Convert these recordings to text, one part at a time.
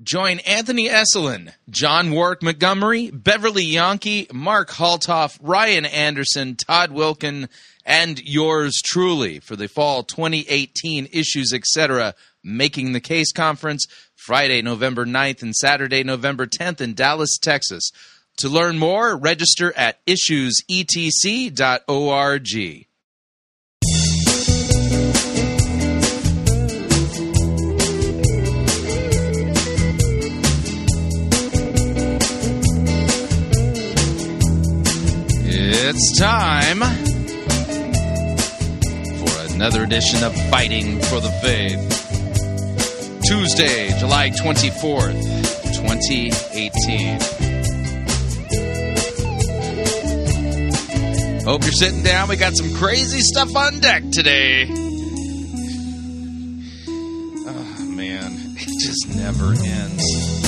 Join Anthony Esolen, John Warwick Montgomery, Beverly Yankee, Mark Haltoff, Ryan Anderson, Todd Wilken, and yours truly for the fall 2018 issues, etc. Making the Case Conference, Friday, November 9th and Saturday, November 10th in Dallas, Texas. To learn more, register at issuesetc.org. It's time for another edition of Fighting for the Faith. Tuesday, July 24th, 2018. Hope you're sitting down. We got some crazy stuff on deck today. Oh, man. It just never ends.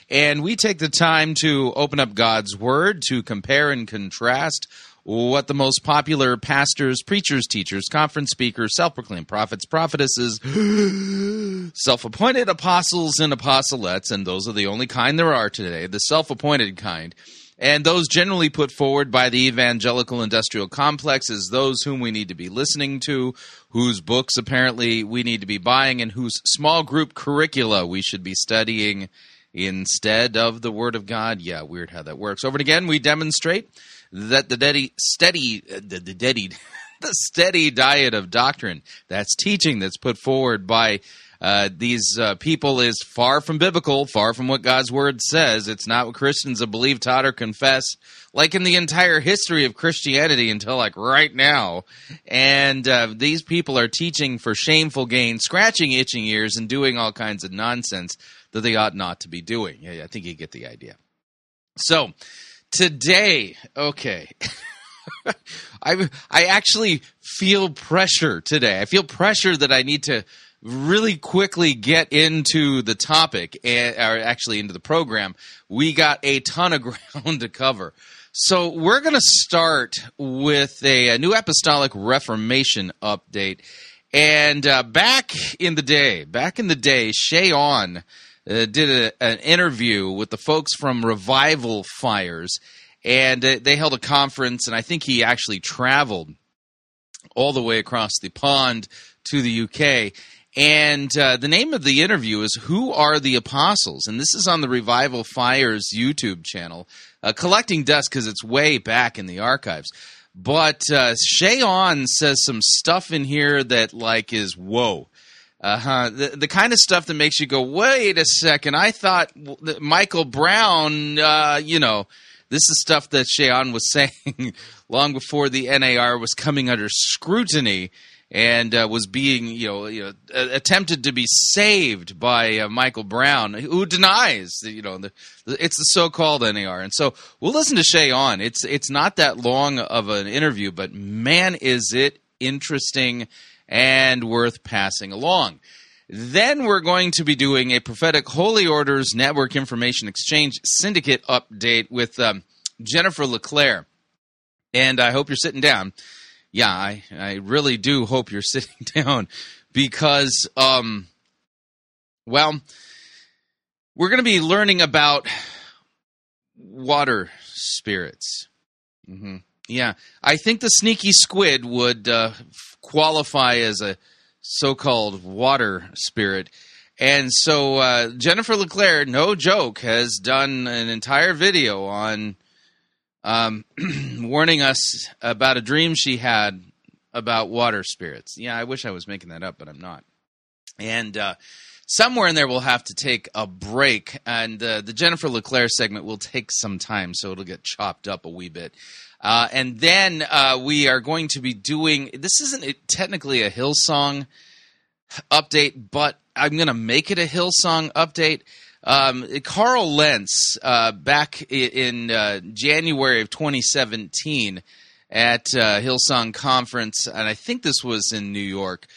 And we take the time to open up God's Word to compare and contrast what the most popular pastors, preachers, teachers, conference speakers, self proclaimed prophets, prophetesses, self appointed apostles and apostolettes, and those are the only kind there are today, the self appointed kind and those generally put forward by the evangelical industrial complex as those whom we need to be listening to, whose books apparently we need to be buying, and whose small group curricula we should be studying instead of the Word of God. Yeah, weird how that works. Over and again, we demonstrate that the steady, uh, the, the steady, the steady diet of doctrine, that's teaching that's put forward by uh, these uh, people is far from biblical, far from what God's word says. It's not what Christians have believed, taught, or confessed, like in the entire history of Christianity until like right now. And uh, these people are teaching for shameful gain, scratching itching ears, and doing all kinds of nonsense that they ought not to be doing. I think you get the idea. So today, okay. I I actually feel pressure today. I feel pressure that I need to really quickly get into the topic, eh, or actually into the program, we got a ton of ground to cover. So we're going to start with a, a, new apostolic reformation update. And uh, back in the day, back in the day, Che Ahn uh, did a, an interview with the folks from Revival Fires, and uh, they held a conference, and I think he actually traveled all the way across the pond to the UK. And uh, the name of the interview is Who Are the Apostles? And this is on the Revival Fires YouTube channel, uh, collecting dust because it's way back in the archives. But uh, Che Ahn says some stuff in here that, like, is whoa. Uh-huh. The, the kind of stuff that makes you go, wait a second, I thought Michael Brown, uh, you know, this is stuff that Ahn was saying long before the NAR was coming under scrutiny and uh, was being you know, you know attempted to be saved by uh, Michael Brown, who denies you know the, it's the so-called NAR. And so we'll listen to Ahn. It's it's not that long of an interview, but man, is it interesting and worth passing along. Then we're going to be doing a prophetic holy orders network information exchange syndicate update with um, Jennifer LeClaire. And I hope you're sitting down yeah, I, I really do hope you're sitting down because, um, well, we're going to be learning about water spirits. Mm-hmm. Yeah, I think the sneaky squid would uh, qualify as a so called water spirit. And so uh, Jennifer LeClaire, no joke, has done an entire video on um, warning us about a dream she had about water spirits. Yeah, I wish I was making that up, but I'm not. And uh, somewhere in there we'll have to take a break, and uh, the Jennifer LeClaire segment will take some time, so it'll get chopped up a wee bit. Uh, and then uh, we are going to be doing this isn't technically a Hillsong update, but I'm going to make it a Hillsong update. Um, Carl Lentz, uh, back in uh, January of 2017 at uh, Hillsong Conference, and I think this was in New York,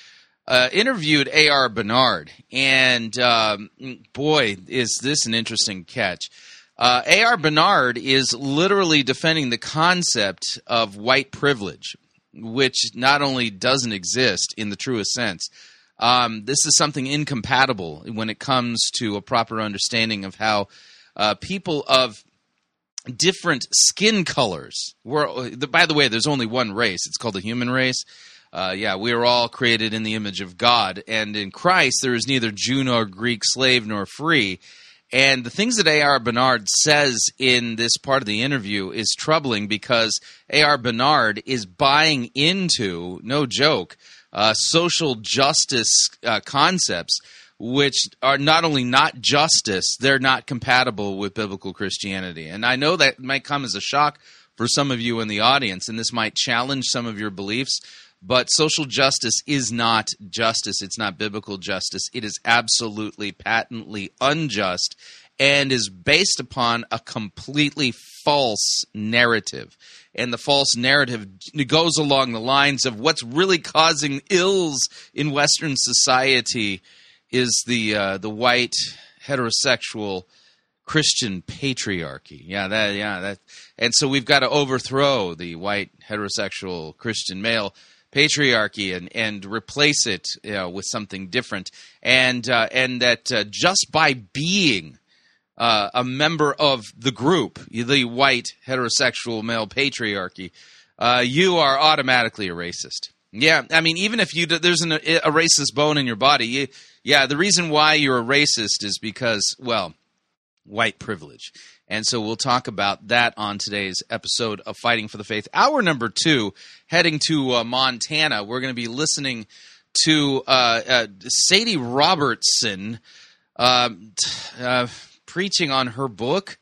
uh, interviewed A.R. Bernard. And um, boy, is this an interesting catch. Uh, A.R. Bernard is literally defending the concept of white privilege, which not only doesn't exist in the truest sense, um, this is something incompatible when it comes to a proper understanding of how uh, people of different skin colors. We're, by the way, there's only one race. It's called the human race. Uh, yeah, we are all created in the image of God, and in Christ there is neither Jew nor Greek, slave nor free. And the things that A.R. Bernard says in this part of the interview is troubling because A.R. Bernard is buying into, no joke, uh, social justice uh, concepts, which are not only not justice, they're not compatible with biblical Christianity. And I know that might come as a shock for some of you in the audience, and this might challenge some of your beliefs. But social justice is not justice. It's not biblical justice. It is absolutely patently unjust and is based upon a completely false narrative and the false narrative goes along the lines of what's really causing ills in Western society is the uh, the white heterosexual Christian patriarchy. Yeah, that yeah that, and so we've got to overthrow the white heterosexual Christian male patriarchy and and replace it you know, with something different. And uh, and that uh, just by being uh, a member of the group, the white heterosexual male patriarchy, uh, you are automatically a racist. Yeah, I mean, even if you there's an, a racist bone in your body, you, yeah, the reason why you're a racist is because, well, white privilege. And so we'll talk about that on today's episode of Fighting for the Faith. Hour number two, heading to uh, Montana. We're going to be listening to uh, uh, Sadie Robertson. Um, uh, preaching on her book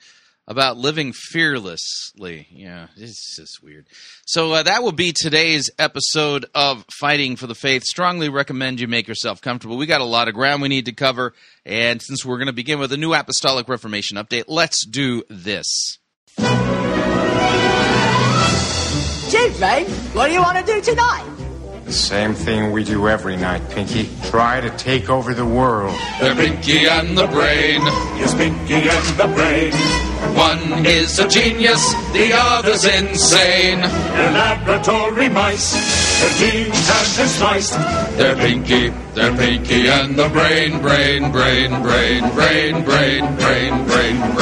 about living fearlessly. Yeah, it's just weird. So uh, that will be today's episode of Fighting for the Faith. Strongly recommend you make yourself comfortable. We got a lot of ground we need to cover, and since we're going to begin with a new Apostolic Reformation update, let's do this. Chief mate, what do you want to do tonight? The same thing we do every night, Pinky. Try to take over the world. They're Pinky and the Brain. Yes, Pinky and the Brain. One is a genius, the other's insane. They're laboratory mice. Their genes have been spliced. They're Pinky, they're Pinky and the Brain, Brain, Brain, Brain, Brain, Brain, Brain, Brain, Brain. Before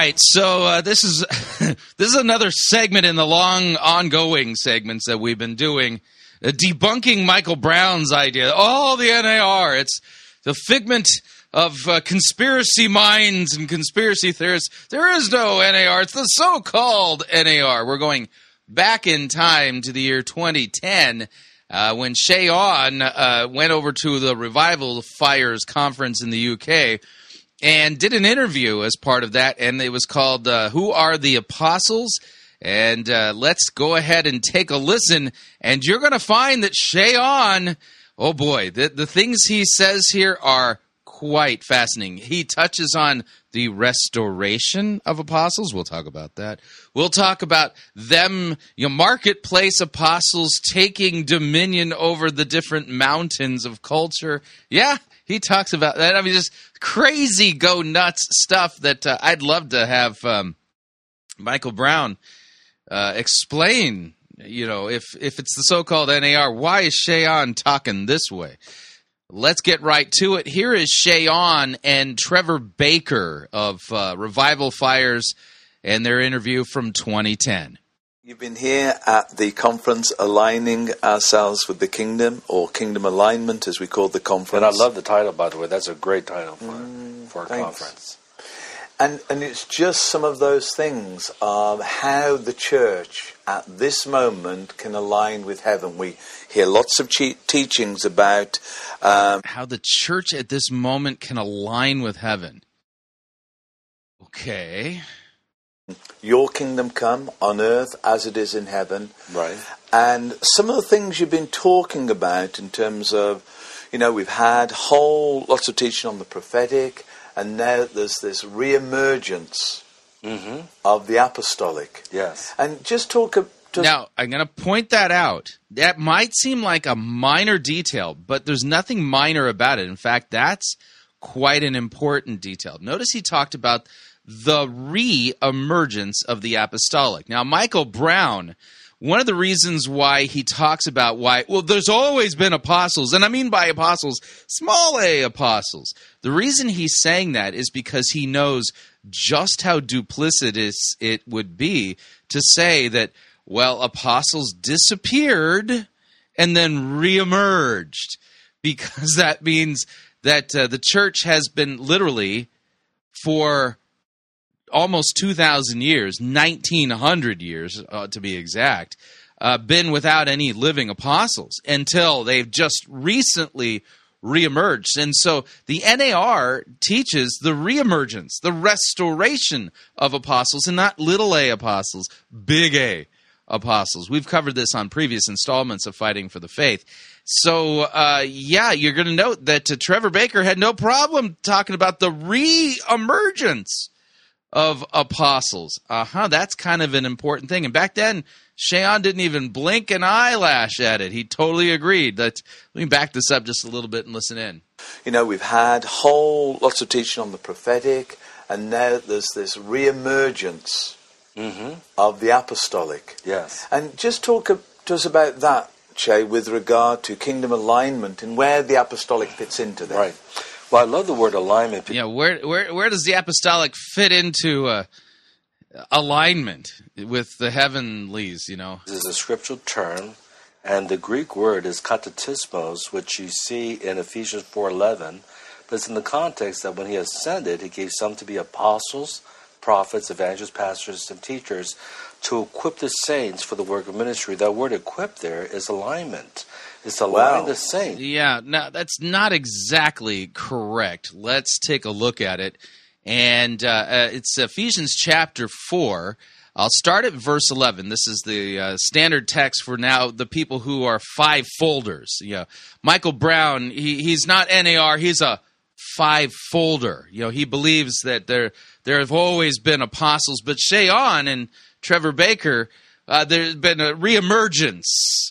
right, so uh, this is this is another segment in the long ongoing segments that we've been doing, uh, debunking Michael Brown's idea. Oh, the NAR, it's the figment of uh, conspiracy minds and conspiracy theorists. There is no NAR. It's the so-called NAR. We're going back in time to the year 2010. Uh, when Che Ahn uh, went over to the Revival Fires conference in the UK, and did an interview as part of that, and it was called uh, "Who Are the Apostles." And uh, let's go ahead and take a listen, and you're going to find that Che Ahn, oh boy, the the things he says here are quite fascinating. He touches on the restoration of apostles. We'll talk about that. We'll talk about them, your marketplace apostles taking dominion over the different mountains of culture. Yeah, he talks about that. I mean, just crazy go nuts stuff that uh, I'd love to have um, Michael Brown uh, explain. You know, if if it's the so-called NAR, why is Ahn talking this way? Let's get right to it. Here is Ahn and Trevor Baker of uh, Revival Fires and their interview from 2010. You've been here at the conference aligning ourselves with the kingdom, or kingdom alignment as we call the conference. And I love the title, by the way. That's a great title for, mm, for a thanks. conference. And, and it's just some of those things of how the church at this moment can align with heaven. We hear lots of che- teachings about um, how the church at this moment can align with heaven. Okay. Your kingdom come on earth as it is in heaven. Right. And some of the things you've been talking about in terms of, you know, we've had whole lots of teaching on the prophetic, and now there's this re-emergence mm-hmm. of the apostolic. Yes. And just talk. Just now, I'm going to point that out. That might seem like a minor detail, but there's nothing minor about it. In fact, that's quite an important detail. Notice he talked about the re emergence of the apostolic. Now, Michael Brown, one of the reasons why he talks about why, well, there's always been apostles, and I mean by apostles, small a apostles. The reason he's saying that is because he knows just how duplicitous it would be to say that, well, apostles disappeared and then reemerged, because that means that uh, the church has been literally for almost 2,000 years, 1,900 years uh, to be exact, uh, been without any living apostles until they've just recently reemerged. And so the NAR teaches the reemergence, the restoration of apostles, and not little a apostles, big A apostles. We've covered this on previous installments of Fighting for the Faith. So, uh, yeah, you're going to note that uh, Trevor Baker had no problem talking about the re-emergence of apostles. Uh huh. That's kind of an important thing. And back then, Che Ahn didn't even blink an eyelash at it. He totally agreed. That let me back this up just a little bit and listen in. You know, we've had whole lots of teaching on the prophetic, and now there's this re-emergence mm-hmm. of the apostolic. Yes. And just talk to us about that, Che, with regard to kingdom alignment and where the apostolic fits into that. Right. Well, I love the word alignment. Yeah, where where where does the apostolic fit into uh, alignment with the heavenlies? You know, this is a scriptural term, and the Greek word is katartismos, which you see in Ephesians four eleven. But it's in the context that when he ascended, he gave some to be apostles, prophets, evangelists, pastors, and teachers to equip the saints for the work of ministry. That word "equip" there is alignment. It's allowing wow. the saint. Yeah, no, that's not exactly correct. Let's take a look at it. And uh, uh, it's Ephesians chapter 4. I'll start at verse 11. This is the uh, standard text for now the people who are five folders. You know, Michael Brown, he, he's not NAR, he's a five folder. You know, he believes that there there have always been apostles, but Che Ahn and Trevor Baker, uh, there's been a reemergence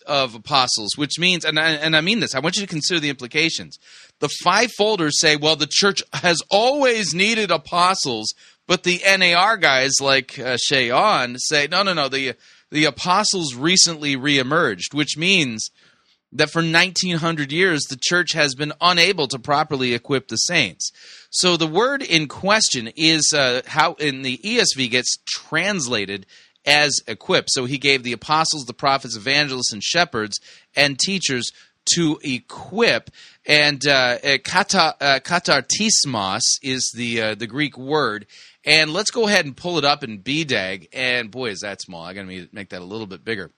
of apostles, which means, and I, and I mean this, I want you to consider the implications. The five folders say, well, the church has always needed apostles, but the NAR guys like uh, Ahn say, no, no, no, the, the apostles recently reemerged, which means that for 1900 years the church has been unable to properly equip the saints. So the word in question is uh, how in the ESV gets translated as equipped. So he gave the apostles, the prophets, evangelists, and shepherds and teachers to equip. And uh, uh kata, uh, katartismos is the uh, the Greek word. And let's go ahead and pull it up in BDAG. And boy, is that small! I got to make that a little bit bigger.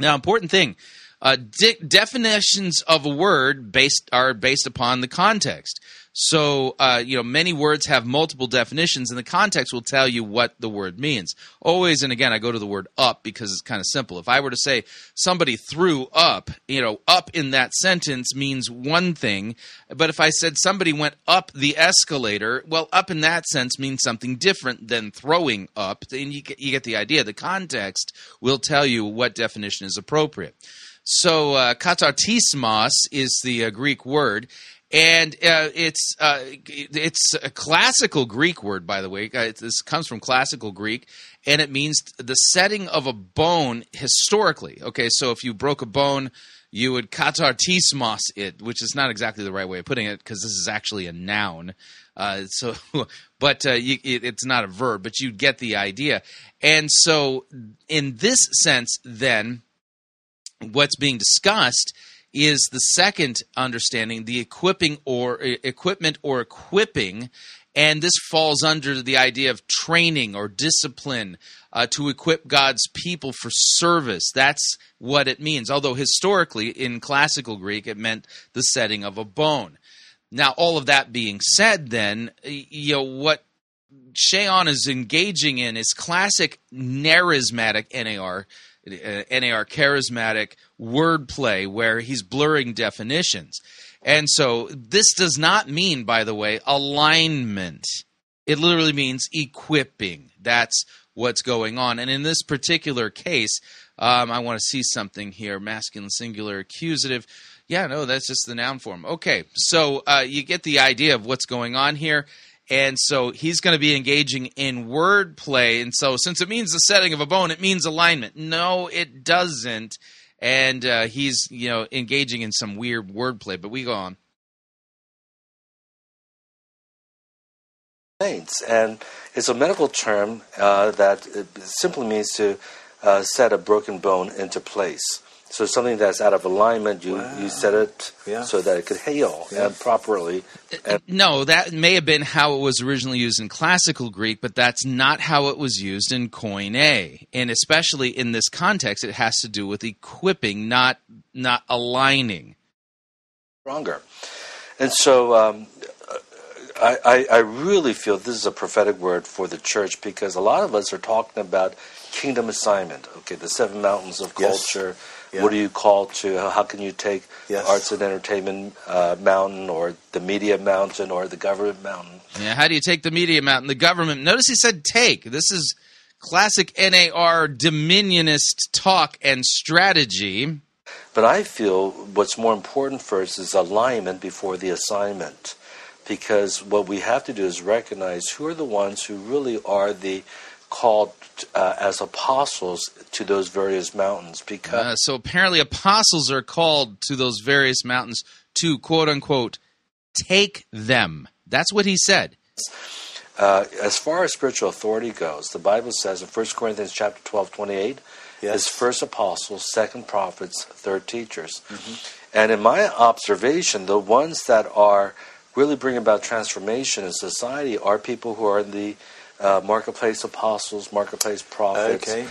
Now, important thing: uh, de- definitions of a word based are based upon the context. So, uh, you know, many words have multiple definitions, and the context will tell you what the word means. Always, and again, I go to the word up because it's kind of simple. If I were to say somebody threw up, you know, up in that sentence means one thing. But if I said somebody went up the escalator, well, up in that sense means something different than throwing up. And you get, you get the idea. The context will tell you what definition is appropriate. So, uh, katartismos is the uh, Greek word, and uh, it's uh, it's a classical Greek word, by the way. Uh, this comes from classical Greek, and it means the setting of a bone historically. Okay, so if you broke a bone, you would katartismos it, which is not exactly the right way of putting it because this is actually a noun. Uh, so, but uh, you, it, it's not a verb, but you get the idea. And so, in this sense, then, what's being discussed is the second understanding, the equipping or equipment or equipping and this falls under the idea of training or discipline uh, to equip God's people for service. That's what it means. Although historically, in classical Greek, it meant the setting of a bone. Now, all of that being said, then, you know, what Che Ahn is engaging in is classic narismatic NAR, uh, NAR charismatic wordplay where he's blurring definitions. And so this does not mean, by the way, alignment. It literally means equipping. That's what's going on. And in this particular case, um, I want to see something here masculine, singular, accusative. Yeah, no, that's just the noun form. Okay, so uh, you get the idea of what's going on here. And so he's going to be engaging in wordplay. And so, since it means the setting of a bone, it means alignment. No, it doesn't and uh, he's you know engaging in some weird wordplay. But we go on. And it's a medical term uh, that simply means to uh, set a broken bone into place. So something that's out of alignment, you, wow. you set it yeah. so that it could heal yeah. and properly. And no, that may have been how it was originally used in classical Greek, but that's not how it was used in Koine. And especially in this context, it has to do with equipping, not not aligning. Stronger. And so um, I, I, I really feel this is a prophetic word for the church because a lot of us are talking about kingdom assignment. Okay, the seven mountains of culture. Yes yeah. What are you called to? How can you take yes. arts and entertainment uh, mountain or the media mountain or the government mountain? Yeah, how do you take the media mountain, the government? Notice he said take. This is classic NAR dominionist talk and strategy. But I feel what's more important first is alignment before the assignment. Because what we have to do is recognize who are the ones who really are the called uh, as apostles to those various mountains because uh, so apparently apostles are called to those various mountains to quote unquote take them that's what he said uh, as far as spiritual authority goes the bible says in 1 corinthians chapter 12 28 yes. is first apostles second prophets third teachers mm-hmm. and in my observation the ones that are really bringing about transformation in society are people who are in the uh, marketplace apostles, marketplace prophets. Okay.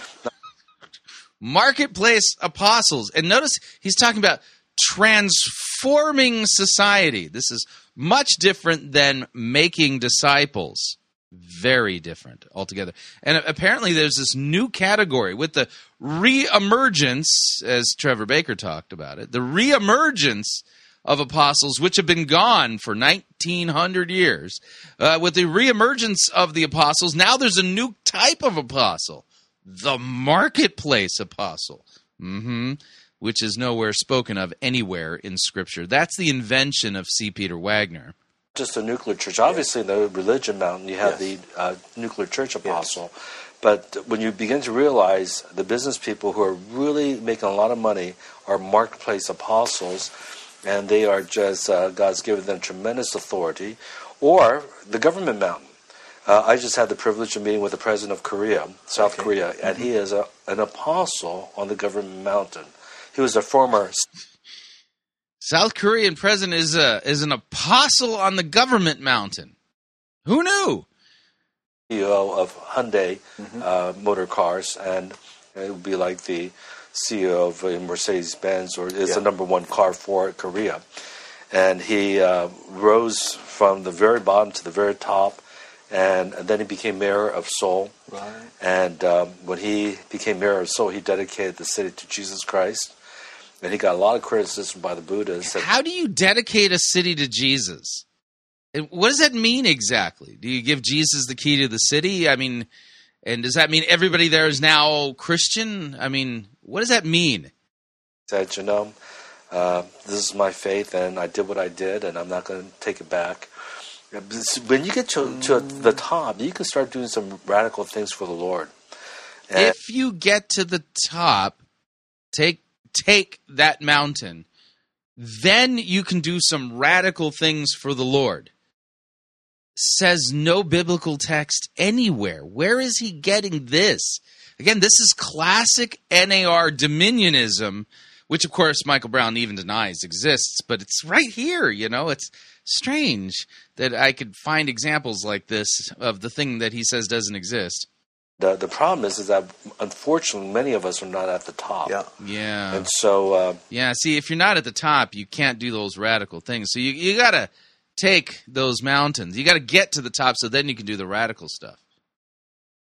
Marketplace apostles. And notice he's talking about transforming society. This is much different than making disciples. Very different altogether. And apparently, there's this new category with the reemergence, as Trevor Baker talked about it, the reemergence of apostles which have been gone for 1900 years. Uh, with the reemergence of the apostles, now there's a new type of apostle, the marketplace apostle. Mm-hmm. Which is nowhere spoken of anywhere in Scripture. That's the invention of C. Peter Wagner just a nuclear church. Obviously, in the religion mountain, you have yes. the uh, nuclear church apostle. Yes. But when you begin to realize the business people who are really making a lot of money are marketplace apostles, and they are just uh, God's given them tremendous authority, or the government mountain. Uh, I just had the privilege of meeting with the president of Korea, South okay. Korea, and mm-hmm. he is a, an apostle on the government mountain. He was a former South Korean president is a is an apostle on the government mountain. Who knew? CEO of Hyundai mm-hmm. uh, motor cars, and it would be like the CEO of uh, Mercedes Benz, or is yeah. the number one car for Korea. And he uh, rose from the very bottom to the very top, and, and then he became mayor of Seoul. Right. And um, when he became mayor of Seoul, he dedicated the city to Jesus Christ. And he got a lot of criticism by the Buddhists. How do you dedicate a city to Jesus? What does that mean exactly? Do you give Jesus the key to the city? I mean, and does that mean everybody there is now Christian? I mean, what does that mean? Said, you know, uh, this is my faith, and I did what I did, and I'm not going to take it back. When you get to, to the top, you can start doing some radical things for the Lord. And if you get to the top, take take that mountain, then you can do some radical things for the Lord. Says no biblical text anywhere. Where is he getting this? Again, this is classic NAR dominionism, which of course Michael Brown even denies exists, but it's right here, you know, it's strange that I could find examples like this of the thing that he says doesn't exist. The, the problem is, is that unfortunately many of us are not at the top. Yeah. Yeah. And so, uh, Yeah, see, if you're not at the top, you can't do those radical things. So you you got to take those mountains. You got to get to the top so then you can do the radical stuff.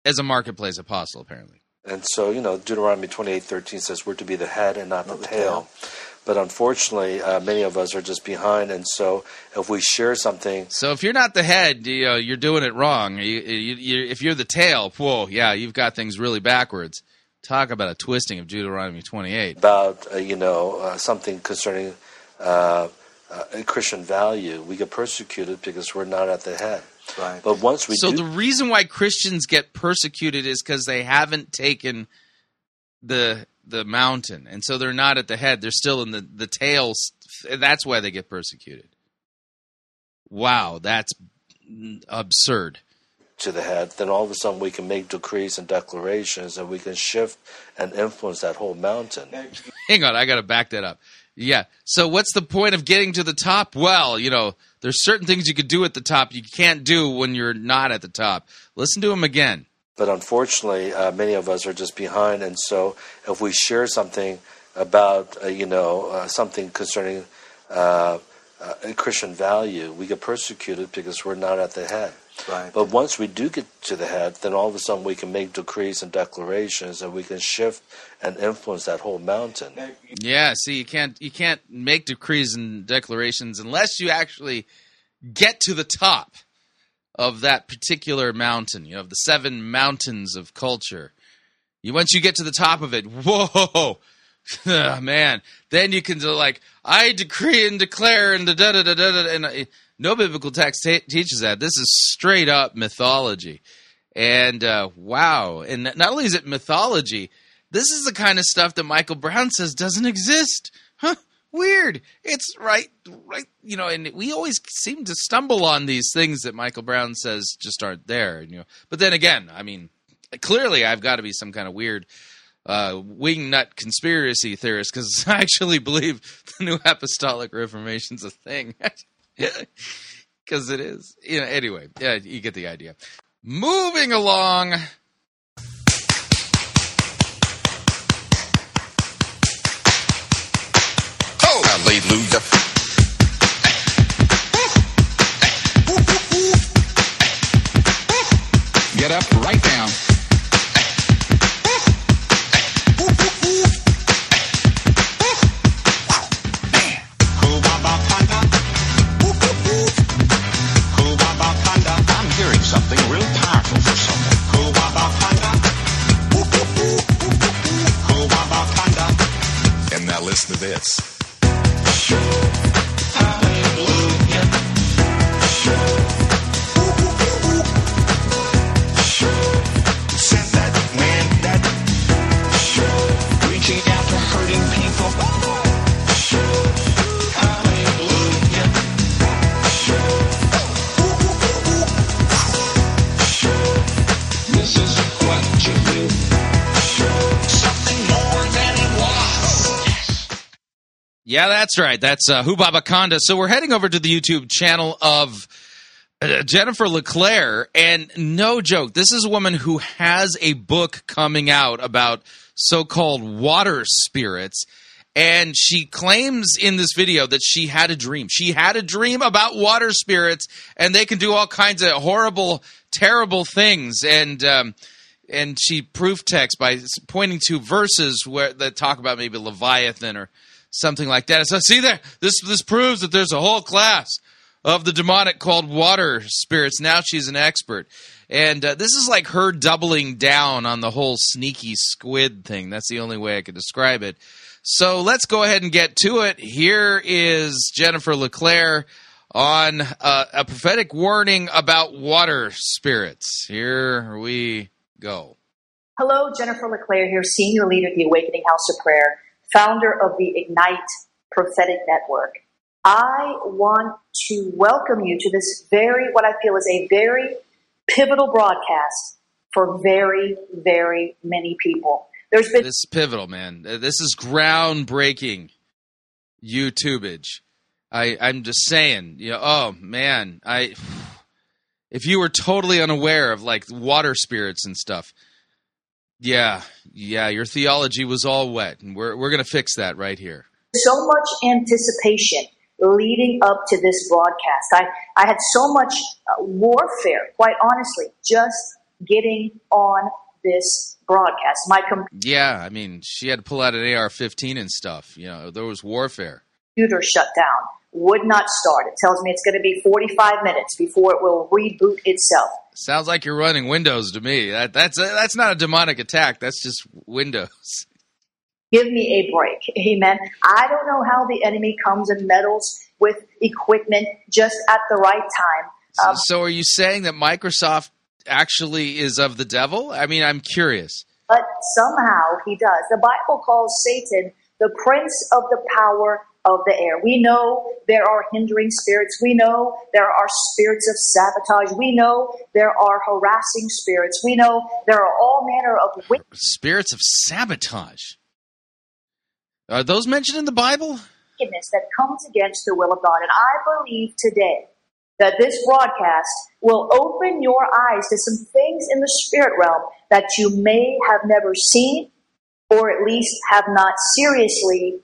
As a marketplace apostle, apparently. and so you know, Deuteronomy twenty eight thirteen says we're to be the head and not, Not the, the tail. But unfortunately, uh, many of us are just behind. And so, if we share something, So if you're not the head, you know, you're doing it wrong. You, you, you, if you're the tail, whoa, yeah, you've got things really backwards. Talk about a twisting of Deuteronomy 28. about uh, you know uh, something concerning uh, uh, a Christian value, we get persecuted because we're not at the head. Right. But once we So do, the reason why Christians get persecuted is because they haven't taken the the mountain, and so they're not at the head. They're still in the the tails. That's why they get persecuted. Wow, that's absurd. to the head, then all of a sudden we can make decrees and declarations, and we can shift and influence that whole mountain. Hang on, I got to back that up. Yeah. So what's the point of getting to the top? Well, you know, there's certain things you could do at the top you can't do when you're not at the top. Listen to him again. But unfortunately, uh, many of us are just behind, and so if we share something about uh, you know uh, something concerning uh, uh, Christian value, we get persecuted because we're not at the head. Right. But once we do get to the head, then all of a sudden we can make decrees and declarations, and we can shift and influence that whole mountain. Yeah, see, you can't you can't make decrees and declarations unless you actually get to the top of that particular mountain. You know, of the seven mountains of culture. You once you get to the top of it, whoa, ah, man, then you can do like I decree and declare and da da da da da. And uh, no biblical text ta teaches that. This is straight up mythology. And uh, wow, and not only is it mythology, this is the kind of stuff that Michael Brown says doesn't exist. Huh? Weird. It's right, right. You know, and we always seem to stumble on these things that Michael Brown says just aren't there. You know, but then again, I mean, clearly I've got to be some kind of weird uh, wingnut conspiracy theorist because I actually believe the New Apostolic Reformation's a thing. Because it is. You know, anyway, yeah, you get the idea. Moving along. Oh, hallelujah. Get up right down. Yeah, that's right. That's uh, Hubabaconda. So we're heading over to the YouTube channel of uh, Jennifer LeClaire, and no joke, this is a woman who has a book coming out about so-called water spirits. And she claims in this video that she had a dream. She had a dream about water spirits, and they can do all kinds of horrible, terrible things. And um, and she proof text by pointing to verses where that talk about maybe Leviathan or something like that. So see there, this this proves that there's a whole class of the demonic called water spirits. Now she's an expert, and uh, this is like her doubling down on the whole sneaky squid thing. That's the only way I could describe it. So let's go ahead and get to it. Here is Jennifer LeClaire on uh, a prophetic warning about water spirits. Here we go. Hello, Jennifer LeClaire here, Senior Leader of the Awakening House of Prayer, founder of the Ignite Prophetic Network. I want to welcome you to this very, what I feel is a very pivotal broadcast for very, very many people. There's been this is pivotal, man. Uh, this is groundbreaking YouTubeage. I, I'm just saying, you know, oh man, I if you were totally unaware of like water spirits and stuff, yeah, yeah, your theology was all wet, and we're we're gonna fix that right here. So much anticipation leading up to this broadcast. I I had so much uh, warfare, quite honestly, just getting on this broadcast. My com- yeah, I mean, she had to pull out an AR-15 and stuff. You know, there was warfare. Computer shut down, would not start. It tells me it's going to be 45 minutes before it will reboot itself. Sounds like you're running Windows to me. That, that's a, that's not a demonic attack. That's just Windows. Give me a break. Amen. I don't know how the enemy comes and meddles with equipment just at the right time. Um, so, so, are you saying that Microsoft actually is of the devil? I mean, I'm curious. But somehow he does. The Bible calls Satan the prince of the power of the air. We know there are hindering spirits. We know there are spirits of sabotage. We know there are harassing spirits. We know there are all manner of spirits of sabotage. Are those mentioned in the Bible? Wickedness that comes against the will of God. And I believe today that this broadcast will open your eyes to some things in the spirit realm that you may have never seen or at least have not seriously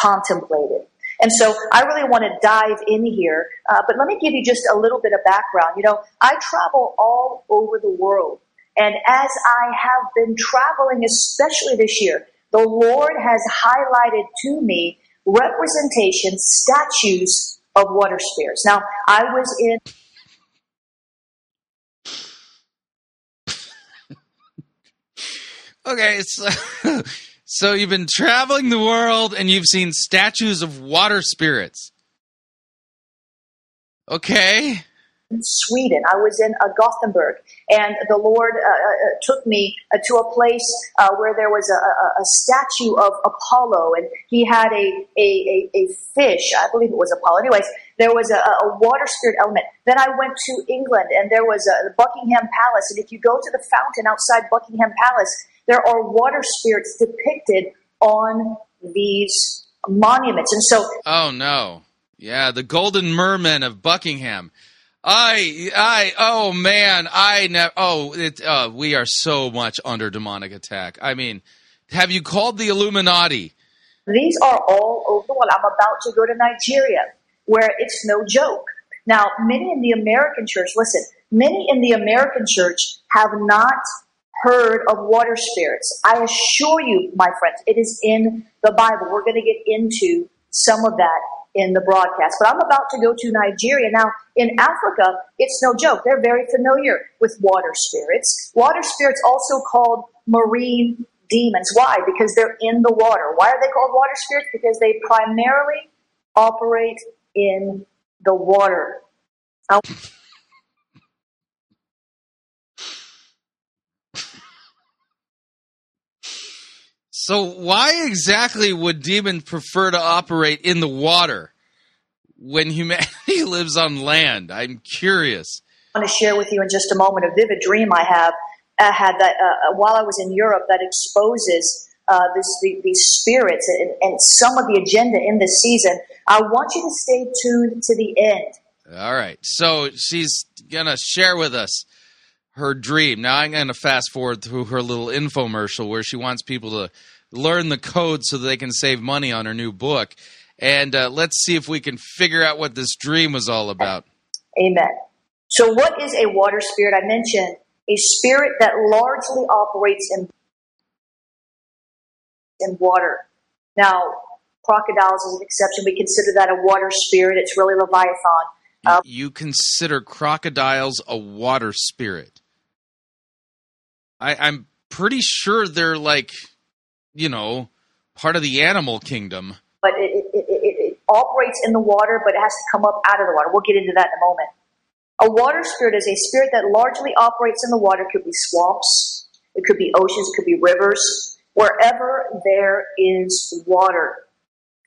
contemplated. And so I really want to dive in here, uh, but let me give you just a little bit of background. You know, I travel all over the world. And as I have been traveling, especially this year, the Lord has highlighted to me representation, statues of water spirits. Now, I was in. okay, so, so you've been traveling the world and you've seen statues of water spirits. Okay. In Sweden. I was in uh, Gothenburg, and the Lord uh, uh, took me uh, to a place uh, where there was a, a, a, statue of Apollo, and he had a, a, a, fish. I believe it was Apollo. Anyways, there was a, a water spirit element. Then I went to England, and there was a, the Buckingham Palace. And if you go to the fountain outside Buckingham Palace, there are water spirits depicted on these monuments. And so, oh no, yeah, the Golden Merman of Buckingham. I, I, oh man, I never. Oh, it, uh, we are so much under demonic attack. I mean, have you called the Illuminati? These are all over the world. I'm about to go to Nigeria, where it's no joke. Now, many in the American church, listen, many in the American church have not heard of water spirits. I assure you, my friends, it is in the Bible. We're going to get into some of that in the broadcast. But I'm about to go to Nigeria. Now, in Africa, it's no joke. They're very familiar with water spirits. Water spirits also called marine demons. Why? Because they're in the water. Why are they called water spirits? Because they primarily operate in the water. Now, So why exactly would demons prefer to operate in the water when humanity lives on land? I'm curious. I want to share with you in just a moment a vivid dream I have I had that uh, uh, while I was in Europe that exposes uh, this, the, these spirits and, and some of the agenda in this season. I want you to stay tuned to the end. All right. So she's going to share with us her dream. Now I'm going to fast forward through her little infomercial where she wants people to learn the code so they can save money on her new book. And uh, let's see if we can figure out what this dream was all about. Amen. So, what is a water spirit? I mentioned a spirit that largely operates in in water. Now, crocodiles is an exception. We consider that a water spirit. It's really Leviathan. Uh, you consider crocodiles a water spirit? I, I'm pretty sure they're like you know, part of the animal kingdom. But it, it, it, it, operates in the water, but it has to come up out of the water. We'll get into that in a moment. A water spirit is a spirit that largely operates in the water. It could be swamps, it could be oceans, it could be rivers. wherever there is water.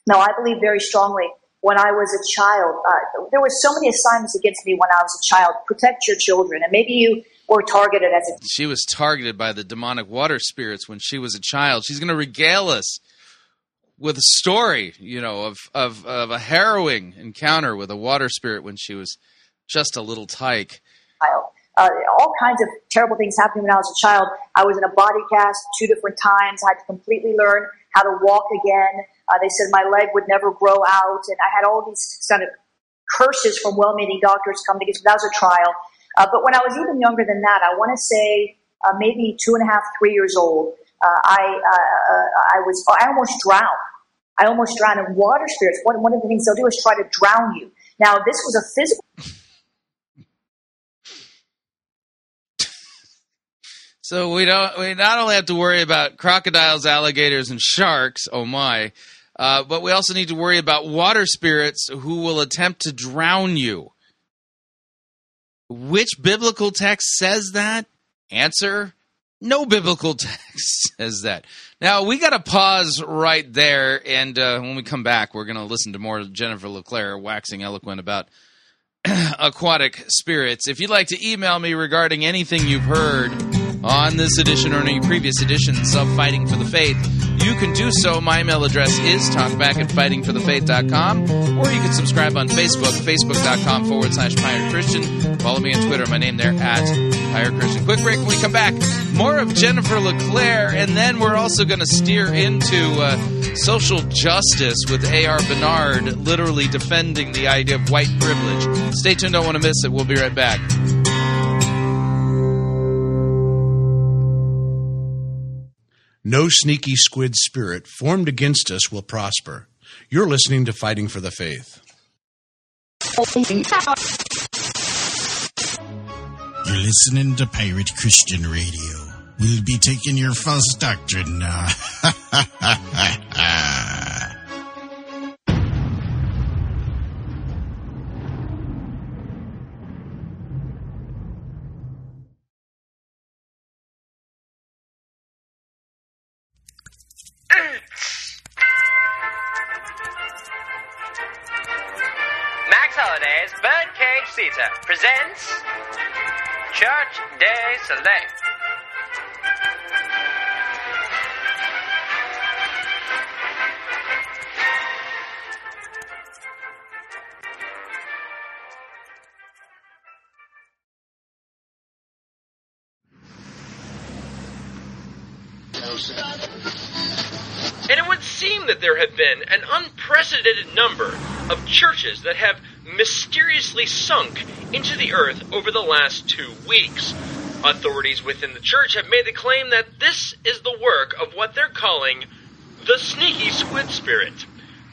Now, I believe very strongly when I was a child, uh, there were so many assignments against me when I was a child. Protect your children. And maybe you were targeted as a She was targeted by the demonic water spirits when she was a child. She's going to regale us with a story, you know, of, of, of a harrowing encounter with a water spirit when she was just a little tyke. child. Uh, all kinds of terrible things happened when I was a child. I was in a body cast two different times. I had to completely learn how to walk again. Uh, they said my leg would never grow out, and I had all these kind of curses from well-meaning doctors come against me. That was a trial. Uh, but when I was even younger than that, I want to say uh, maybe two and a half, three years old, uh, I uh, I was I almost drowned. I almost drowned. And water spirits, one, one of the things they'll do is try to drown you. Now, this was a physical So we don't we not only have to worry about crocodiles, alligators, and sharks. Oh my! Uh, but we also need to worry about water spirits who will attempt to drown you. Which biblical text says that? Answer: No biblical text says that. Now we got to pause right there, and uh, when we come back, we're going to listen to more Jennifer LeClaire waxing eloquent about aquatic spirits. If you'd like to email me regarding anything you've heard on this edition or any previous editions of Fighting for the Faith, you can do so. My email address is talkback at fightingforthefaith.com, or you can subscribe on Facebook, facebook.com forward slash Pirate Christian. Follow me on Twitter, my name there at Pirate Christian. Quick break when we come back. More of Jennifer LeClaire, and then we're also going to steer into uh, social justice with A.R. Bernard literally defending the idea of white privilege. Stay tuned, don't want to miss it. We'll be right back. No sneaky squid spirit formed against us will prosper. You're listening to Fighting for the Faith. You're listening to Pirate Christian Radio. We'll be taking your false doctrine now. Theater presents Church Day Soleil. And it would seem that there have been an unprecedented number of churches that have mysteriously sunk into the earth over the last two weeks. Authorities within the church have made the claim that this is the work of what they're calling the sneaky squid spirit.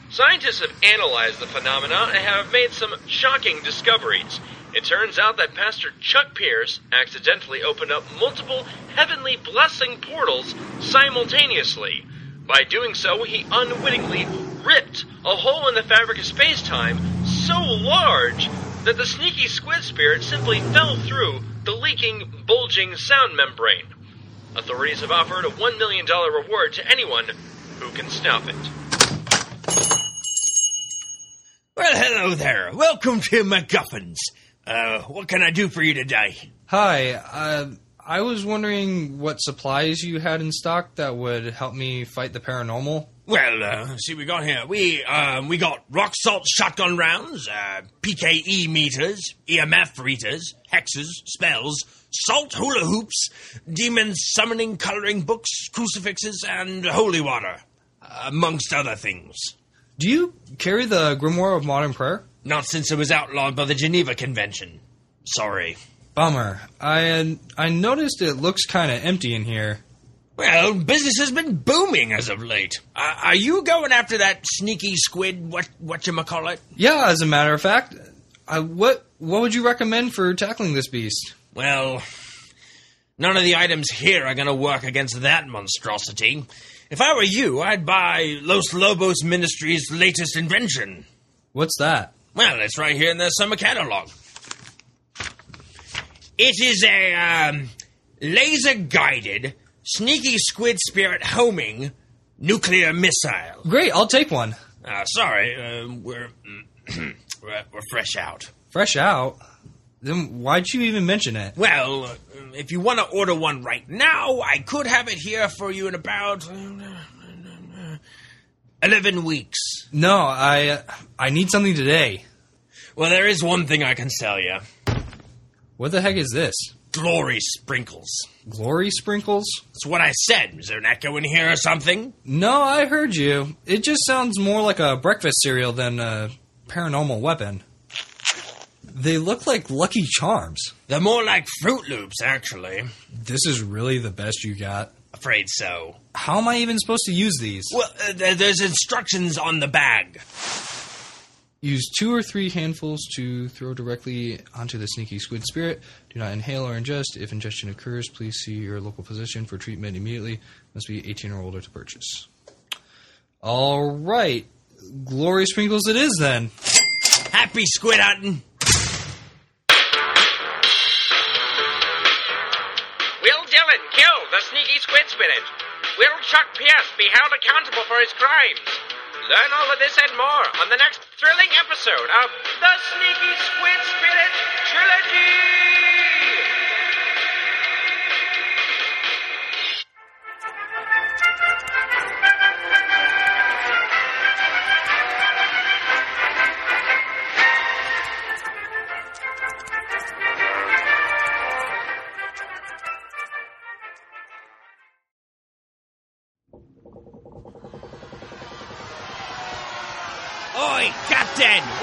Scientists have analyzed the phenomena and have made some shocking discoveries. It turns out that Pastor Chuck Pierce accidentally opened up multiple heavenly blessing portals simultaneously. By doing so, he unwittingly ripped a hole in the fabric of space time so large that the sneaky squid spirit simply fell through the leaking, bulging sound membrane. Authorities have offered a $1 million reward to anyone who can stop it. Well, hello there. Welcome to MacGuffins. Uh, what can I do for you today? Hi, uh, I was wondering what supplies you had in stock that would help me fight the paranormal. Well, uh, see, we got here. We um, we got rock salt shotgun rounds, uh, PKE meters, EMF readers, hexes, spells, salt hula hoops, demon summoning coloring books, crucifixes, and holy water, amongst other things. Do you carry the Grimoire of Modern Prayer? Not since it was outlawed by the Geneva Convention. Sorry. Bummer. I I noticed it looks kind of empty in here. Well, business has been booming as of late. Uh, are you going after that sneaky squid? What what you call it? Yeah, as a matter of fact, I, what what would you recommend for tackling this beast? Well, none of the items here are going to work against that monstrosity. If I were you, I'd buy Los Lobos Ministries' latest invention. What's that? Well, it's right here in the summer catalog. It is a um, laser guided sneaky squid spirit homing nuclear missile. Great, I'll take one. Uh, sorry, uh, we're, we're we're fresh out. Fresh out. Then why'd you even mention it? Well, uh, if you want to order one right now, I could have it here for you in about uh, eleven weeks. No, I I need something today. Well, there is one thing I can sell you. What the heck is this? Glory sprinkles. Glory sprinkles? That's what I said. Is there an echo in here or something? No, I heard you. It just sounds more like a breakfast cereal than a paranormal weapon. They look like Lucky Charms. They're more like Froot Loops, actually. This is really the best you got. Afraid so. How am I even supposed to use these? Well, uh, there's instructions on the bag. Use two or three handfuls to throw directly onto the sneaky squid spirit. Do not inhale or ingest. If ingestion occurs, please see your local physician for treatment immediately. Must be 18 or older to purchase. All right. Glory sprinkles it is then. Happy squid hunting. Will Dillon kill the sneaky squid spirit? Will Chuck Pierce be held accountable for his crimes? Learn all of this and more on the next thrilling episode of The Sneaky Squid Spirit Trilogy!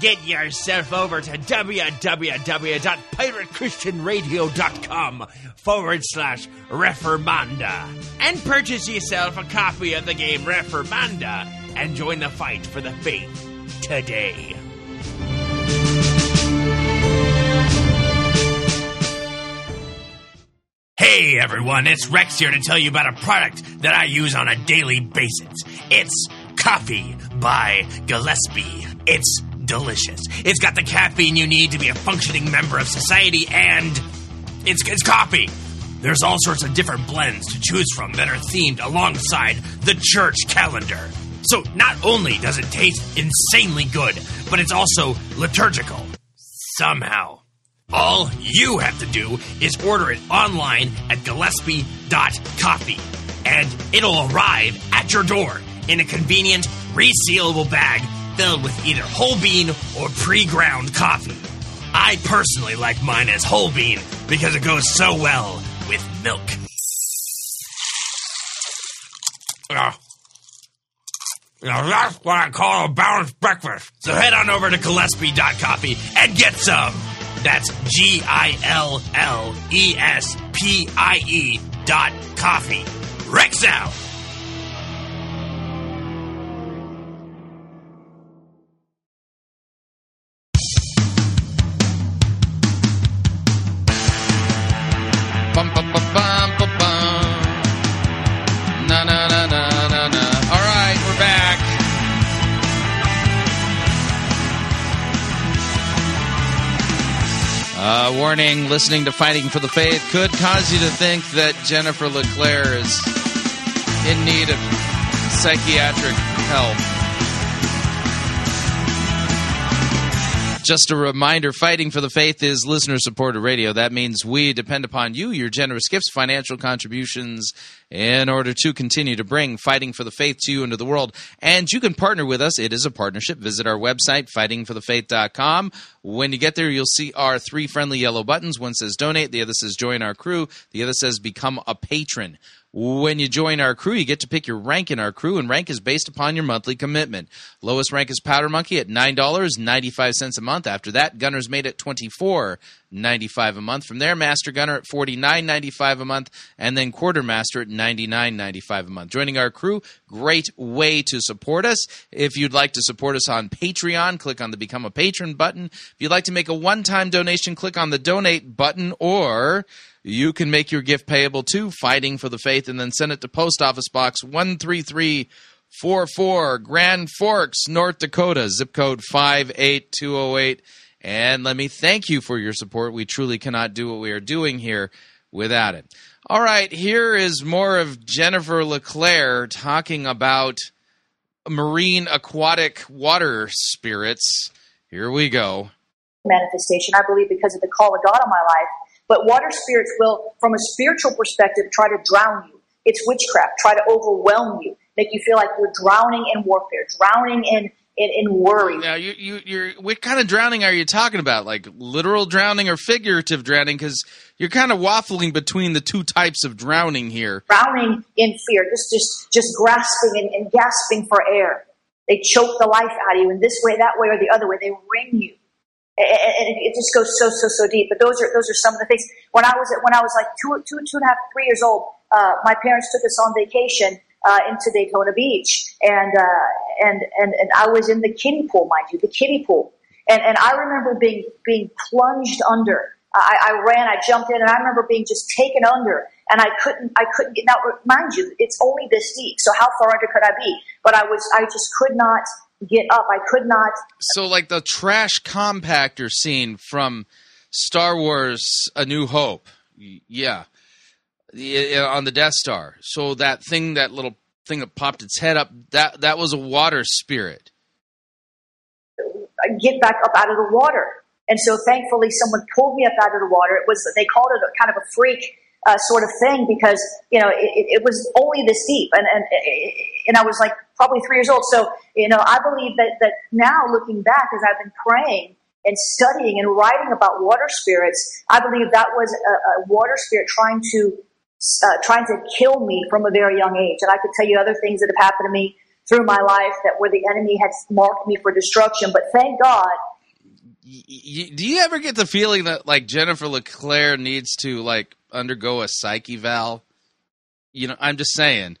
Get yourself over to www.piratechristianradio.com forward slash Reformanda and purchase yourself a copy of the game Reformanda and join the fight for the faith today. Hey everyone, it's Rex here to tell you about a product that I use on a daily basis. It's Coffee by Gillespie. It's delicious. It's got the caffeine you need to be a functioning member of society, and it's, it's coffee. There's all sorts of different blends to choose from that are themed alongside the church calendar. So not only does it taste insanely good, but it's also liturgical. Somehow. All you have to do is order it online at gillespie.coffee, and it'll arrive at your door in a convenient, resealable bag filled with either whole bean or pre ground coffee. I personally like mine as whole bean because it goes so well with milk. Ah. Now that's what I call a balanced breakfast. So head on over to Gillespie.coffee and get some. That's G I L L E S P I E dot coffee. Rex out. Warning listening to Fighting for the Faith could cause you to think that Jennifer LeClaire is in need of psychiatric help. Just a reminder Fighting for the Faith is listener supported radio. That means we depend upon you, your generous gifts, financial contributions, in order to continue to bring Fighting for the Faith to you into the world. And you can partner with us. It is a partnership. Visit our website, fightingforthefaith.com. When you get there, you'll see our three friendly yellow buttons. One says donate, the other says join our crew, the other says become a patron. When you join our crew, you get to pick your rank in our crew, and rank is based upon your monthly commitment. Lowest rank is Powder Monkey at $9.95 a month. After that, Gunner's Mate at $24.95 a month. From there, Master Gunner at $49.95 a month, and then Quartermaster at $99.95 a month. Joining our crew, great way to support us. If you'd like to support us on Patreon, click on the Become a Patron button. If you'd like to make a one time donation, click on the Donate button, or you can make your gift payable to Fighting for the Faith and then send it to Post Office Box 13344, Grand Forks, North Dakota, zip code 58208. And let me thank you for your support. We truly cannot do what we are doing here without it. All right, here is more of Jennifer LeClaire talking about marine aquatic water spirits. Here we go. Manifestation, I believe, because of the call of God on my life but water spirits will, from a spiritual perspective, try to drown you. It's witchcraft, try to overwhelm you, make you feel like you're drowning in warfare, drowning in in, in worry. Now, you, you, you're, what kind of drowning are you talking about? Like literal drowning or figurative drowning? Because you're kind of waffling between the two types of drowning here. Drowning in fear, just just just grasping and, and gasping for air. They choke the life out of you in this way, that way, or the other way. They wring you and it just goes so so so deep. But those are those are some of the things. When I was when I was like two two two and a half three years old, uh, my parents took us on vacation uh, into Daytona Beach, and uh, and and and I was in the kiddie pool, mind you, the kiddie pool, and and I remember being being plunged under. I, I ran, I jumped in, and I remember being just taken under, and I couldn't I couldn't get. Now, mind you, it's only this deep, so how far under could I be? But I was I just could not get up. I could not. So, like the trash compactor scene from Star Wars: A New Hope, yeah, on the Death Star. So that thing, that little thing that popped its head up, that that was a water spirit. Get back up out of the water, and so thankfully, someone pulled me up out of the water. It was they called it a kind of a freak uh, sort of thing because you know it, it, was only this deep, and and and I was like probably three years old. So you know I believe that that now looking back, as I've been praying and studying and writing about water spirits, I believe that was a, a water spirit trying to uh, trying to kill me from a very young age. And I could tell you other things that have happened to me through my life that where the enemy had marked me for destruction. But thank God do you ever get the feeling that like Jennifer LeClaire needs to like undergo a psych eval? You know, I'm just saying.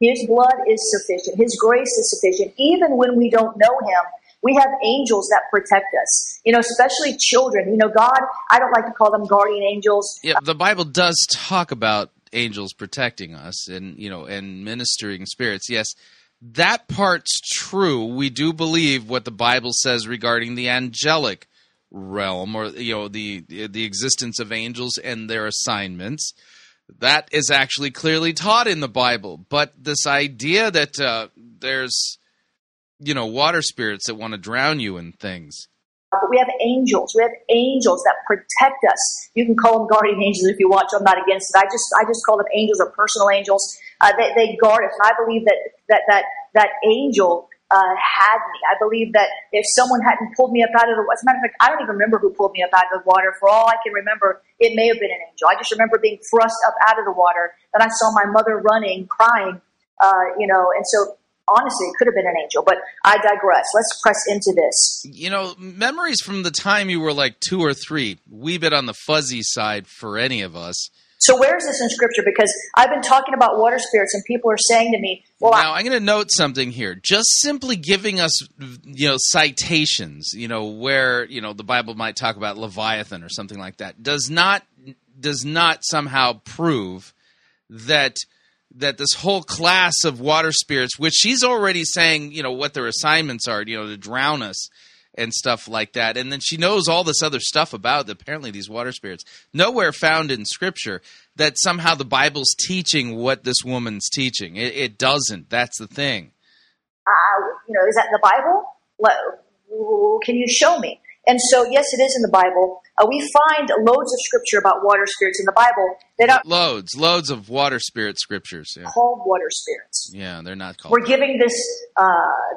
His blood is sufficient. His grace is sufficient. Even when we don't know him, we have angels that protect us. You know, especially children. You know, God, I don't like to call them guardian angels. Yeah, the Bible does talk about angels protecting us and, you know, and ministering spirits. Yes, that part's true. We do believe what the Bible says regarding the angelic realm or you know the the existence of angels and their assignments. That is actually clearly taught in the bible. But this idea that uh, there's you know water spirits that want to drown you and things. But we have angels. We have angels that protect us. You can call them guardian angels if you want. To i'm not against it. I just i just call them angels or personal angels. Uh, they, they guard us. And i believe that that that that angel uh, had me. I believe that if someone hadn't pulled me up out of the, water, as a matter of fact, I don't even remember who pulled me up out of the water. For all I can remember, it may have been an angel. I just remember being thrust up out of the water. Then I saw my mother running, crying, uh, you know, and so honestly, it could have been an angel, but I digress. Let's press into this. You know, memories from the time you were like two or three, wee bit on the fuzzy side for any of us. So where is this in Scripture? Because I've been talking about water spirits, and people are saying to me, "Well, now I, am going to note something here. Just simply giving us, you know, citations, you know, where you know the Bible might talk about Leviathan or something like that, does not does not somehow prove that." that this whole class of water spirits, which she's already saying, you know, what their assignments are, you know, to drown us, and stuff like that. And then she knows all this other stuff about apparently these water spirits. Nowhere found in scripture that somehow the Bible's teaching what this woman's teaching. It, it doesn't. That's the thing. Uh, you know, is that in the Bible? What, can you show me? And so, yes, it is in the Bible. Uh, we find loads of scripture about water spirits in the Bible that are Loads, loads of water spirit scriptures. Yeah, called water spirits. yeah they're not called. We're giving this uh,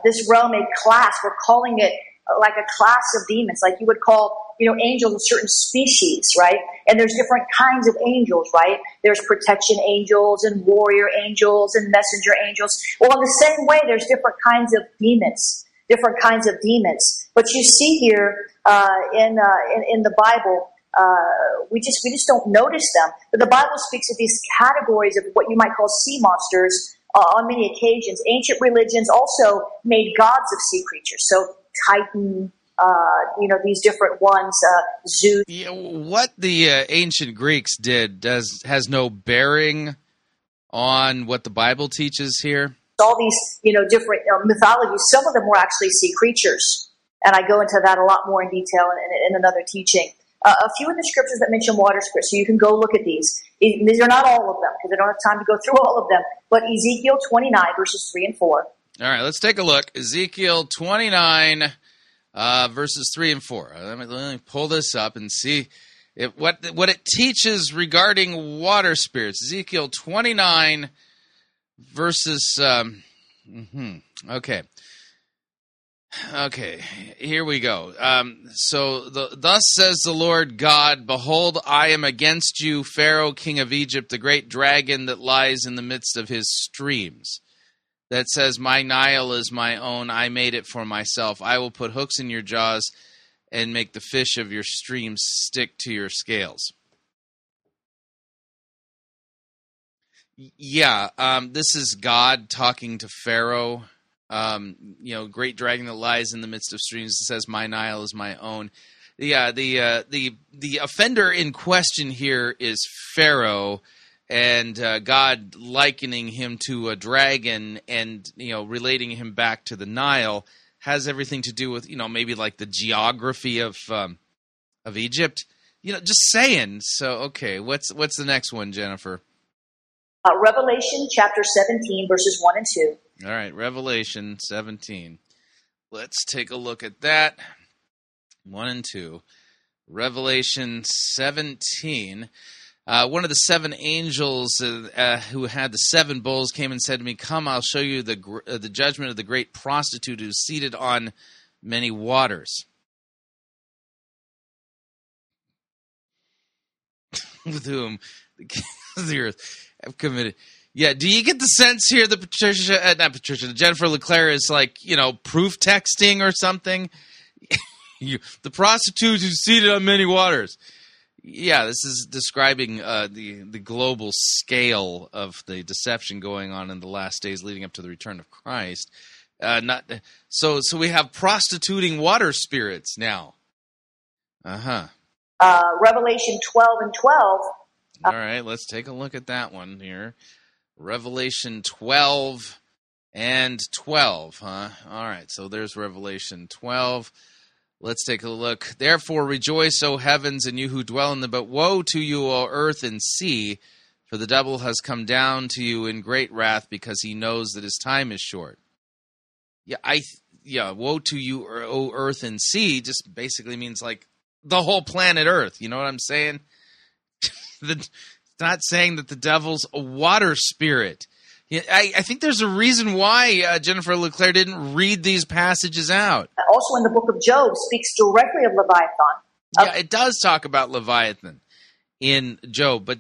this realm a class. We're calling it like a class of demons, like you would call you know angels of certain species, right? And there's different kinds of angels, right? There's protection angels and warrior angels and messenger angels. Well, in the same way, there's different kinds of demons, different kinds of demons. But you see here uh, in, uh, in in the Bible. Uh, we just we just don't notice them, but the Bible speaks of these categories of what you might call sea monsters uh, on many occasions. Ancient religions also made gods of sea creatures. So Titan, uh, you know, these different ones, uh, Zeus. Yeah, what the uh, ancient Greeks did does has no bearing on what the Bible teaches here. All these, you know, different uh, mythologies. Some of them were actually sea creatures, and I go into that a lot more in detail in, in another teaching. Uh, a few of the scriptures that mention water spirits, so you can go look at these. These are not all of them because I don't have time to go through all of them. But Ezekiel 29 verses 3 and 4. All right, let's take a look. Ezekiel 29, uh, verses 3 and 4. Uh, Let me, let me pull this up and see what, what it teaches regarding water spirits. Ezekiel 29, verses. Um, mhm, okay. Okay, here we go. Um, so, the, thus says the Lord God Behold, I am against you, Pharaoh, king of Egypt, the great dragon that lies in the midst of his streams that says, My Nile is my own. I made it for myself. I will put hooks in your jaws and make the fish of your streams stick to your scales. Yeah, um, this is God talking to Pharaoh. Um, you know, great dragon that lies in the midst of streams. It says, "My Nile is my own." Yeah, the uh, the the offender in question here is Pharaoh, and uh, God likening him to a dragon, and you know, relating him back to the Nile has everything to do with you know maybe like the geography of um, of Egypt. You know, just saying. So okay, what's what's the next one, Jennifer? Uh, Revelation chapter 17 verses 1 and 2. All right, Revelation 17. Let's take a look at that. 1 and 2. Revelation 17. Uh, one of the seven angels uh, uh, who had the seven bowls came and said to me, Come, I'll show you the, gr- uh, the judgment of the great prostitute who's seated on many waters. With whom the kings of the earth have committed. Yeah, do you get the sense here that Patricia, uh, not Patricia, Jennifer LeClaire is like, you know, proof texting or something? you, the prostitute who's seated on many waters. Yeah, this is describing uh, the the global scale of the deception going on in the last days leading up to the return of Christ. Uh, not so. So we have prostituting water spirits now. Uh huh. Uh, Revelation 12 and 12. All right, let's take a look at that one here. Revelation 12 and 12, huh? All right, so there's Revelation 12. Let's take a look. Therefore, rejoice, O heavens, and you who dwell in them. But woe to you, O earth and sea, for the devil has come down to you in great wrath, because he knows that his time is short. Yeah, I yeah. Woe to you, er, O earth and sea, just basically means like the whole planet Earth. You know what I'm saying? the, it's not saying that the devil's a water spirit. Yeah, I, I think there's a reason why uh, Jennifer LeClaire didn't read these passages out. Also in the book of Job speaks directly of Leviathan. Yeah, it does talk about Leviathan in Job, but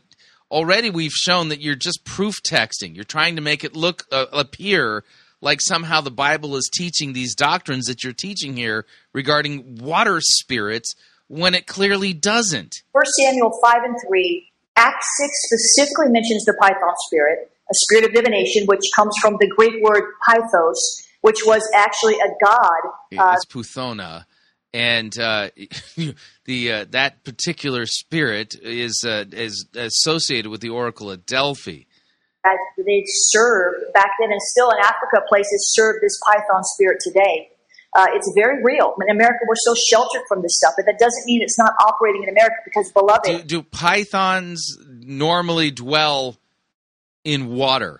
already we've shown that you're just proof texting. You're trying to make it look uh, appear like somehow the Bible is teaching these doctrines that you're teaching here regarding water spirits when it clearly doesn't. 1 Samuel 5 and 3, Acts 6 specifically mentions the Python spirit, a spirit of divination, which comes from the Greek word pythos, which was actually a god. Uh, it's Puthona, and uh, the uh, that particular spirit is uh, is associated with the Oracle at Delphi. they served back then and still in Africa, places serve this python spirit today. Uh, it's very real. In America, we're so sheltered from this stuff, but that doesn't mean it's not operating in America because, beloved, Do, do pythons normally dwell in water?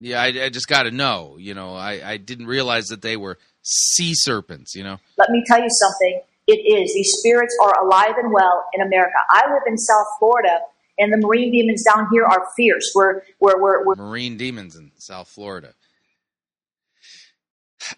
Yeah, I, I just got to know. You know, I, I didn't realize that they were sea serpents. You know, let me tell you something. It is. These spirits are alive and well in America. I live in South Florida, and the marine demons down here are fierce. We're, we're, we're, we're Marine demons in South Florida.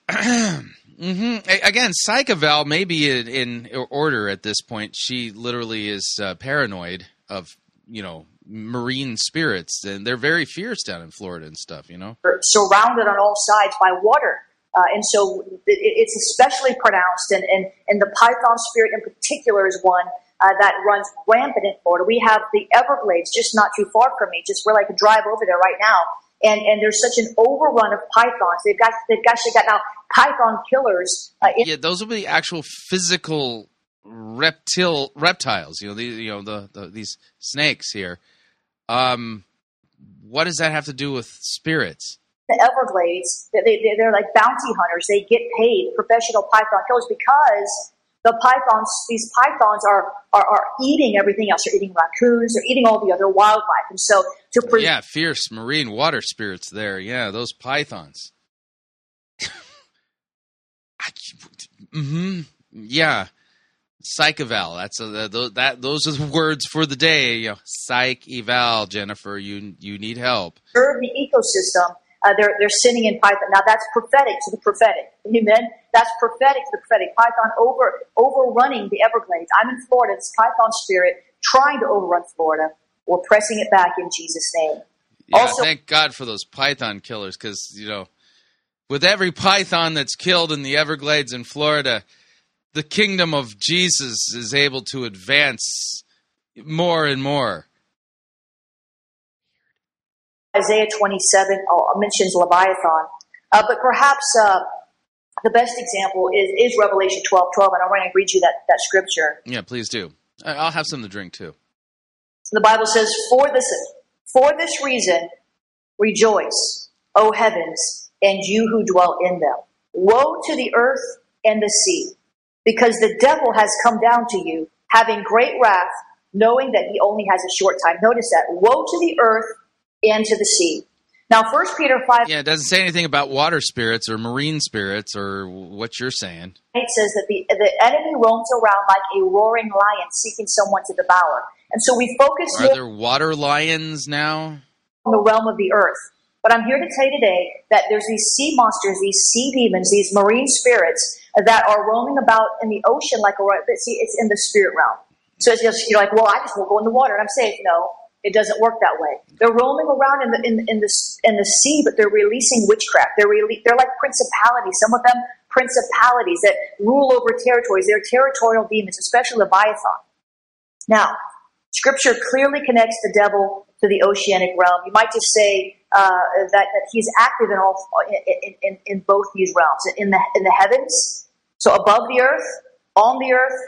hmm Again, Psych eval may be in, in order at this point. She literally is uh, paranoid of you know marine spirits, and they're very fierce down in Florida and stuff. You know, surrounded on all sides by water. Uh, and so it, it's especially pronounced, and, and, and the python spirit in particular is one uh, that runs rampant in Florida. We have the Everglades just not too far from me, just where I could drive over there right now. And, and there's such an overrun of pythons. They've got they've actually got now python killers. Uh, in- yeah, those will be actual physical reptile reptiles. You know, the, you know the, the these snakes here. Um, what does that have to do with spirits? the Everglades, they, they, they're like bounty hunters. They get paid, professional python killers, because the pythons, these pythons are, are, are eating everything else. They're eating raccoons. They're eating all the other wildlife. And so to pre- yeah, fierce marine water spirits there. Yeah, those pythons. mm-hmm. Yeah. Psych eval. That's a, that. Those are the words for the day. You know, psych eval, Jennifer. You you need help. Serve the ecosystem uh, they're, they're sinning in Python. Now that's prophetic to the prophetic. Amen. That's prophetic to the prophetic. Python over, overrunning the Everglades. I'm in Florida. It's Python spirit trying to overrun Florida. We're pressing it back in Jesus' name. Yeah, also, thank God for those Python killers because, you know, with every Python that's killed in the Everglades in Florida, the kingdom of Jesus is able to advance more and more. Isaiah 27 uh, mentions Leviathan. Uh, but perhaps uh, the best example is, is Revelation 12 12, and I'm going to read you that, that scripture. Yeah, please do. I'll have some to drink too. The Bible says, For this, for this reason, rejoice, O heavens, and you who dwell in them. Woe to the earth and the sea, because the devil has come down to you, having great wrath, knowing that he only has a short time. Notice that. Woe to the earth and to the sea. Now, First Peter five. Yeah, it doesn't say anything about water spirits or marine spirits or what you're saying. It says that the the enemy roams around like a roaring lion, seeking someone to devour. And so we focus. Are there water lions now? In the realm of the earth. But I'm here to tell you today that there's these sea monsters, these sea demons, these marine spirits that are roaming about in the ocean like a. See, it's in the spirit realm. So it's just, you're like, well, I just won't go in the water, and I'm safe. No, it doesn't work that way. They're roaming around in the in, in the in the sea, but they're releasing witchcraft. They're they're like principalities. Some of them principalities that rule over territories. They're territorial demons, especially Leviathan. Now, Scripture clearly connects the devil to the oceanic realm. You might just say uh, that, that he's active in all in, in, in both these realms, in the in the heavens, so above the earth, on the earth,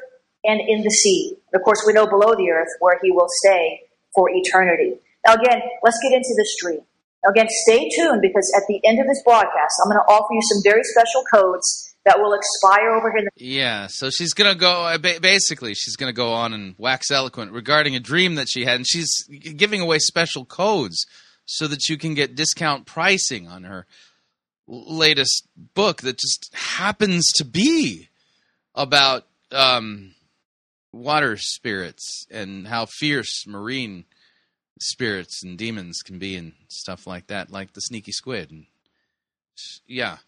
and in the sea. And of course, we know below the earth where he will stay for eternity. Now, again, let's get into this dream. Now, again, stay tuned because at the end of this broadcast, I'm going to offer you some very special codes that will expire over here. yeah, so she's going to go, uh, basically, she's going to go on and wax eloquent regarding a dream that she had, and she's giving away special codes so that you can get discount pricing on her latest book that just happens to be about um, water spirits and how fierce marine spirits and demons can be and stuff like that, like the sneaky squid. And yeah.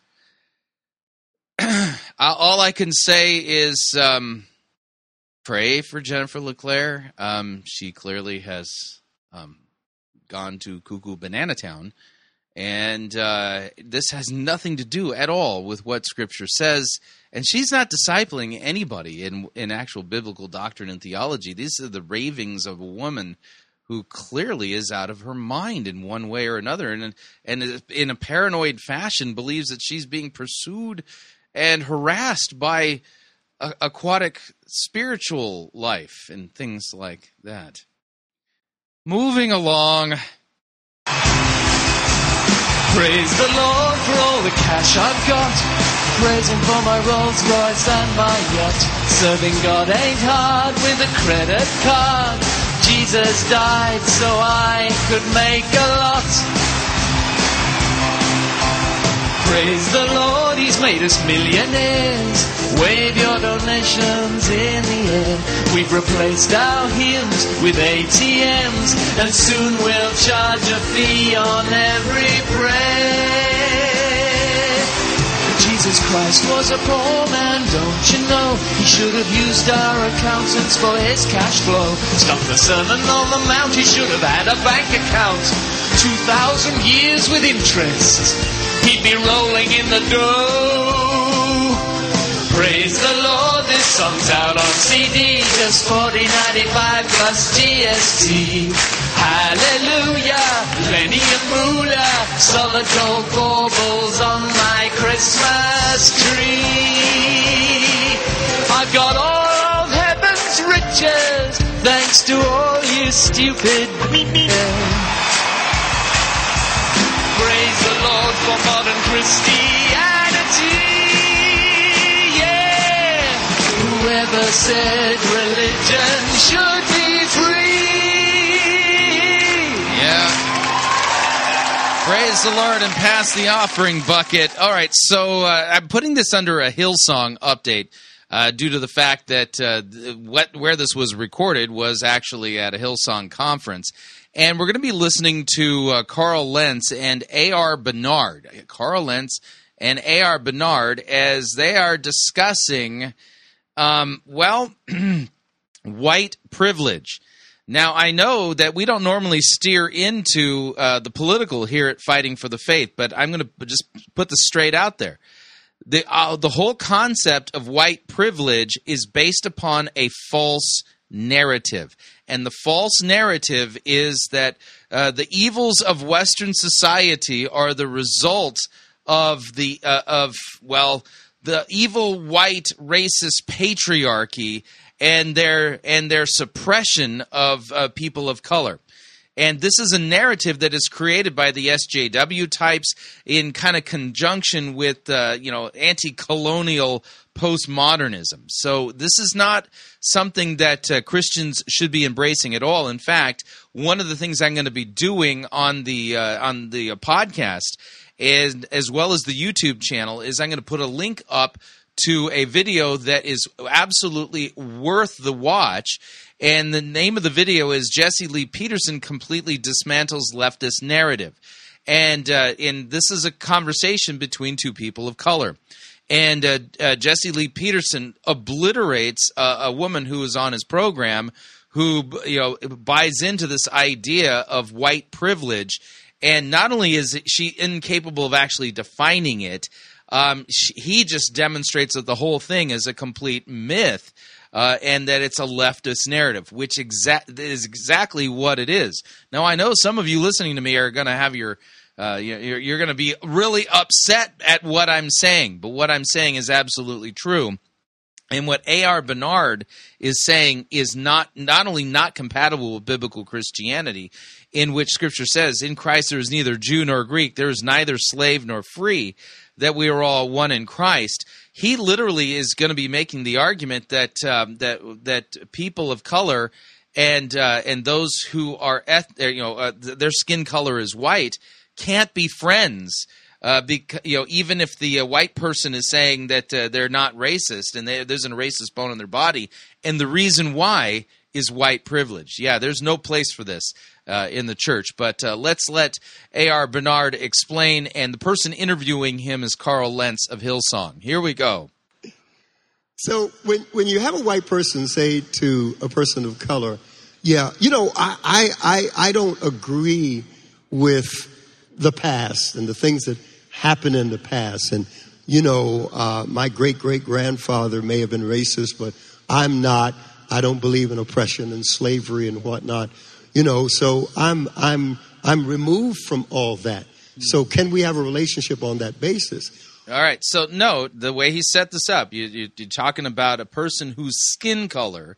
All I can say is um, pray for Jennifer LeClaire. Um, she clearly has um, gone to Cuckoo Banana Town. And uh, this has nothing to do at all with what Scripture says and she's not discipling anybody in in actual biblical doctrine and theology. These are the ravings of a woman who clearly is out of her mind in one way or another, and and in a paranoid fashion believes that she's being pursued and harassed by aquatic spiritual life and things like that. Moving along. Praise the Lord for all the cash I've got. Praising for my Rolls Royce and my yacht. Serving God ain't hard with a credit card. Jesus died so I could make a lot. Praise the Lord, Us millionaires. Wave your donations in the air. We've replaced our hymns with ATMs, and soon we'll charge a fee on every prayer. Jesus Christ was a poor man, don't you know? He should have used our accountants for his cash flow. Stop the sermon on the mount, he should have had a bank account. Two thousand years with interest, he'd be rolling in the dough. Praise the Lord, this song's out on CD, just forty ninety five plus GST. Hallelujah, plenty of moolah, solid gold baubles on my Christmas tree. I've got all of heaven's riches, thanks to all you stupid Christianity. Yeah. Whoever said religion should be free. Yeah. Praise the Lord and pass the offering bucket. All right, so uh, I'm putting this under a Hillsong update uh, due to the fact that uh, what where this was recorded was actually at a Hillsong conference, and we're going to be listening to uh, Carl Lentz and A.R. Bernard. Carl Lentz and A.R. Bernard as they are discussing, um, well, white privilege. Now, I know that we don't normally steer into uh, the political here at Fighting for the Faith, but I'm going to just put this straight out there. The, uh, the whole concept of white privilege is based upon a false narrative. And the false narrative is that uh, the evils of Western society are the result of the, uh, of, well, the evil white racist patriarchy and their and their suppression of uh, people of color. And this is a narrative that is created by the SJW types in kind of conjunction with uh, you know anti-colonial postmodernism. So this is not something that uh, Christians should be embracing at all. In fact, one of the things I'm going to be doing on the uh, on the uh, podcast and as well as the YouTube channel is I'm going to put a link up to a video that is absolutely worth the watch. And the name of the video is Jesse Lee Peterson completely dismantles leftist narrative. And uh, and this is a conversation between two people of color. And uh, uh, Jesse Lee Peterson obliterates a woman who is on his program who you know buys into this idea of white privilege. And not only is she incapable of actually defining it, um, sh- he just demonstrates that the whole thing is a complete myth. Uh, and that it's a leftist narrative, which exa- is exactly what it is. Now, I know some of you listening to me are going to have your, uh, you're, you're going to be really upset at what I'm saying, but what I'm saying is absolutely true. And what A.R. Bernard is saying is not not only not compatible with biblical Christianity, in which Scripture says, "In Christ there is neither Jew nor Greek, there is neither slave nor free." that we are all one in Christ. He literally is going to be making the argument that um, that that people of color and uh, and those who are eth- you know uh, their skin color is white can't be friends. Uh, because you know, even if the uh, white person is saying that uh, they're not racist and they, there's a racist bone in their body, and the reason why is white privilege. Yeah, there's no place for this uh, in the church. But uh, let's let A.R. Bernard explain, and the person interviewing him is Carl Lentz of Hillsong. Here we go. So when when you have a white person say to a person of color, "Yeah, you know, I I I, I don't agree with the past and the things that happened in the past, and you know, uh, my great great grandfather may have been racist, but I'm not. I don't believe in oppression and slavery and whatnot." You know, so I'm I'm I'm removed from all that. So can we have a relationship on that basis? All right. So no, the way he set this up, you, you, you're talking about a person whose skin color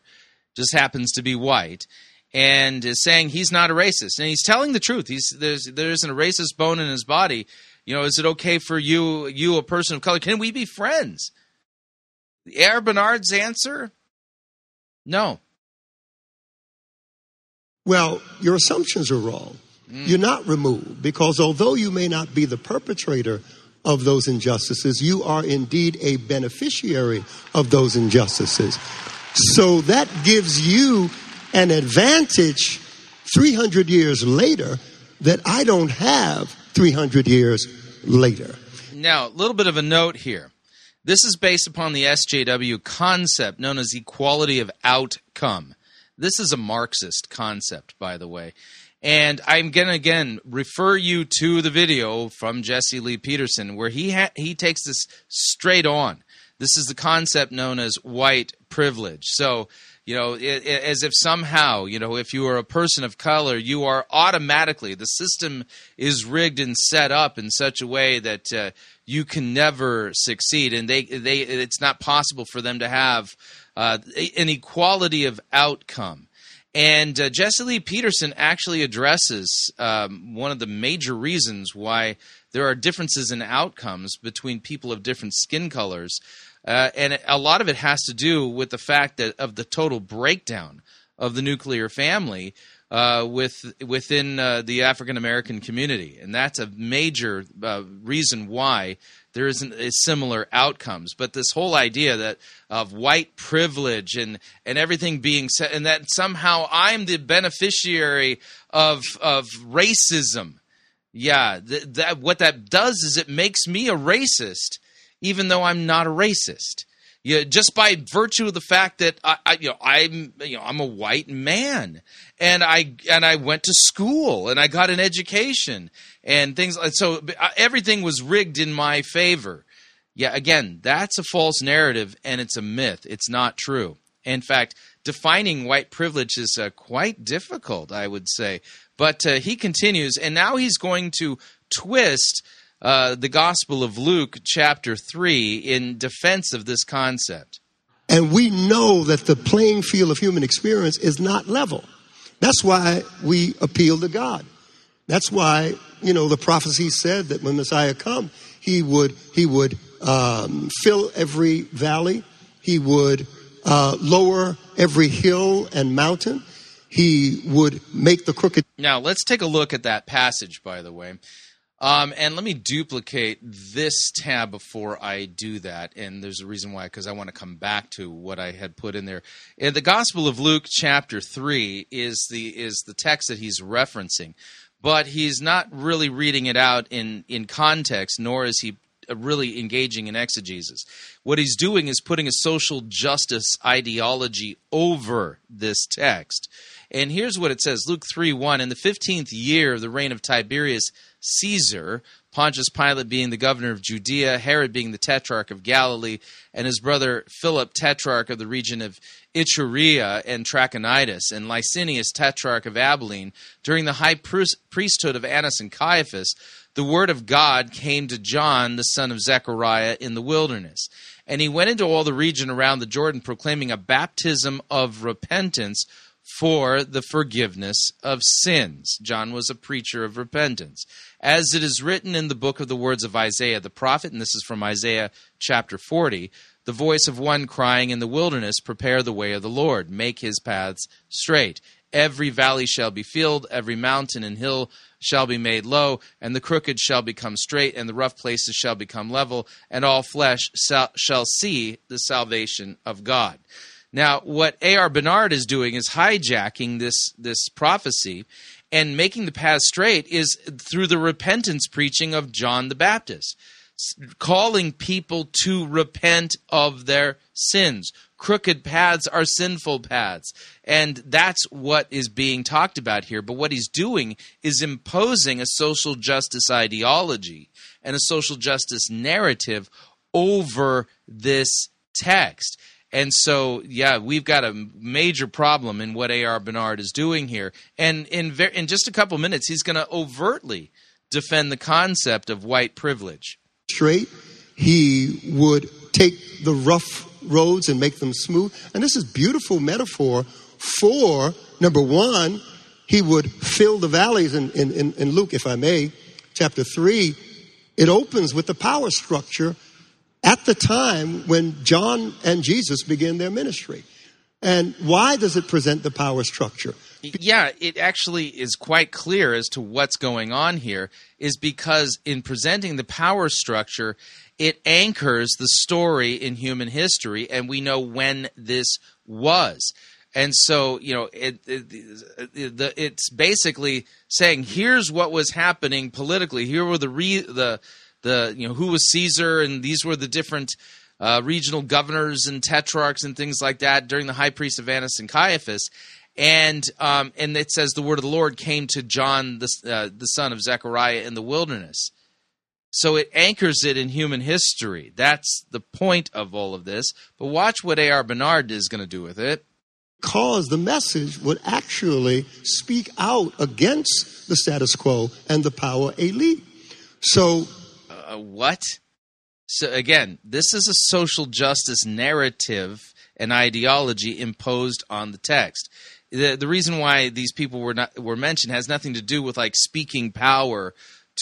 just happens to be white, and is saying he's not a racist, and he's telling the truth. He's there's there isn't a racist bone in his body. You know, is it okay for you, you a person of color? Can we be friends? A.R. Bernard's answer: No. Well, your assumptions are wrong. Mm. You're not removed because although you may not be the perpetrator of those injustices. You are indeed a beneficiary of those injustices. So that gives you an advantage 300 years later that I don't have 300 years later. Now, a little bit of a note here. This is based upon the SJW concept known as equality of outcome. This is a Marxist concept, by the way. And I'm going to again refer you to the video from Jesse Lee Peterson where he ha- he takes this straight on. This is the concept known as white privilege. So, you know, it, it, as if somehow, you know, if you are a person of color, you are automatically the system is rigged and set up in such a way that uh, you can never succeed, and they they it's not possible for them to have uh, an equality of outcome. And uh, Jesse Lee Peterson actually addresses um, one of the major reasons why there are differences in outcomes between people of different skin colors. Uh, and a lot of it has to do with the fact that of the total breakdown of the nuclear family uh, with within uh, the African American community, and that's a major uh, reason why there isn't similar outcomes. But this whole idea that of white privilege and and everything being said, and that somehow I'm the beneficiary of of racism. Yeah, th- that what that does is it makes me a racist, even though I'm not a racist. Yeah, just by virtue of the fact that I, I, you know I'm you know I'm a white man and I and I went to school and I got an education and things like so uh, everything was rigged in my favor. Yeah, again, that's a false narrative and it's a myth. It's not true. In fact, defining white privilege is uh, quite difficult, I would say. But uh, he continues, and now he's going to twist uh, the Gospel of Luke, chapter 3, in defense of this concept. And we know that the playing field of human experience is not level. That's why we appeal to God. That's why, you know, the prophecy said that when Messiah come, he would, he would um, fill every valley. He would uh, lower every hill and mountain. He would make the crooked. Now, let's take a look at that passage, by the way. Um, and let me duplicate this tab before I do that. And there's a reason why, because I want to come back to what I had put in there. In the Gospel of Luke, chapter three, is the is the text that he's referencing, but he's not really reading it out in in context, nor is he really engaging in exegesis. What he's doing is putting a social justice ideology over this text. And here's what it says Luke 3 1 In the 15th year of the reign of Tiberius Caesar, Pontius Pilate being the governor of Judea, Herod being the tetrarch of Galilee, and his brother Philip, tetrarch of the region of Iturea and Trachonitis, and Lysanias, tetrarch of Abilene, during the high priesthood of Annas and Caiaphas, the word of God came to John, the son of Zechariah, in the wilderness. And he went into all the region around the Jordan, proclaiming a baptism of repentance for the forgiveness of sins. John was a preacher of repentance. As it is written in the book of the words of Isaiah the prophet, and this is from Isaiah chapter 40, the voice of one crying in the wilderness, Prepare the way of the Lord, make his paths straight. Every valley shall be filled, every mountain and hill shall be made low, and the crooked shall become straight, and the rough places shall become level, and all flesh shall see the salvation of God. Now, what A.R. Bernard is doing is hijacking this, this prophecy and making the path straight is through the repentance preaching of John the Baptist, calling people to repent of their sins. Crooked paths are sinful paths. And that's what is being talked about here. But what he's doing is imposing a social justice ideology and a social justice narrative over this text. And so, yeah, we've got a major problem in what A.R. Bernard is doing here. And in, ver- in just a couple minutes, he's going to overtly defend the concept of white privilege. Straight, he would take the rough roads and make them smooth. And this is beautiful metaphor for number one, he would fill the valleys in, in, in, Luke, if I may, chapter three. It opens with the power structure at the time when John and Jesus began their ministry. And why does it present the power structure? Yeah, it actually is quite clear as to what's going on here, is because in presenting the power structure, it anchors the story in human history, and we know when this was. And so, you know, it, it, it, it's basically saying here's what was happening politically. Here were the re, the the you know who was Caesar, and these were the different uh, regional governors and tetrarchs and things like that during the high priest of Annas and Caiaphas and um, and it says the word of the Lord came to John, the uh, the son of Zechariah, in the wilderness. So it anchors it in human history. That's the point of all of this. But watch what A.R. Bernard is going to do with it. Because the message would actually speak out against the status quo and the power elite. So, uh, what? So again, this is a social justice narrative and ideology imposed on the text. The the reason why these people were not were mentioned has nothing to do with like speaking power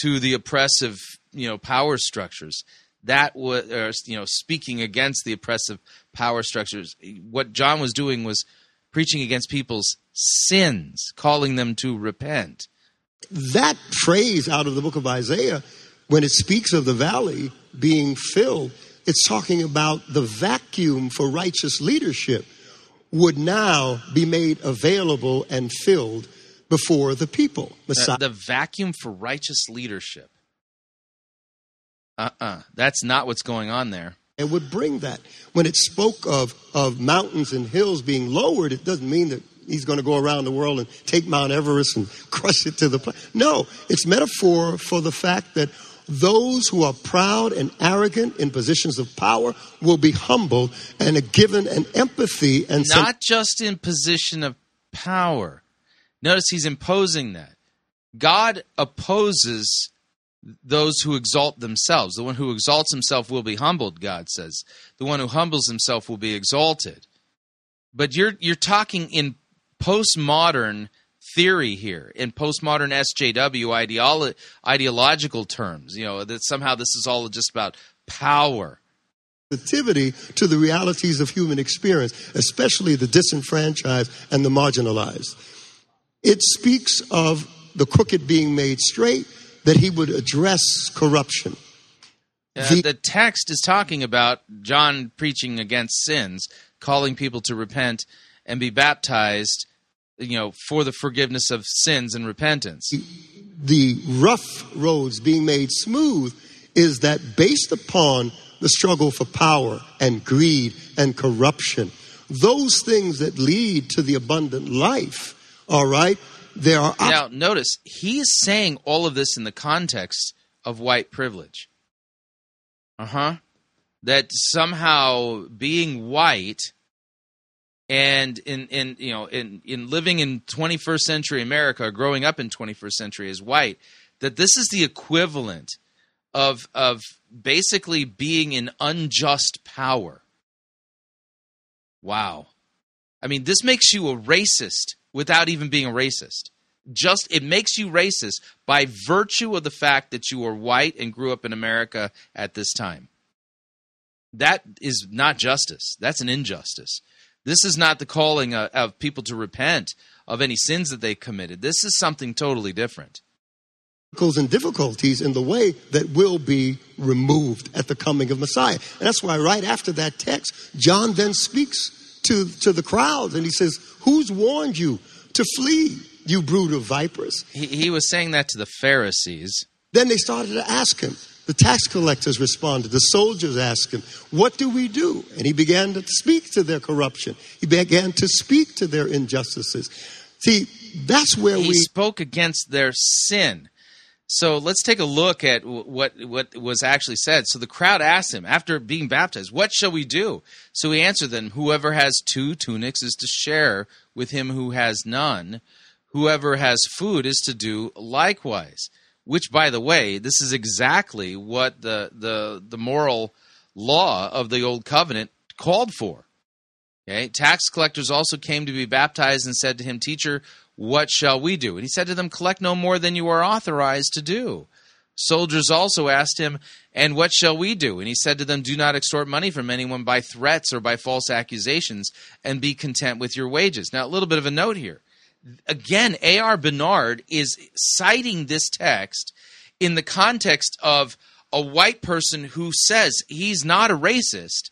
to the oppressive you know power structures. That was or, you know speaking against the oppressive power structures. What john was doing was preaching against people's sins calling them to repent. That phrase out of the book of isaiah when it speaks of the valley being filled it's talking about the vacuum for righteous leadership would now be made available and filled before the people. Messiah. The, the vacuum for righteous leadership. Uh uh-uh. uh. That's not what's going on there. It would bring that. When it spoke of, of mountains and hills being lowered, it doesn't mean that he's going to go around the world and take Mount Everest and crush it to the planet. No, it's metaphor for the fact that those who are proud and arrogant in positions of power will be humbled and given an empathy and not just in position of power. Notice he's imposing that. God opposes those who exalt themselves. The one who exalts himself will be humbled, God says. The one who humbles himself will be exalted. But you're you're talking in postmodern theory here in postmodern SJW ideolo- ideological terms. You know that somehow this is all just about power. Sensitivity to the realities of human experience, especially the disenfranchised and the marginalized. It speaks of the crooked being made straight, that he would address corruption. Uh, the, the text is talking about John preaching against sins, calling people to repent and be baptized you know, for the forgiveness of sins and repentance. The rough roads being made smooth is that based upon the struggle for power and greed and corruption, those things that lead to the abundant life, all right, there are. Op- now, notice, he's saying all of this in the context of white privilege. Uh huh. That somehow being white and in in you know in in living in 21st century America, growing up in 21st century as white, that this is the equivalent of of basically being in unjust power. Wow. I mean, this makes you a racist without even being a racist. Just it makes you racist by virtue of the fact that you are white and grew up in America at this time. That is not justice. That's an injustice. This is not the calling of, of people to repent of any sins that they committed. This is something totally different and difficulties in the way that will be removed at the coming of Messiah. And that's why right after that text, John then speaks to, to the crowds and he says, Who's warned you to flee, you brood of vipers? He, he was saying that to the Pharisees. Then they started to ask him, the tax collectors responded. The soldiers asked him, What do we do? And he began to speak to their corruption. He began to speak to their injustices. See, that's where he we. spoke against their sin. So let's take a look at what what was actually said. So the crowd asked him after being baptized, "What shall we do?" So he answered them, "Whoever has two tunics is to share with him who has none. Whoever has food is to do likewise." Which by the way this is exactly what the the the moral law of the old covenant called for. Okay? Tax collectors also came to be baptized and said to him teacher what shall we do? And he said to them collect no more than you are authorized to do. Soldiers also asked him and what shall we do? And he said to them do not extort money from anyone by threats or by false accusations and be content with your wages. Now a little bit of a note here again, A.R. Bernard is citing this text in the context of a white person who says he's not a racist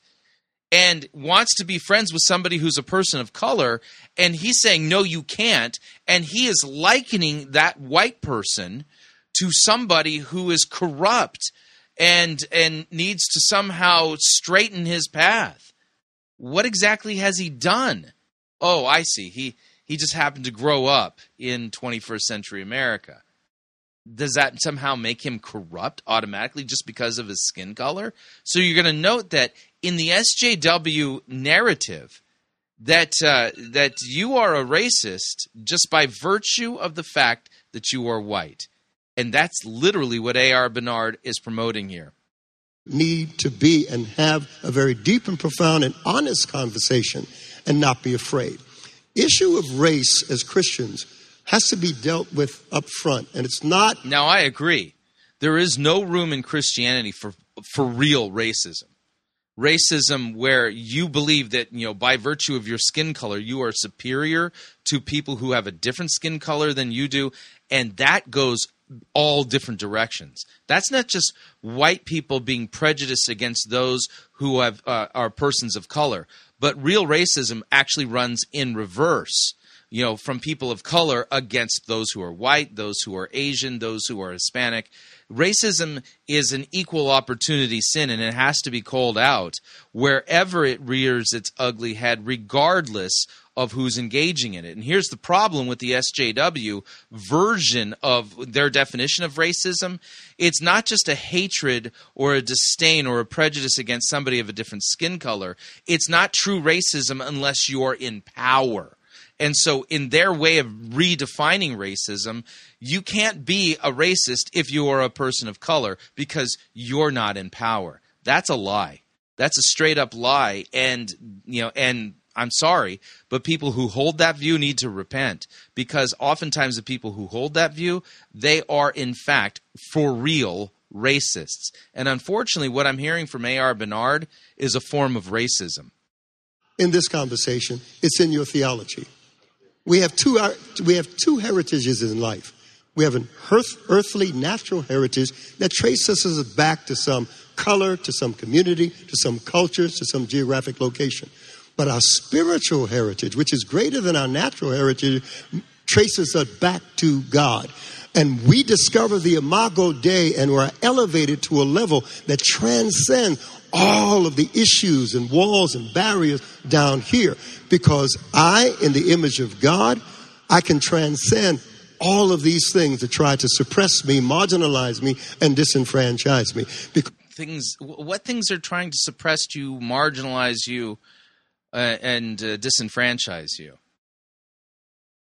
and wants to be friends with somebody who's a person of color and he's saying no you can't and he is likening that white person to somebody who is corrupt and and needs to somehow straighten his path what exactly has he done oh i see he he just happened to grow up in 21st century america does that somehow make him corrupt automatically just because of his skin color? So you're going to note that in the SJW narrative, that uh, that you are a racist just by virtue of the fact that you are white, and that's literally what A.R. Bernard is promoting here. Need to be and have a very deep and profound and honest conversation, and not be afraid. Issue of race as Christians has to be dealt with up front. And it's not. Now, I agree. There is no room in Christianity for, for real racism. Racism where you believe that, you know, by virtue of your skin color, you are superior to people who have a different skin color than you do. And that goes all different directions. That's not just white people being prejudiced against those who have, uh, are persons of color, but real racism actually runs in reverse you know, from people of color against those who are white, those who are Asian, those who are Hispanic. Racism is an equal opportunity sin and it has to be called out wherever it rears its ugly head, regardless of who's engaging in it. And here's the problem with the SJW version of their definition of racism it's not just a hatred or a disdain or a prejudice against somebody of a different skin color, it's not true racism unless you're in power. And so, in their way of redefining racism, you can't be a racist if you are a person of color because you're not in power. That's a lie. That's a straight up lie. And, you know, and I'm sorry, but people who hold that view need to repent because oftentimes the people who hold that view, they are in fact for real racists. And unfortunately, what I'm hearing from A.R. Bernard is a form of racism. In this conversation, it's in your theology. We have two, uh, we have two heritages in life. We have an earth, earthly, natural heritage that traces us back to some color, to some community, to some culture, to some geographic location. But our spiritual heritage, which is greater than our natural heritage, traces us back to God. And we discover the Imago Dei and we're elevated to a level that transcends all of the issues and walls and barriers down here because I, in the image of God, I can transcend all of these things that try to suppress me, marginalize me, and disenfranchise me. Because things, what things are trying to suppress you, marginalize you, uh, and uh, disenfranchise you?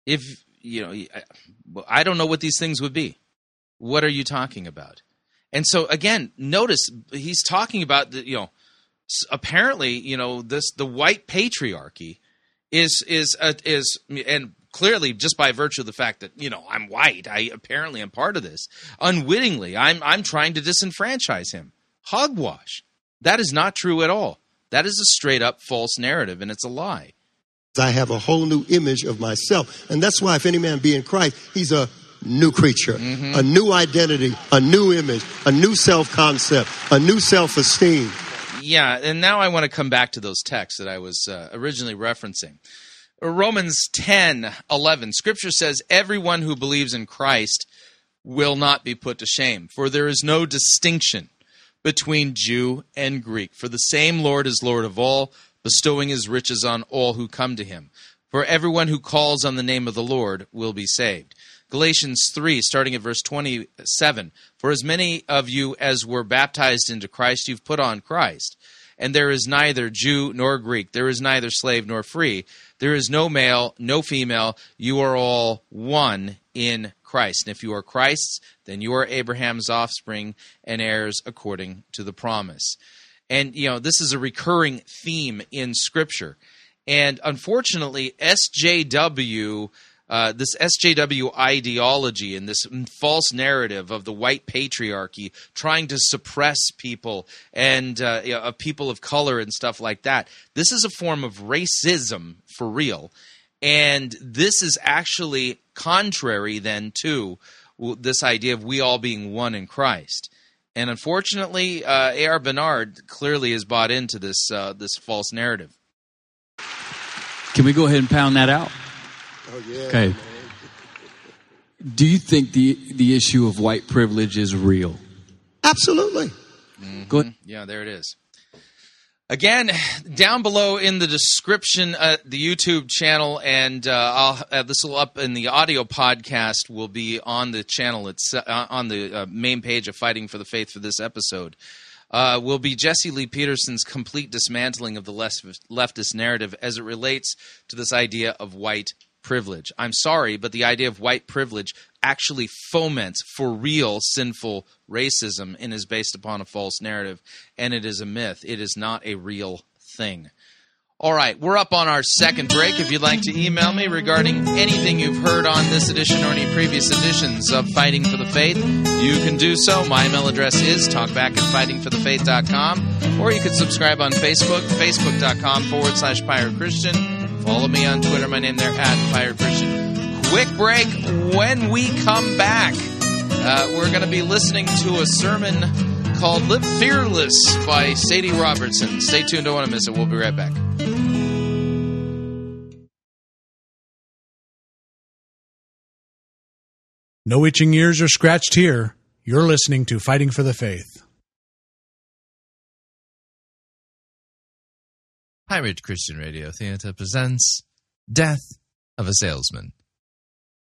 If you know, I, don't know what these things would be. What are you talking about? And so again, notice he's talking about the you know apparently you know this the white patriarchy is is uh, is and clearly just by virtue of the fact that you know I'm white, I apparently am part of this. Unwittingly, I'm I'm trying to disenfranchise him. Hogwash. That is not true at all. That is a straight up false narrative, and it's a lie. I have a whole new image of myself, and that's why if any man be in Christ, he's a new creature, mm-hmm. a new identity, a new image, a new self concept, a new self esteem yeah, and now I want to come back to those texts that I was uh, originally referencing. Romans 10 11, scripture says, Everyone who believes in Christ will not be put to shame, for there is no distinction between Jew and Greek. For the same Lord is Lord of all, bestowing his riches on all who come to him. For everyone who calls on the name of the Lord will be saved. Galatians 3, starting at verse 27 For as many of you as were baptized into Christ, you've put on Christ. And there is neither Jew nor Greek, there is neither slave nor free, there is no male, no female, you are all one in Christ. And if you are Christ's, then you are Abraham's offspring and heirs according to the promise. And, you know, this is a recurring theme in Scripture. And unfortunately, SJW uh, this SJW ideology and this false narrative of the white patriarchy trying to suppress people and uh, you know, people of color and stuff like that. This is a form of racism for real. And this is actually contrary then to this idea of we all being one in Christ. And unfortunately, uh, A.R. Bernard clearly has bought into this uh, this false narrative. Can we go ahead and pound that out? Oh yeah. Okay. Do you think the the issue of white privilege is real? Absolutely. Go ahead. Yeah, there it is. Again, down below in the description, uh, the YouTube channel, and uh, I'll uh, this will up in the audio podcast will be on the channel. It's uh, on the uh, main page of Fighting for the Faith for this episode. Uh, will be Jesse Lee Peterson's complete dismantling of the leftist narrative as it relates to this idea of white privilege. I'm sorry, but the idea of white privilege actually foments for real sinful racism and is based upon a false narrative, and it is a myth. It is not a real thing. All right, we're up on our second break. If you'd like to email me regarding anything you've heard on this edition or any previous editions of Fighting for the Faith, you can do so. My email address is talkback at fightingforthefaith.com, or you can subscribe on Facebook, facebook.com forward slash pirate Christian. Follow me on Twitter, my name there at pirate Christian quick break. When we come back, uh, we're going to be listening to a sermon called Live Fearless by Sadie Robertson. Stay tuned, don't want to miss it. We'll be right back. No itching ears are scratched here. You're listening to Fighting for the Faith. Pirate Christian Radio Theater presents Death of a Salesman.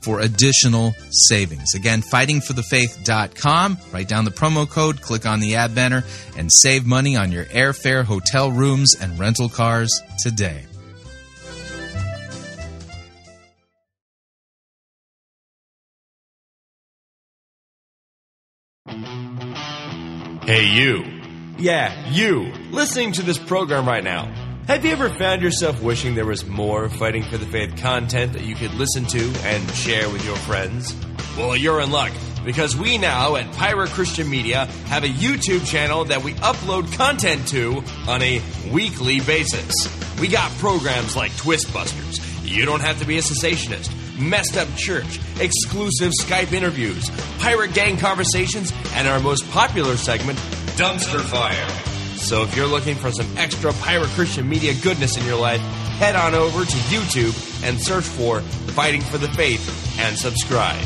for additional savings. Again, fightingforthefaith.com. Write down the promo code, click on the ad banner, and save money on your airfare, hotel rooms, and rental cars today. Hey, you. Yeah, you. Listening to this program right now. Have you ever found yourself wishing there was more Fighting for the Faith content that you could listen to and share with your friends? Well, you're in luck because we now at Pirate Christian Media have a YouTube channel that we upload content to on a weekly basis. We got programs like Twist Busters. You don't have to be a cessationist. Messed Up Church, exclusive Skype interviews, pirate gang conversations, and our most popular segment, Dumpster Fire. So if you're looking for some extra Pirate Christian media goodness in your life, head on over to YouTube and search for Fighting for the Faith and subscribe.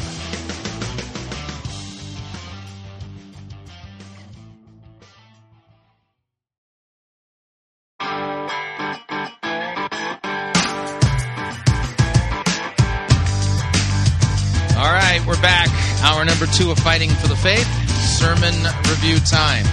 All right, we're back. Hour number two of Fighting for the Faith. Sermon review time.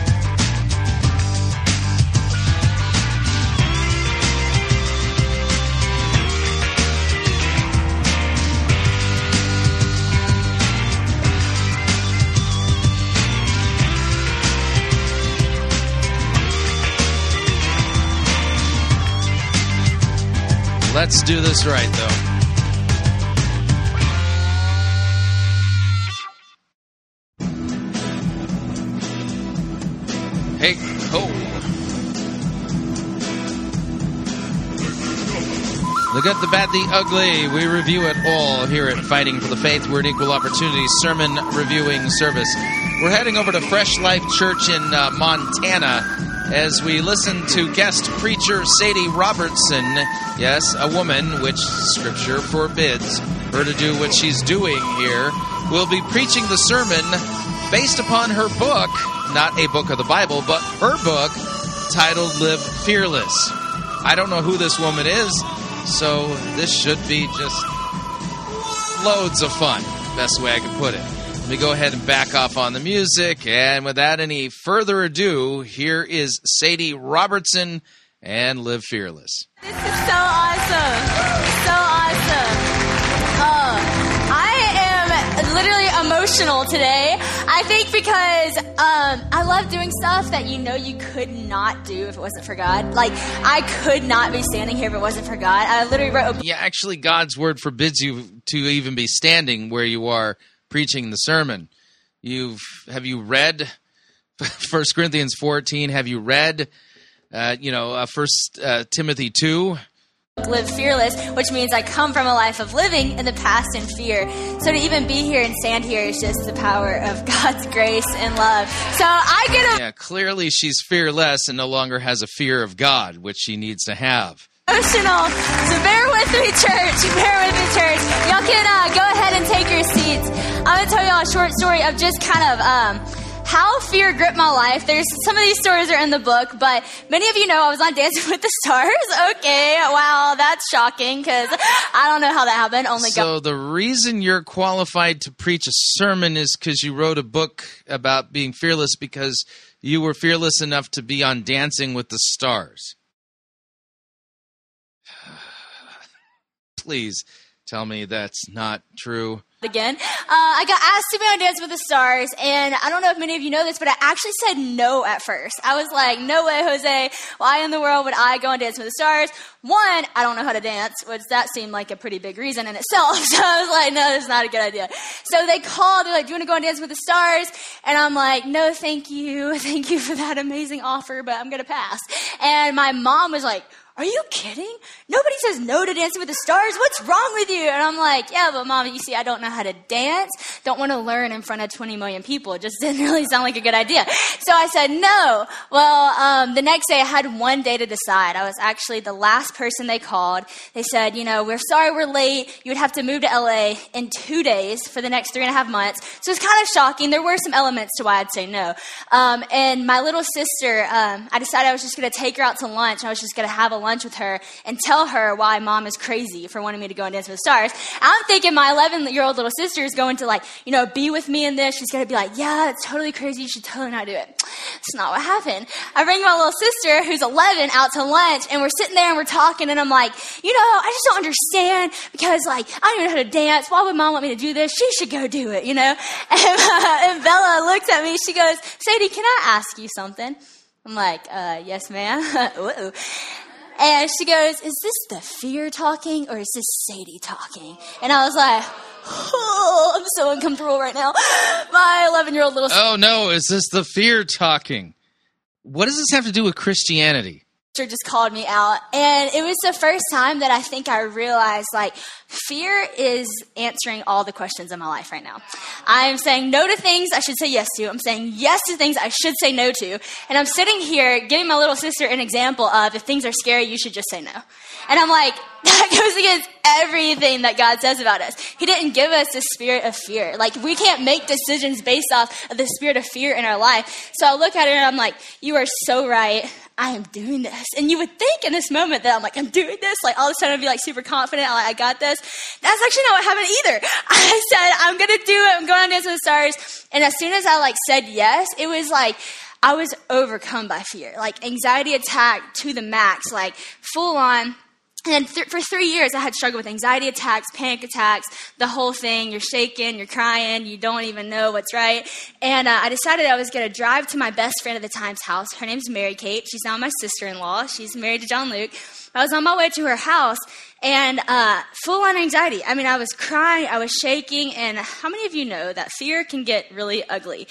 Let's do this right, though. Hey, ho. The good, the bad, the ugly. We review it all here at Fighting for the Faith. We're an equal opportunity sermon reviewing service. We're heading over to Fresh Life Church in uh, Montana as we listen to guest preacher Sadie Robertson. Yes, a woman, which Scripture forbids her to do what she's doing here, will be preaching the sermon based upon her book, not a book of the Bible, but her book titled Live Fearless. I don't know who this woman is, so this should be just loads of fun. Best way I could put it. Me go ahead and back off on the music. And without any further ado, here is Sadie Robertson and Live Fearless. This is so awesome. So awesome. Uh, I am literally emotional today. I think because um, I love doing stuff that you know you could not do if it wasn't for God. Like, I could not be standing here if it wasn't for God. I literally wrote a Yeah, actually, God's word forbids you to even be standing where you are preaching the sermon. You've have you read First Corinthians fourteen? Have you read, uh, you know, uh, First uh, Timothy two? live fearless, which means I come from a life of living in the past in fear. So to even be here and stand here is just the power of God's grace and love. So I get Yeah, clearly she's fearless and no longer has a fear of God, which she needs to have. Emotional. So bear with me, church. Bear with me, church. Y'all can uh, go ahead and take your seats. I'm gonna tell y'all a short story of just kind of um, how fear gripped my life. There's some of these stories are in the book, but many of you know I was on Dancing with the Stars. Okay, wow, that's shocking because I don't know how that happened. Only God. So the reason you're qualified to preach a sermon is because you wrote a book about being fearless because you were fearless enough to be on Dancing with the Stars. Please tell me that's not true. again. Uh, I got asked to be on Dance with the Stars, and I don't know if many of you know this, but I actually said no at first. I was like, no way, Jose. Why in the world would I go on Dance with the Stars? One, I don't know how to dance, which that seemed like a pretty big reason in itself. So I was like, no, that's not a good idea. So they called, they're like, do you want to go on Dance with the Stars? And I'm like, no, thank you. Thank you for that amazing offer, but I'm going to pass. And my mom was like, are you kidding? Nobody says no to Dancing with the Stars. What's wrong with you? And I'm like, yeah, but mom, you see, I don't know how to dance. Don't want to learn in front of 20 million people. It just didn't really sound like a good idea. So I said no. Well, um, the next day I had one day to decide. I was actually the last person they called. They said, you know, we're sorry we're late. You would have to move to LA in two days for the next three and a half months. So it's kind of shocking. There were some elements to why I'd say no. Um, and my little sister, um, I decided I was just going to take her out to lunch. I was just going to have a lunch with her and tell her why mom is crazy for wanting me to go and dance with the stars. I'm thinking my 11 year old little sister is going to like, you know, be with me in this. She's going to be like, yeah, it's totally crazy. You should totally not do it. It's not what happened. I bring my little sister who's 11 out to lunch and we're sitting there and we're talking and I'm like, you know, I just don't understand because like, I don't even know how to dance. Why would mom want me to do this? She should go do it, you know? And, and Bella looks at me. She goes, Sadie, can I ask you something? I'm like, uh, yes, ma'am. And she goes, Is this the fear talking or is this Sadie talking? And I was like, Oh, I'm so uncomfortable right now. My 11 year old little Oh no, is this the fear talking? What does this have to do with Christianity? Just called me out. And it was the first time that I think I realized like fear is answering all the questions in my life right now. I'm saying no to things I should say yes to. I'm saying yes to things I should say no to. And I'm sitting here giving my little sister an example of if things are scary, you should just say no. And I'm like, that goes against everything that God says about us. He didn't give us the spirit of fear. Like, we can't make decisions based off of the spirit of fear in our life. So I look at it and I'm like, you are so right. I am doing this. And you would think in this moment that I'm like, I'm doing this. Like, all of a sudden I'd be like super confident. Like, I got this. That's actually not what happened either. I said, I'm going to do it. I'm going on Dance with the Stars. And as soon as I like said yes, it was like, I was overcome by fear. Like, anxiety attack to the max. Like, full on. And th- for three years, I had struggled with anxiety attacks, panic attacks, the whole thing. You're shaking, you're crying, you don't even know what's right. And uh, I decided I was going to drive to my best friend at the time's house. Her name's Mary Kate. She's now my sister in law. She's married to John Luke. I was on my way to her house and uh, full on anxiety. I mean, I was crying, I was shaking, and how many of you know that fear can get really ugly?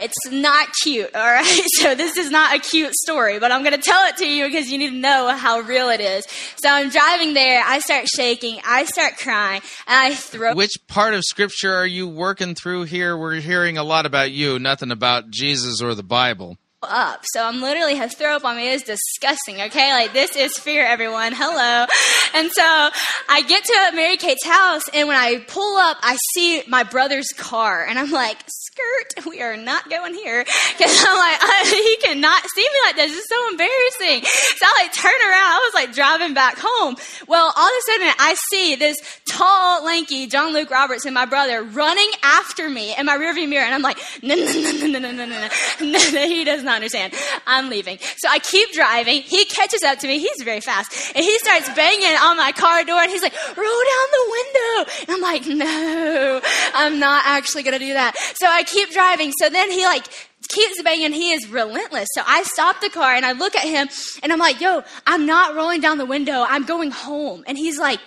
It's not cute, all right? So, this is not a cute story, but I'm going to tell it to you because you need to know how real it is. So, I'm driving there, I start shaking, I start crying, and I throw. Which part of scripture are you working through here? We're hearing a lot about you, nothing about Jesus or the Bible. Up. So I'm literally have throw up on me. It's disgusting. Okay, like this is fear, everyone. Hello. And so I get to Mary Kate's house, and when I pull up, I see my brother's car, and I'm like, skirt, we are not going here because I'm like, I, he cannot see me like this. It's so embarrassing. So I like turn around. I was like driving back home. Well, all of a sudden I see this tall, lanky John Luke Robertson and my brother running after me in my rearview mirror, and I'm like, no, no, no, no, no, no, no, no, no. He does not understand. I'm leaving. So I keep driving. He catches up to me. He's very fast, and he starts banging on my car door, and he's like, roll down the window. And I'm like, no, I'm not actually gonna do that. So I keep driving. So then he like keeps banging. And he is relentless. So I stop the car and I look at him and I'm like, yo, I'm not rolling down the window. I'm going home. And he's like,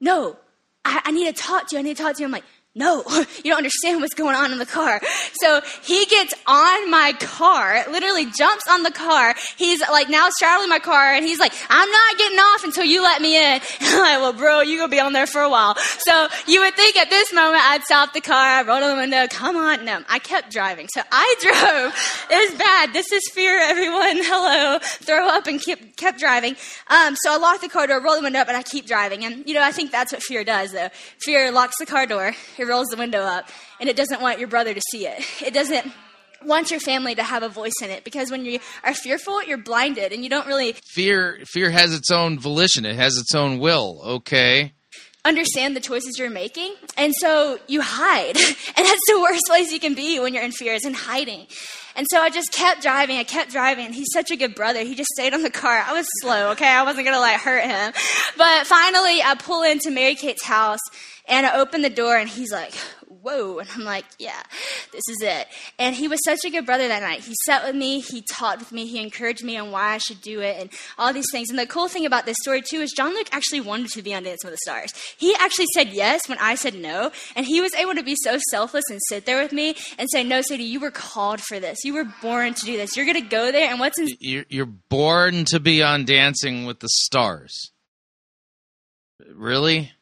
no, I, I need to talk to you. I need to talk to you. I'm like, no, you don't understand what's going on in the car. So he gets on my car, literally jumps on the car. He's like now straddling my car and he's like, I'm not getting off until you let me in. I'm like, well, bro, you're going to be on there for a while. So you would think at this moment I'd stop the car, I roll down the window, come on. No, I kept driving. So I drove. It was bad. This is fear, everyone. Hello. Throw up and keep, kept driving. Um, so I locked the car door, roll the window up, and I keep driving. And, you know, I think that's what fear does, though. Fear locks the car door. It rolls the window up and it doesn't want your brother to see it. It doesn't want your family to have a voice in it because when you are fearful, you're blinded and you don't really Fear fear has its own volition. It has its own will. Okay. understand the choices you're making. And so you hide. And that's the worst place you can be when you're in fear is in hiding. And so I just kept driving. I kept driving. He's such a good brother. He just stayed on the car. I was slow, okay? I wasn't going to like hurt him. But finally, I pull into Mary Kate's house and I opened the door and he's like, whoa. And I'm like, yeah, this is it. And he was such a good brother that night. He sat with me, he talked with me, he encouraged me on why I should do it and all these things. And the cool thing about this story, too, is John Luke actually wanted to be on Dancing with the Stars. He actually said yes when I said no. And he was able to be so selfless and sit there with me and say, no, Sadie, you were called for this. You were born to do this. You're going to go there. And what's in You're, you're born to be on Dancing with the Stars. Really?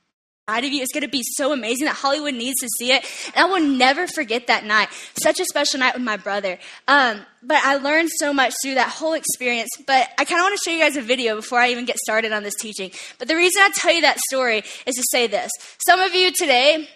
Inside of you is going to be so amazing that Hollywood needs to see it. And I will never forget that night. Such a special night with my brother. Um, but I learned so much through that whole experience. But I kind of want to show you guys a video before I even get started on this teaching. But the reason I tell you that story is to say this. Some of you today,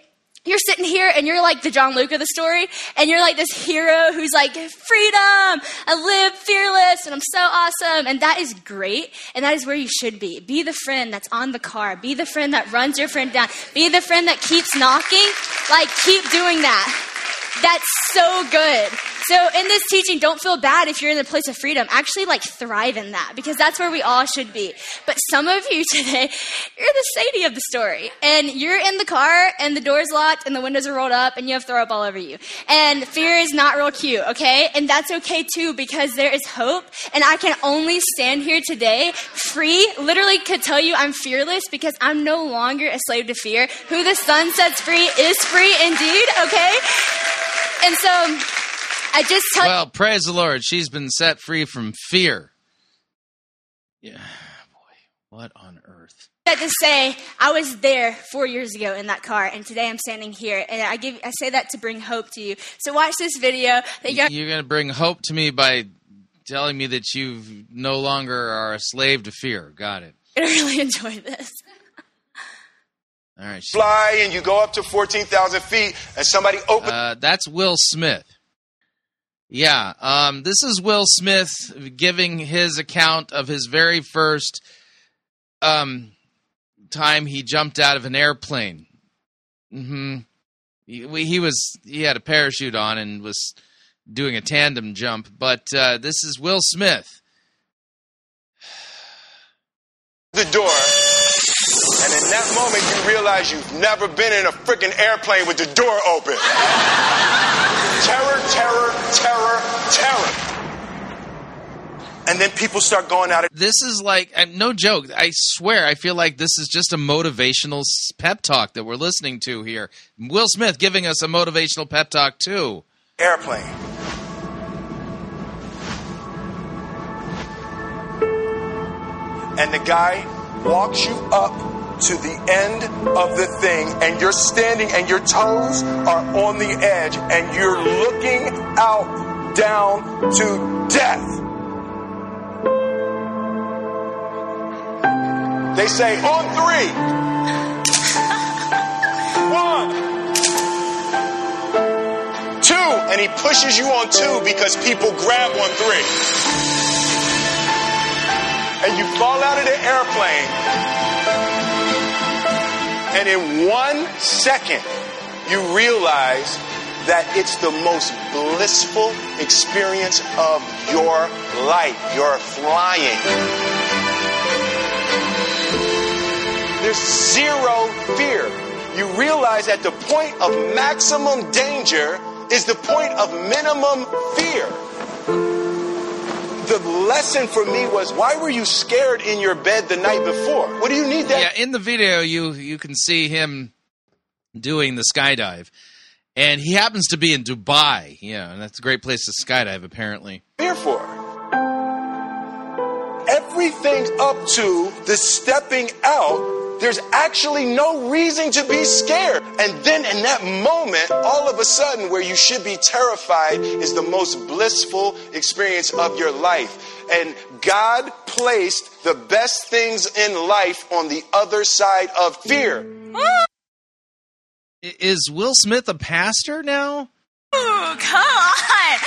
you're sitting here and you're like the John Luke of the story, and you're like this hero who's like, freedom, I live fearless, and I'm so awesome. And that is great, and that is where you should be. Be the friend that's on the car, be the friend that runs your friend down, be the friend that keeps knocking. Like, keep doing that. That's so good. So in this teaching, don't feel bad if you're in the place of freedom. Actually, like thrive in that because that's where we all should be. But some of you today, you're the Sadie of the story, and you're in the car, and the door's locked, and the windows are rolled up, and you have throw up all over you. And fear is not real cute, okay? And that's okay too because there is hope, and I can only stand here today free. Literally, could tell you I'm fearless because I'm no longer a slave to fear. Who the Son sets free is free indeed, okay? And so um, I just tell Well, praise the Lord. She's been set free from fear. Yeah, boy, what on earth? you to say I was there four years ago in that car, and today I'm standing here, and I give I say that to bring hope to you. So watch this video. That you're, You're going to bring hope to me by telling me that you no longer are a slave to fear. Got it. gonna really enjoy this. All right. fly and you go up to 14,000 feet and somebody opens. Uh, that's Will Smith. Yeah, um, this is Will Smith giving his account of his very first um, time he jumped out of an airplane. hmm He, he was he had a parachute on and was doing a tandem jump, but uh, this is Will Smith. the door, that moment you realize you've never been in a freaking airplane with the door open. terror, terror, terror, terror. And then people start going out. Of- This is like no joke. I swear, I feel like this is just a motivational pep talk that we're listening to here. Will Smith giving us a motivational pep talk too. Airplane. And the guy walks you up to the end of the thing, and you're standing, and your toes are on the edge, and you're looking out down to death. They say on three. One, two, and he pushes you on two because people grab on three. And you fall out of the airplane, and in one second, you realize that it's the most blissful experience of your life. You're flying. There's zero fear. You realize that the point of maximum danger is the point of minimum fear. The lesson for me was why were you scared in your bed the night before? What do you need that? Yeah, in the video, you you can see him doing the skydive, and he happens to be in Dubai. Yeah, and that's a great place to skydive, apparently. fear for? Everything up to the stepping out, there's actually no reason to be scared. And then in that moment, all of a sudden, where you should be terrified is the most blissful experience of your life. And God placed the best things in life on the other side of fear. Is Will Smith a pastor now? Ooh, come on.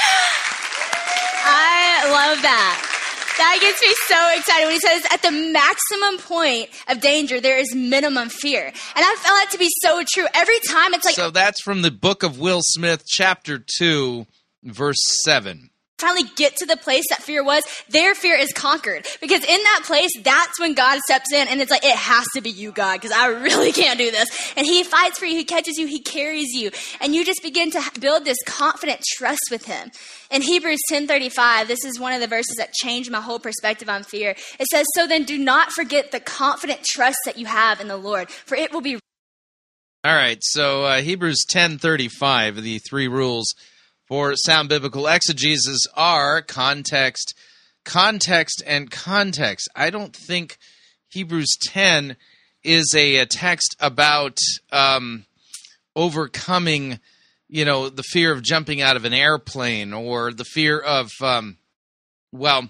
I love that. That gets me so excited when he says, at the maximum point of danger, there is minimum fear. And I found that to be so true. Every time it's like, so that's from the book of Will Smith, chapter 2, verse 7. Finally get to the place that fear was, their fear is conquered. Because in that place, that's when God steps in and it's like, it has to be you, God, because I really can't do this. And He fights for you, He catches you, He carries you. And you just begin to build this confident trust with Him. In Hebrews 10:35, this is one of the verses that changed my whole perspective on fear. It says, "So then do not forget the confident trust that you have in the Lord, for it will be All right, so uh, Hebrews 10:35, the three rules for sound biblical exegesis are context, context, and context. I don't think Hebrews 10 is a, a text about um, overcoming, you know, the fear of jumping out of an airplane or the fear of, um, well,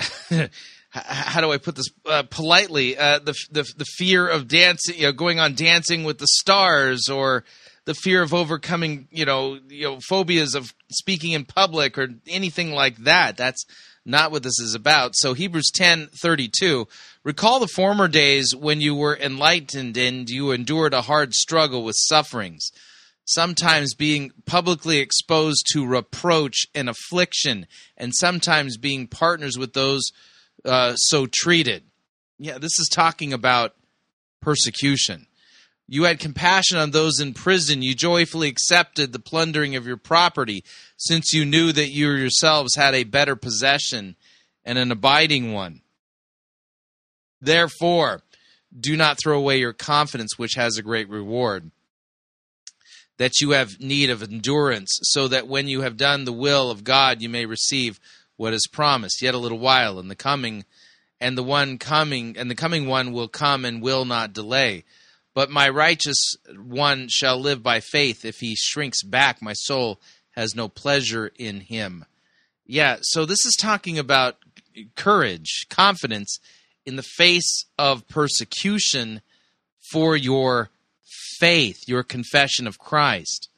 how do I put this uh, politely? Uh, the, the the fear of dancing, you know, going on Dancing with the Stars, or the fear of overcoming, you know, you know, phobias of speaking in public, or anything like that. That's not what this is about. So Hebrews ten thirty two. Recall the former days when you were enlightened and you endured a hard struggle with sufferings sometimes being publicly exposed to reproach and affliction, and sometimes being partners with those uh, so treated. Yeah, this is talking about persecution. You had compassion on those in prison. You joyfully accepted the plundering of your property, since you knew that you yourselves had a better possession and an abiding one. Therefore, do not throw away your confidence, which has a great reward that you have need of endurance, so that when you have done the will of God, you may receive what is promised. Yet a little while, and the coming, and the one coming, and the coming one will come and will not delay. But my righteous one shall live by faith. If he shrinks back, my soul has no pleasure in him. Yeah, so this is talking about courage, confidence in the face of persecution for your faith, your confession of Christ.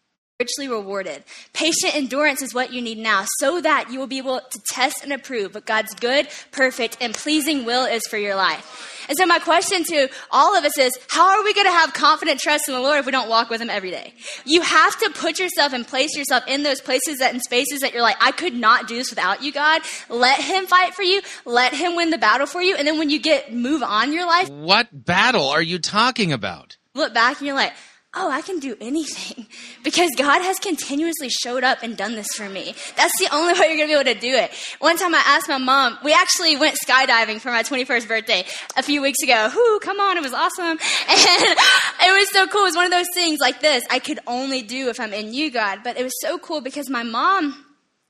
richly rewarded. Patient endurance is what you need now so that you will be able to test and approve what God's good, perfect, and pleasing will is for your life. And so my question to all of us is, how are we going to have confident trust in the Lord if we don't walk with Him every day? You have to put yourself and place yourself in those places that in spaces that you're like, I could not do this without you, God. Let Him fight for you. Let Him win the battle for you. And then when you get move on your life, What battle are you talking about? look back and you're like, oh, I can do anything because God has continuously showed up and done this for me. That's the only way you're going to be able to do it. One time I asked my mom, we actually went skydiving for my 21st birthday a few weeks ago. Whoo, come on, it was awesome. And it was so cool. It was one of those things like this I could only do if I'm in you, God. But it was so cool because my mom,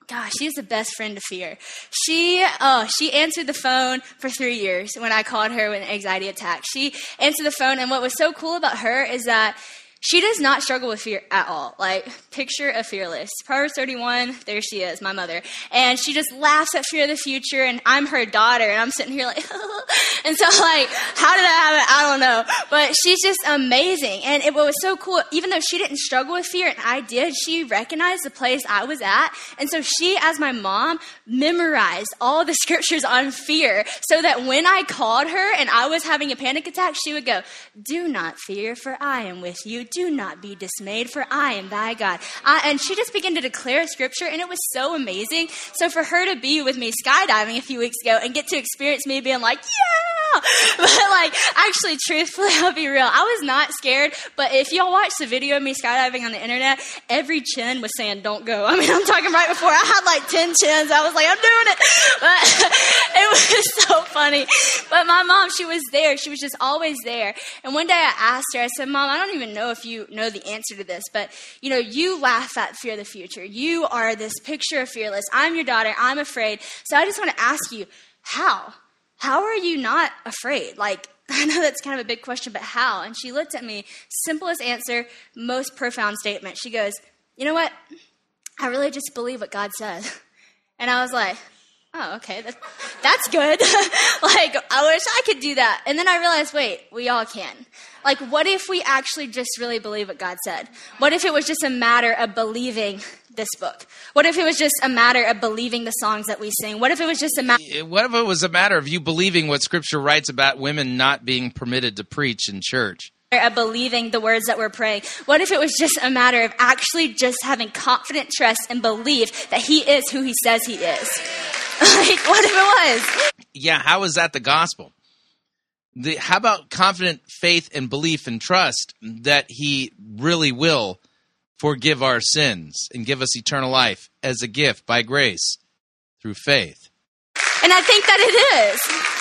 Gosh, she's the best friend to fear. She, oh, she answered the phone for three years when I called her with an anxiety attack. She answered the phone, and what was so cool about her is that she does not struggle with fear at all. Like, picture a fearless. Proverbs 31, there she is, my mother. And she just laughs at fear of the future, and I'm her daughter, and I'm sitting here like, and so, like, how did that happen? I don't know. But she's just amazing. And it was so cool, even though she didn't struggle with fear, and I did, she recognized the place I was at. And so she, as my mom, memorized all the scriptures on fear so that when I called her and I was having a panic attack, she would go, Do not fear, for I am with you. Do not be dismayed, for I am thy God. I, and she just began to declare scripture, and it was so amazing. So for her to be with me skydiving a few weeks ago and get to experience me being like, yeah, but like actually, truthfully, I'll be real. I was not scared, but if y'all watch the video of me skydiving on the internet, every chin was saying, don't go. I mean, I'm talking right before I had like 10 chins. I was like, I'm doing it. But it was so funny. But my mom, she was there. She was just always there. And one day I asked her, I said, Mom, I don't even know if you know the answer to this, but you know, you laugh at fear of the future. You are this picture of fearless. I'm your daughter. I'm afraid. So I just want to ask you, how? How are you not afraid? Like, I know that's kind of a big question, but how? And she looked at me, simplest answer, most profound statement. She goes, You know what? I really just believe what God says. And I was like, Oh, okay, that, that's good. like, I wish I could do that. And then I realized, wait, we all can. Like, what if we actually just really believe what God said? What if it was just a matter of believing this book? What if it was just a matter of believing the songs that we sing? What if it was just a matter? What if it was a matter of you believing what Scripture writes about women not being permitted to preach in church? Of believing the words that we're praying. What if it was just a matter of actually just having confident trust and belief that He is who He says He is? Like, what if it was? Yeah, how is that the gospel? The, how about confident faith and belief and trust that He really will forgive our sins and give us eternal life as a gift by grace through faith? And I think that it is.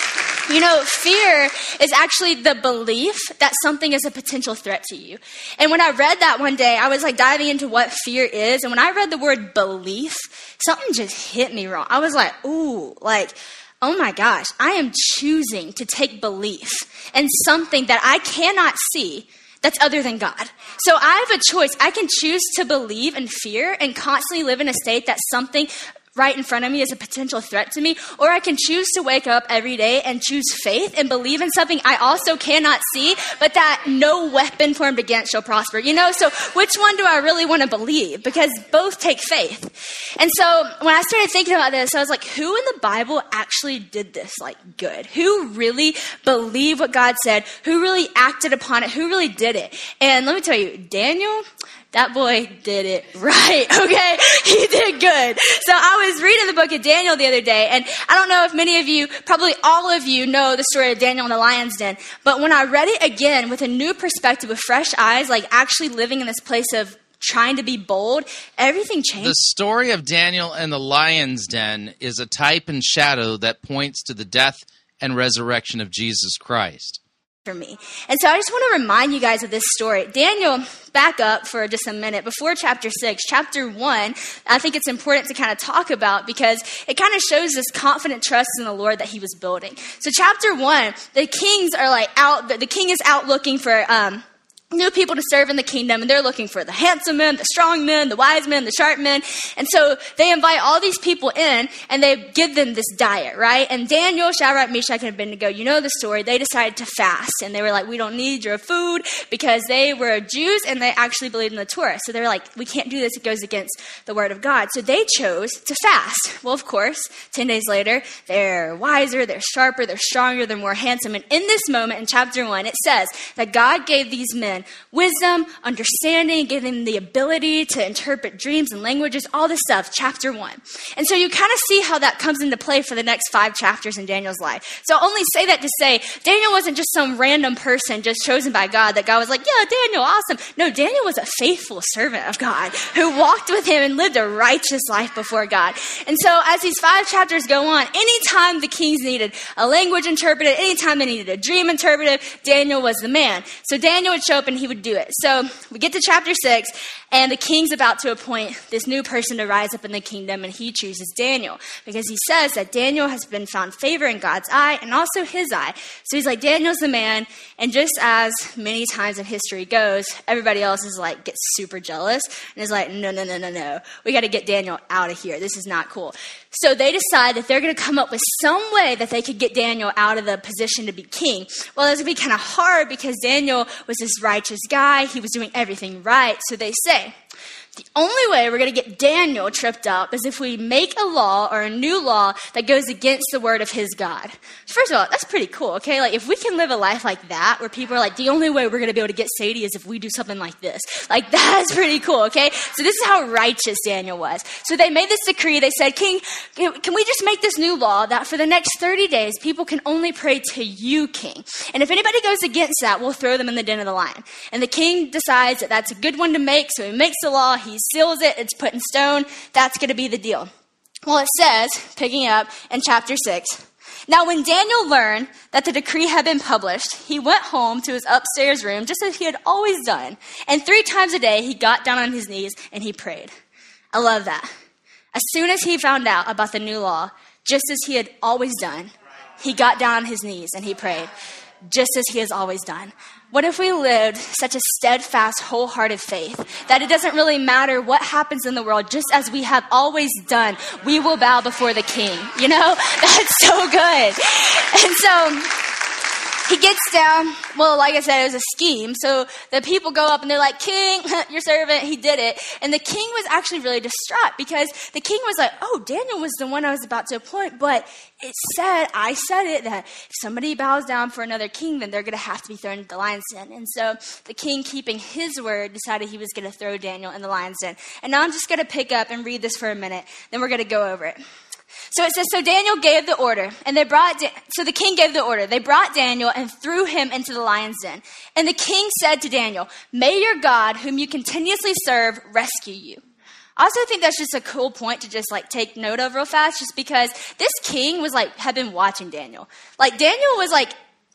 You know, fear is actually the belief that something is a potential threat to you. And when I read that one day, I was like diving into what fear is. And when I read the word belief, something just hit me wrong. I was like, ooh, like, oh my gosh, I am choosing to take belief in something that I cannot see that's other than God. So I have a choice. I can choose to believe in fear and constantly live in a state that something right in front of me is a potential threat to me, or I can choose to wake up every day and choose faith and believe in something I also cannot see, but that no weapon formed against shall prosper. You know, so which one do I really want to believe? Because both take faith. And so when I started thinking about this, I was like, who in the Bible actually did this like good? Who really believed what God said? Who really acted upon it? Who really did it? And let me tell you, Daniel, that boy did it right, okay? He did good. So I was reading the book of Daniel the other day, and I don't know if many of you, probably all of you, know the story of Daniel in the lion's den, but when I read it again with a new perspective, with fresh eyes, like actually living in this place of trying to be bold, everything changed. The story of Daniel and the lion's den is a type and shadow that points to the death and resurrection of Jesus Christ for me. And so I just want to remind you guys of this story. Daniel, back up for just a minute. Before chapter 6, chapter 1, I think it's important to kind of talk about because it kind of shows this confident trust in the Lord that he was building. So chapter 1, the kings are like out, the king is out looking for, um, new people to serve in the kingdom, and they're looking for the handsome men, the strong men, the wise men, the sharp men. And so they invite all these people in, and they give them this diet, right? And Daniel, Shadrach, Meshach, and Abednego, you know the story. They decided to fast, and they were like, "We don't need your food," because they were Jews and they actually believed in the Torah. So they were like, "We can't do this; it goes against the word of God." So they chose to fast. Well, of course, ten days later, they're wiser, they're sharper, they're stronger, they're more handsome. And in this moment, in chapter one, it says that God gave these men wisdom, understanding, them the ability to interpret dreams and languages, all this stuff, chapter one. And so you kind of see how that comes into play for the next five chapters in Daniel's life. So I'll only say that to say Daniel wasn't just some random person just chosen by God that God was like, yeah, Daniel, awesome. No, Daniel was a faithful servant of God who walked with him and lived a righteous life before God. And so as these five chapters go on, anytime the kings needed a language interpreted, anytime they needed a dream interpreted, Daniel was the man. So Daniel would show up hoping he would do it. So we get to chapter 6, and the king's about to appoint this new person to rise up in the kingdom, and he chooses Daniel because he says that Daniel has been found favor in God's eye and also his eye. So he's like, Daniel's the man. And just as many times in history goes, everybody else is like, gets super jealous and is like, no, no, no, no, no. We got to get Daniel out of here. This is not cool. So they decide that they're going to come up with some way that they could get Daniel out of the position to be king. Well, it's going to be kind of hard because Daniel was this righteous guy. He was doing everything right. So they say, the only way we're going to get Daniel tripped up is if we make a law or a new law that goes against the word of his God. First of all, that's pretty cool, okay? Like, if we can live a life like that, where people are like, the only way we're going to be able to get Sadie is if we do something like this. Like, that's pretty cool, okay? So, this is how righteous Daniel was. So, they made this decree. They said, King, can we just make this new law that for the next 30 days, people can only pray to you, King? And if anybody goes against that, we'll throw them in the den of the lion. And the king decides that that's a good one to make, so he makes the law he seals it, it's put in stone. That's going to be the deal. Well, it says, picking up in chapter 6, now, when Daniel learned that the decree had been published, he went home to his upstairs room just as he had always done. And three times a day, he got down on his knees and he prayed. I love that. As soon as he found out about the new law, just as he had always done, he got down on his knees and he prayed, just as he has always done. What if we lived such a steadfast, wholehearted faith that it doesn't really matter what happens in the world, just as we have always done, we will bow before the King? You know? That's so good. And so, he gets down. Well, like I said, it was a scheme. So the people go up and they're like, King, your servant, he did it. And the king was actually really distraught because the king was like, Oh, Daniel was the one I was about to appoint, but it said, I said it, that if somebody bows down for another king, then they're going to have to be thrown into the lion's den. And so the king, keeping his word, decided he was going to throw Daniel in the lion's den. And now I'm just going to pick up and read this for a minute. Then we're going to go over it. So it says, so Daniel gave the order, and they brought, so the king gave the order. They brought Daniel and threw him into the lion's den. And the king said to Daniel, May your God, whom you continuously serve, rescue you. I also think that's just a cool point to just like take note of real fast, just because this king was like, had been watching Daniel. Like, Daniel was like,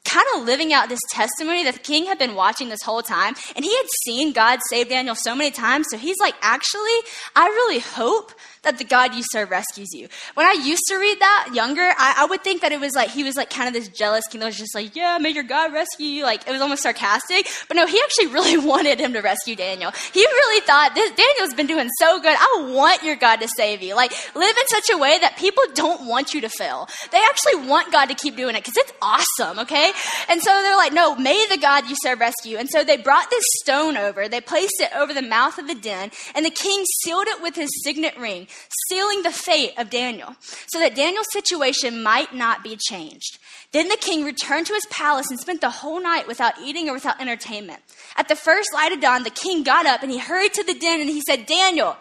kind of living out this testimony that the king had been watching this whole time and he had seen God save Daniel so many times. So he's like, actually, I really hope that the God you serve rescues you. When I used to read that younger, I, I, would think that it was like he was like kind of this jealous king that was just like, yeah, may your God rescue you. Like it was almost sarcastic. But no, he actually really wanted him to rescue Daniel. He really thought this Daniel's been doing so good. I want your God to save you. Like live in such a way that people don't want you to fail. They actually want God to keep doing it because it's awesome. Okay, and so they're like, no, may the God you serve rescue. And so they brought this stone over. They placed it over the mouth of the den, and the king sealed it with his signet ring sealing the fate of Daniel, so that Daniel's situation might not be changed. Then the king returned to his palace and spent the whole night without eating or without entertainment. At the first light of dawn, the king got up and he hurried to the den and he said, Daniel,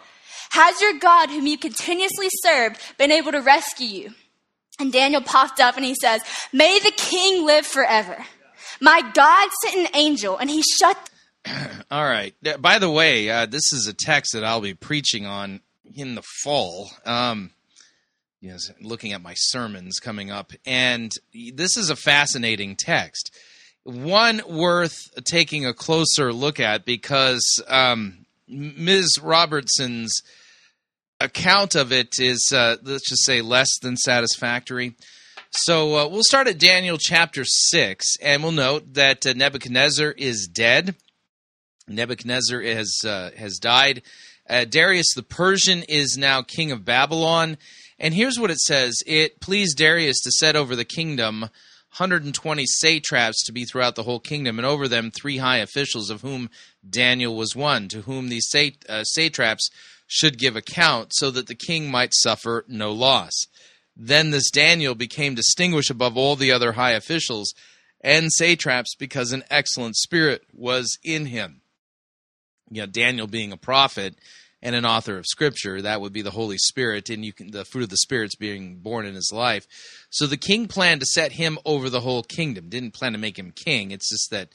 has your God, whom you continuously served, been able to rescue you? And Daniel popped up and he says, May the king live forever. My God sent an angel and he shut. All right. By the way, uh, this is a text that I'll be preaching on in the fall. Um, yes, looking at my sermons coming up, and this is a fascinating text, one worth taking a closer look at because um, Ms. Robertson's account of it is, uh, let's just say, less than satisfactory. So uh, we'll start at Daniel chapter 6, and we'll note that uh, Nebuchadnezzar is dead. Nebuchadnezzar has, uh, has died. Uh, Darius the Persian is now king of Babylon. And here's what it says It pleased Darius to set over the kingdom 120 satraps to be throughout the whole kingdom, and over them three high officials, of whom Daniel was one, to whom these uh, satraps should give account, so that the king might suffer no loss. Then this Daniel became distinguished above all the other high officials and satraps because an excellent spirit was in him you know Daniel being a prophet and an author of scripture that would be the holy spirit and you can the fruit of the spirits being born in his life. So the king planned to set him over the whole kingdom didn't plan to make him king. It's just that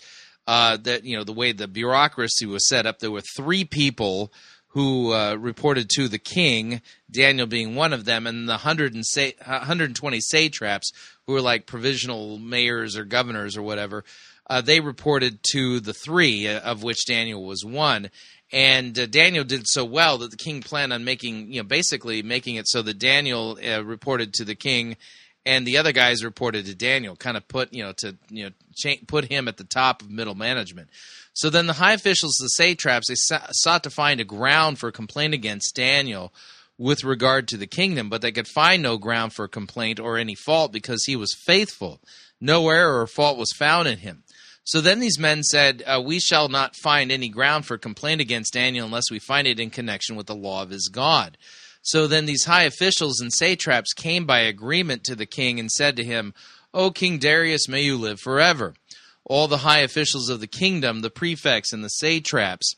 uh, that you know the way the bureaucracy was set up there were three people who uh, reported to the king, Daniel being one of them, and the 100 and sa- 120 satraps who were like provisional mayors or governors or whatever, uh, they reported to the three, uh, of which Daniel was one. And uh, Daniel did so well that the king planned on making, you know, basically making it so that Daniel uh, reported to the king, and the other guys reported to Daniel. Kind of put, you know, to you know, cha- put him at the top of middle management. So then the high officials, the satraps, they sought to find a ground for complaint against Daniel with regard to the kingdom, but they could find no ground for complaint or any fault because he was faithful. No error or fault was found in him. So then these men said, uh, We shall not find any ground for complaint against Daniel unless we find it in connection with the law of his God. So then these high officials and satraps came by agreement to the king and said to him, O King Darius, may you live forever. All the high officials of the kingdom, the prefects and the satraps,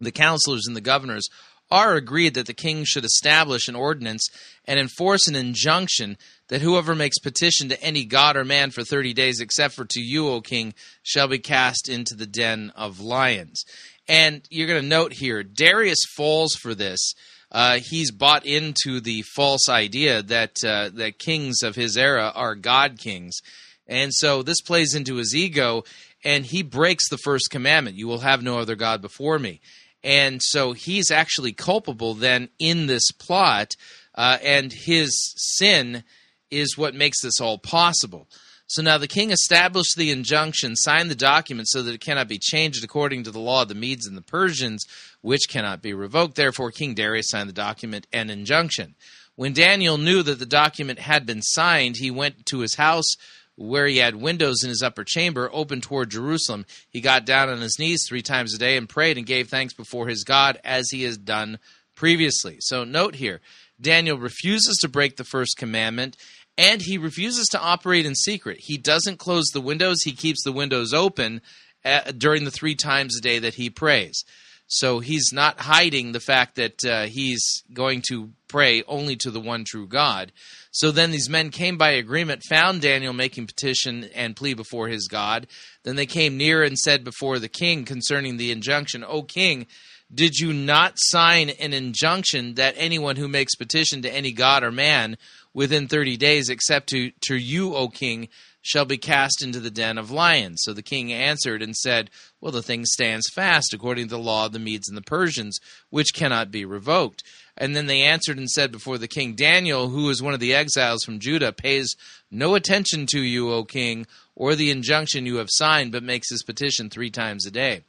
the counselors and the governors, are agreed that the king should establish an ordinance and enforce an injunction that whoever makes petition to any god or man for 30 days, except for to you, O king, shall be cast into the den of lions. And you're going to note here, Darius falls for this. Uh, he's bought into the false idea that uh, that kings of his era are god kings, and so this plays into his ego, and he breaks the first commandment: "You will have no other god before me." And so he's actually culpable then in this plot, uh, and his sin is what makes this all possible. So now the king established the injunction, signed the document so that it cannot be changed according to the law of the Medes and the Persians, which cannot be revoked. Therefore, King Darius signed the document and injunction. When Daniel knew that the document had been signed, he went to his house where he had windows in his upper chamber open toward Jerusalem. He got down on his knees three times a day and prayed and gave thanks before his God as he has done previously. So note here, Daniel refuses to break the first commandment and he refuses to operate in secret. He doesn't close the windows, he keeps the windows open uh, during the three times a day that he prays. So he's not hiding the fact that uh, he's going to pray only to the one true God. So then these men came by agreement, found Daniel making petition and plea before his God. Then they came near and said before the king concerning the injunction, O king, did you not sign an injunction that anyone who makes petition to any god or man within 30 days, except to, to you, O king, shall be cast into the den of lions. So the king answered and said, Well, the thing stands fast according to the law of the Medes and the Persians, which cannot be revoked. And then they answered and said before the king, Daniel, who is one of the exiles from Judah, pays no attention to you, O king, or the injunction you have signed, but makes his petition three times a day.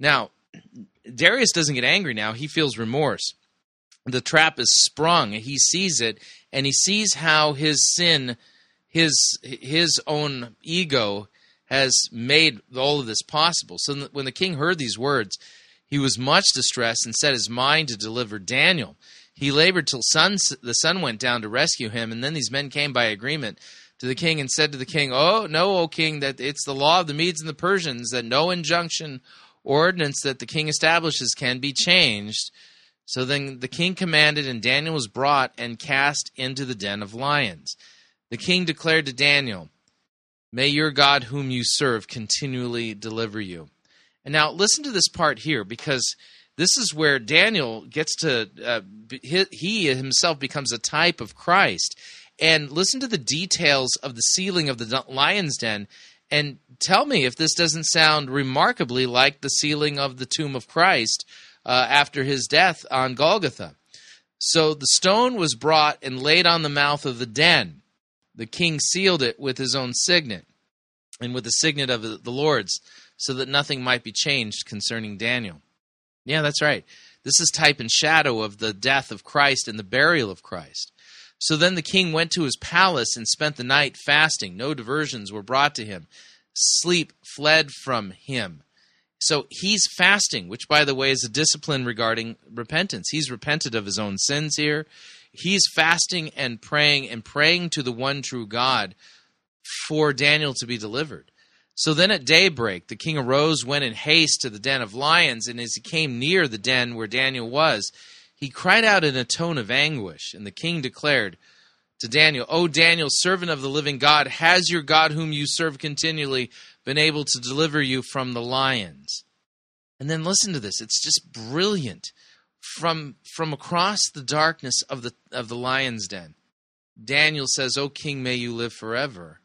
Now, Darius doesn't get angry now. He feels remorse. The trap is sprung. He sees it, and he sees how his sin, his his own ego, has made all of this possible. So when the king heard these words, he was much distressed and set his mind to deliver Daniel. He labored till sun, the sun went down to rescue him, and then these men came by agreement to the king and said to the king, Oh, no, O king, that it's the law of the Medes and the Persians that no injunction ordinance that the king establishes can be changed. So then the king commanded, and Daniel was brought and cast into the den of lions. The king declared to Daniel, May your God, whom you serve, continually deliver you. And now listen to this part here because this is where Daniel gets to, uh, he himself becomes a type of Christ. And listen to the details of the sealing of the lion's den and tell me if this doesn't sound remarkably like the sealing of the tomb of Christ uh, after his death on Golgotha. So the stone was brought and laid on the mouth of the den. The king sealed it with his own signet and with the signet of the Lord's so that nothing might be changed concerning Daniel. Yeah, that's right. This is type and shadow of the death of Christ and the burial of Christ. So then the king went to his palace and spent the night fasting. No diversions were brought to him. Sleep fled from him. So he's fasting, which, by the way, is a discipline regarding repentance. He's repented of his own sins here. He's fasting and praying and praying to the one true God for Daniel to be delivered. So then at daybreak, the king arose, went in haste to the den of lions, and as he came near the den where Daniel was, he cried out in a tone of anguish. And the king declared to Daniel, O Daniel, servant of the living God, has your God, whom you serve continually, been able to deliver you from the lions? And then listen to this. It's just brilliant. From, from across the darkness of the, of the lion's den, Daniel says, O king, may you live forever.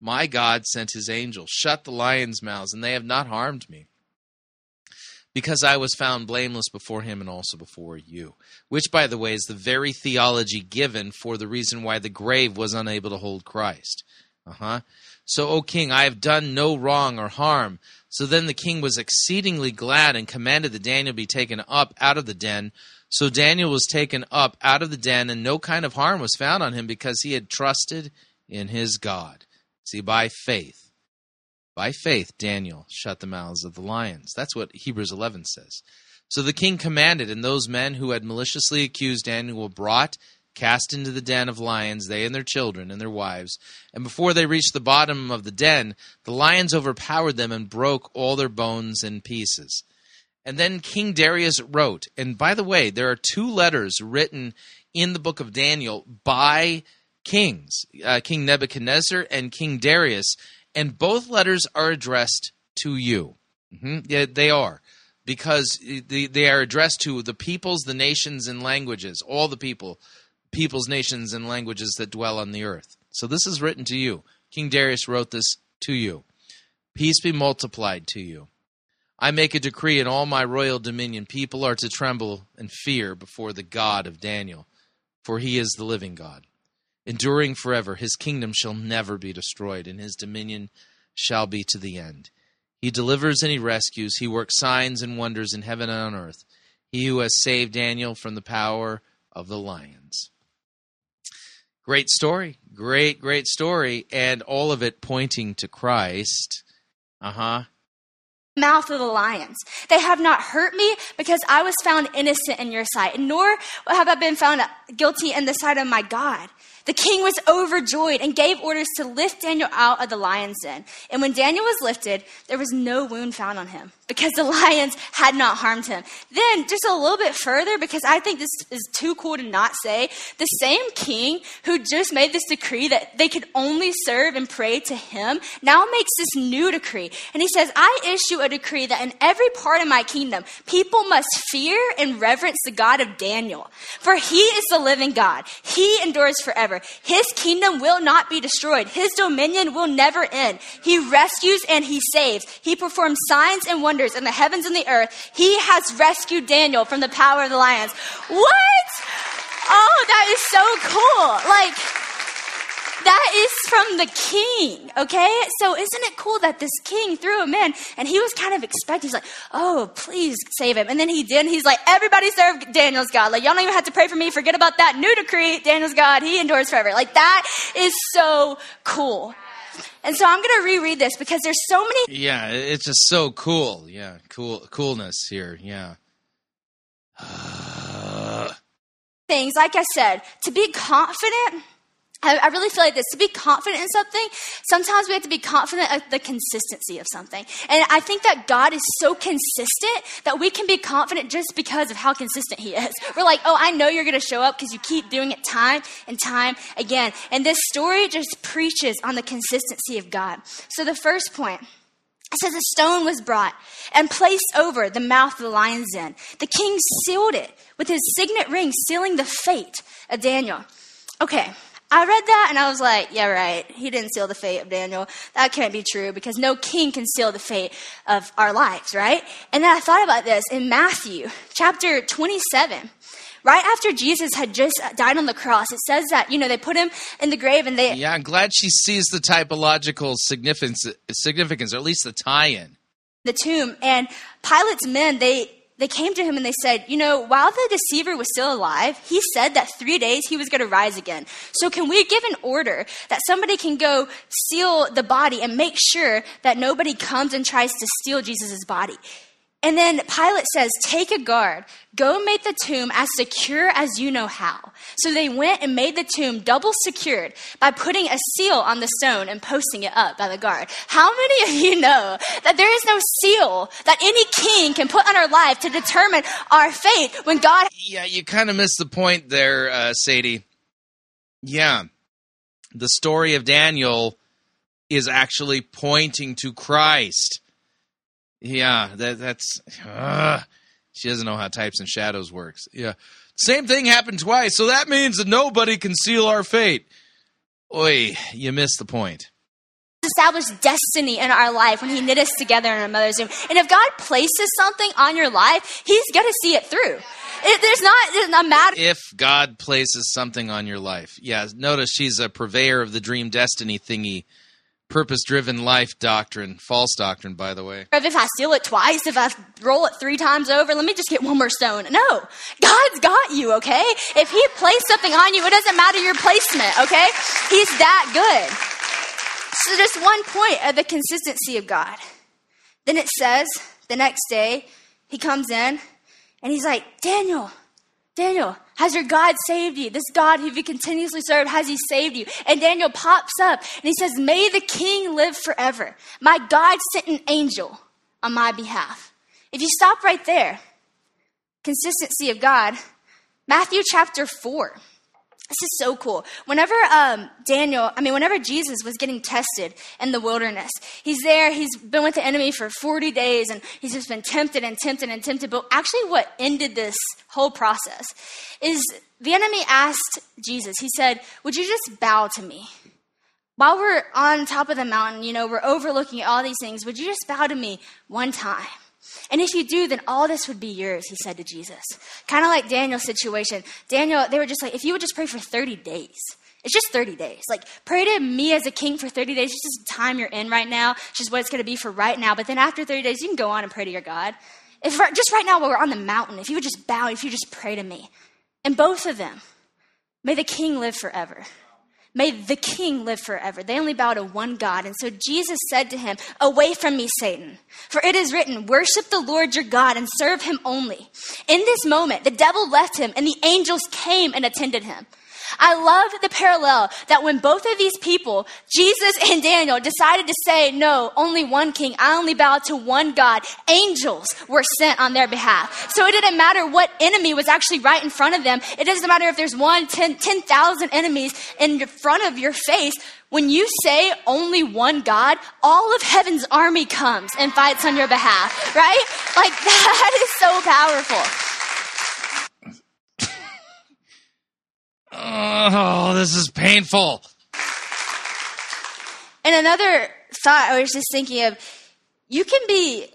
My God sent his angel, shut the lions' mouths, and they have not harmed me. Because I was found blameless before him and also before you. Which, by the way, is the very theology given for the reason why the grave was unable to hold Christ. Uh huh. So, O king, I have done no wrong or harm. So then the king was exceedingly glad and commanded that Daniel be taken up out of the den. So Daniel was taken up out of the den, and no kind of harm was found on him because he had trusted in his God. See, by faith, by faith, Daniel shut the mouths of the lions. That's what Hebrews 11 says. So the king commanded, and those men who had maliciously accused Daniel were brought cast into the den of lions, they and their children and their wives. And before they reached the bottom of the den, the lions overpowered them and broke all their bones in pieces. And then King Darius wrote, and by the way, there are two letters written in the book of Daniel by kings, uh, King Nebuchadnezzar and King Darius, and both letters are addressed to you. Mm-hmm. Yeah, they are. Because they, they are addressed to the peoples, the nations, and languages, all the people peoples, nations, and languages that dwell on the earth. So this is written to you. King Darius wrote this to you. Peace be multiplied to you. I make a decree in all my royal dominion people are to tremble and fear before the God of Daniel, for he is the living God. Enduring forever, his kingdom shall never be destroyed, and his dominion shall be to the end. He delivers and he rescues. He works signs and wonders in heaven and on earth. He who has saved Daniel from the power of the lions. Great story. Great, great story. And all of it pointing to Christ. Uh huh. Mouth of the lions. They have not hurt me because I was found innocent in your sight, nor have I been found guilty in the sight of my God. The king was overjoyed and gave orders to lift Daniel out of the lion's den. And when Daniel was lifted, there was no wound found on him because the lions had not harmed him. Then, just a little bit further, because I think this is too cool to not say, the same king who just made this decree that they could only serve and pray to him now makes this new decree. And he says, I issue a decree that in every part of my kingdom, people must fear and reverence the God of Daniel. For he is the living God, he endures forever. His kingdom will not be destroyed. His dominion will never end. He rescues and he saves. He performs signs and wonders in the heavens and the earth. He has rescued Daniel from the power of the lions. What? Oh, that is so cool. Like, that is from the king, okay? So isn't it cool that this king threw him in and he was kind of expecting, he's like, oh, please save him. And then he did, he's like, everybody serve Daniel's God. Like, y'all don't even have to pray for me. Forget about that new decree. Daniel's God, he endures forever. Like, that is so cool. And so I'm going to reread this because there's so many. Yeah, it's just so cool. Yeah, cool, coolness here. Yeah. things, like I said, to be confident I, really feel like this to be confident in something, sometimes we have to be confident of the consistency of something. And I think that God is so consistent that we can be confident just because of how consistent He is. We're like, oh, I know you're going to show up because you keep doing it time and time again. And this story just preaches on the consistency of God. So the first point. It says a stone was brought and placed over the mouth of the lion's den. The king sealed it with his signet ring, sealing the fate of Daniel. Okay, I read that and I was like, yeah, right. He didn't seal the fate of Daniel. That can't be true because no king can seal the fate of our lives, right? And then I thought about this in Matthew chapter 27. Right after Jesus had just died on the cross, it says that, you know, they put him in the grave and they. Yeah, I'm glad she sees the typological significance, significance or at least the tie in. The tomb. And Pilate's men, they they came to him and they said, You know, while the deceiver was still alive, he said that three days he was going to rise again. So, can we give an order that somebody can go seal the body and make sure that nobody comes and tries to steal Jesus' body? And then Pilate says, Take a guard, go make the tomb as secure as you know how. So they went and made the tomb double secured by putting a seal on the stone and posting it up by the guard. How many of you know that there is no seal that any king can put on our life to determine our fate when God. Yeah, you kind of missed the point there, uh, Sadie. Yeah. The story of Daniel is actually pointing to Christ. Yeah, that, that's uh, She doesn't know how types and shadows works. Yeah. Same thing happened twice, so that means that nobody can seal our fate. Oi, you missed the point. Established destiny in our life when He knit us together in our mother's womb. And if God places something on your life, He's going to see it through. It, there's not, there's not matter. If God places something on your life. Yeah, notice she's a purveyor of the dream destiny thingy. Purpose driven life doctrine. False doctrine, by the way. If I steal it twice, if I roll it three times over, let me just get one more stone. No, God's got you, okay? If He placed something on you, it doesn't matter your placement, okay? He's that good. So, just one point of the consistency of God. Then it says the next day, He comes in and He's like, Daniel, Daniel, has your God saved you? This God who you continuously served, has he saved you? And Daniel pops up and he says, May the king live forever. My God sent an angel on my behalf. If you stop right there, consistency of God, Matthew chapter 4. This is so cool. Whenever um, Daniel, I mean, whenever Jesus was getting tested in the wilderness, he's there, he's been with the enemy for 40 days, and he's just been tempted and tempted and tempted. But actually, what ended this whole process is the enemy asked Jesus, he said, Would you just bow to me? While we're on top of the mountain, you know, we're overlooking all these things, would you just bow to me one time? And if you do, then all this would be yours, he said to Jesus. Kind of like Daniel's situation. Daniel, they were just like, if you would just pray for 30 days, it's just 30 days. Like, pray to me as a king for 30 days. It's just the time you're in right now. It's just what it's going to be for right now. But then after 30 days, you can go on and pray to your God. If just right now while we're on the mountain, if you would just bow, if you just pray to me. And both of them, may the king live forever. May the king live forever. They only bow to one God. And so Jesus said to him, Away from me, Satan. For it is written, Worship the Lord your God and serve him only. In this moment, the devil left him and the angels came and attended him. I love the parallel that when both of these people, Jesus and Daniel, decided to say, no, only one king, I only bow to one God, angels were sent on their behalf. So it didn't matter what enemy was actually right in front of them. It doesn't matter if there's one, 10,000 10, enemies in front of your face. When you say only one God, all of heaven's army comes and fights on your behalf, right? Like that is so powerful. Oh, this is painful. And another thought I was just thinking of you can be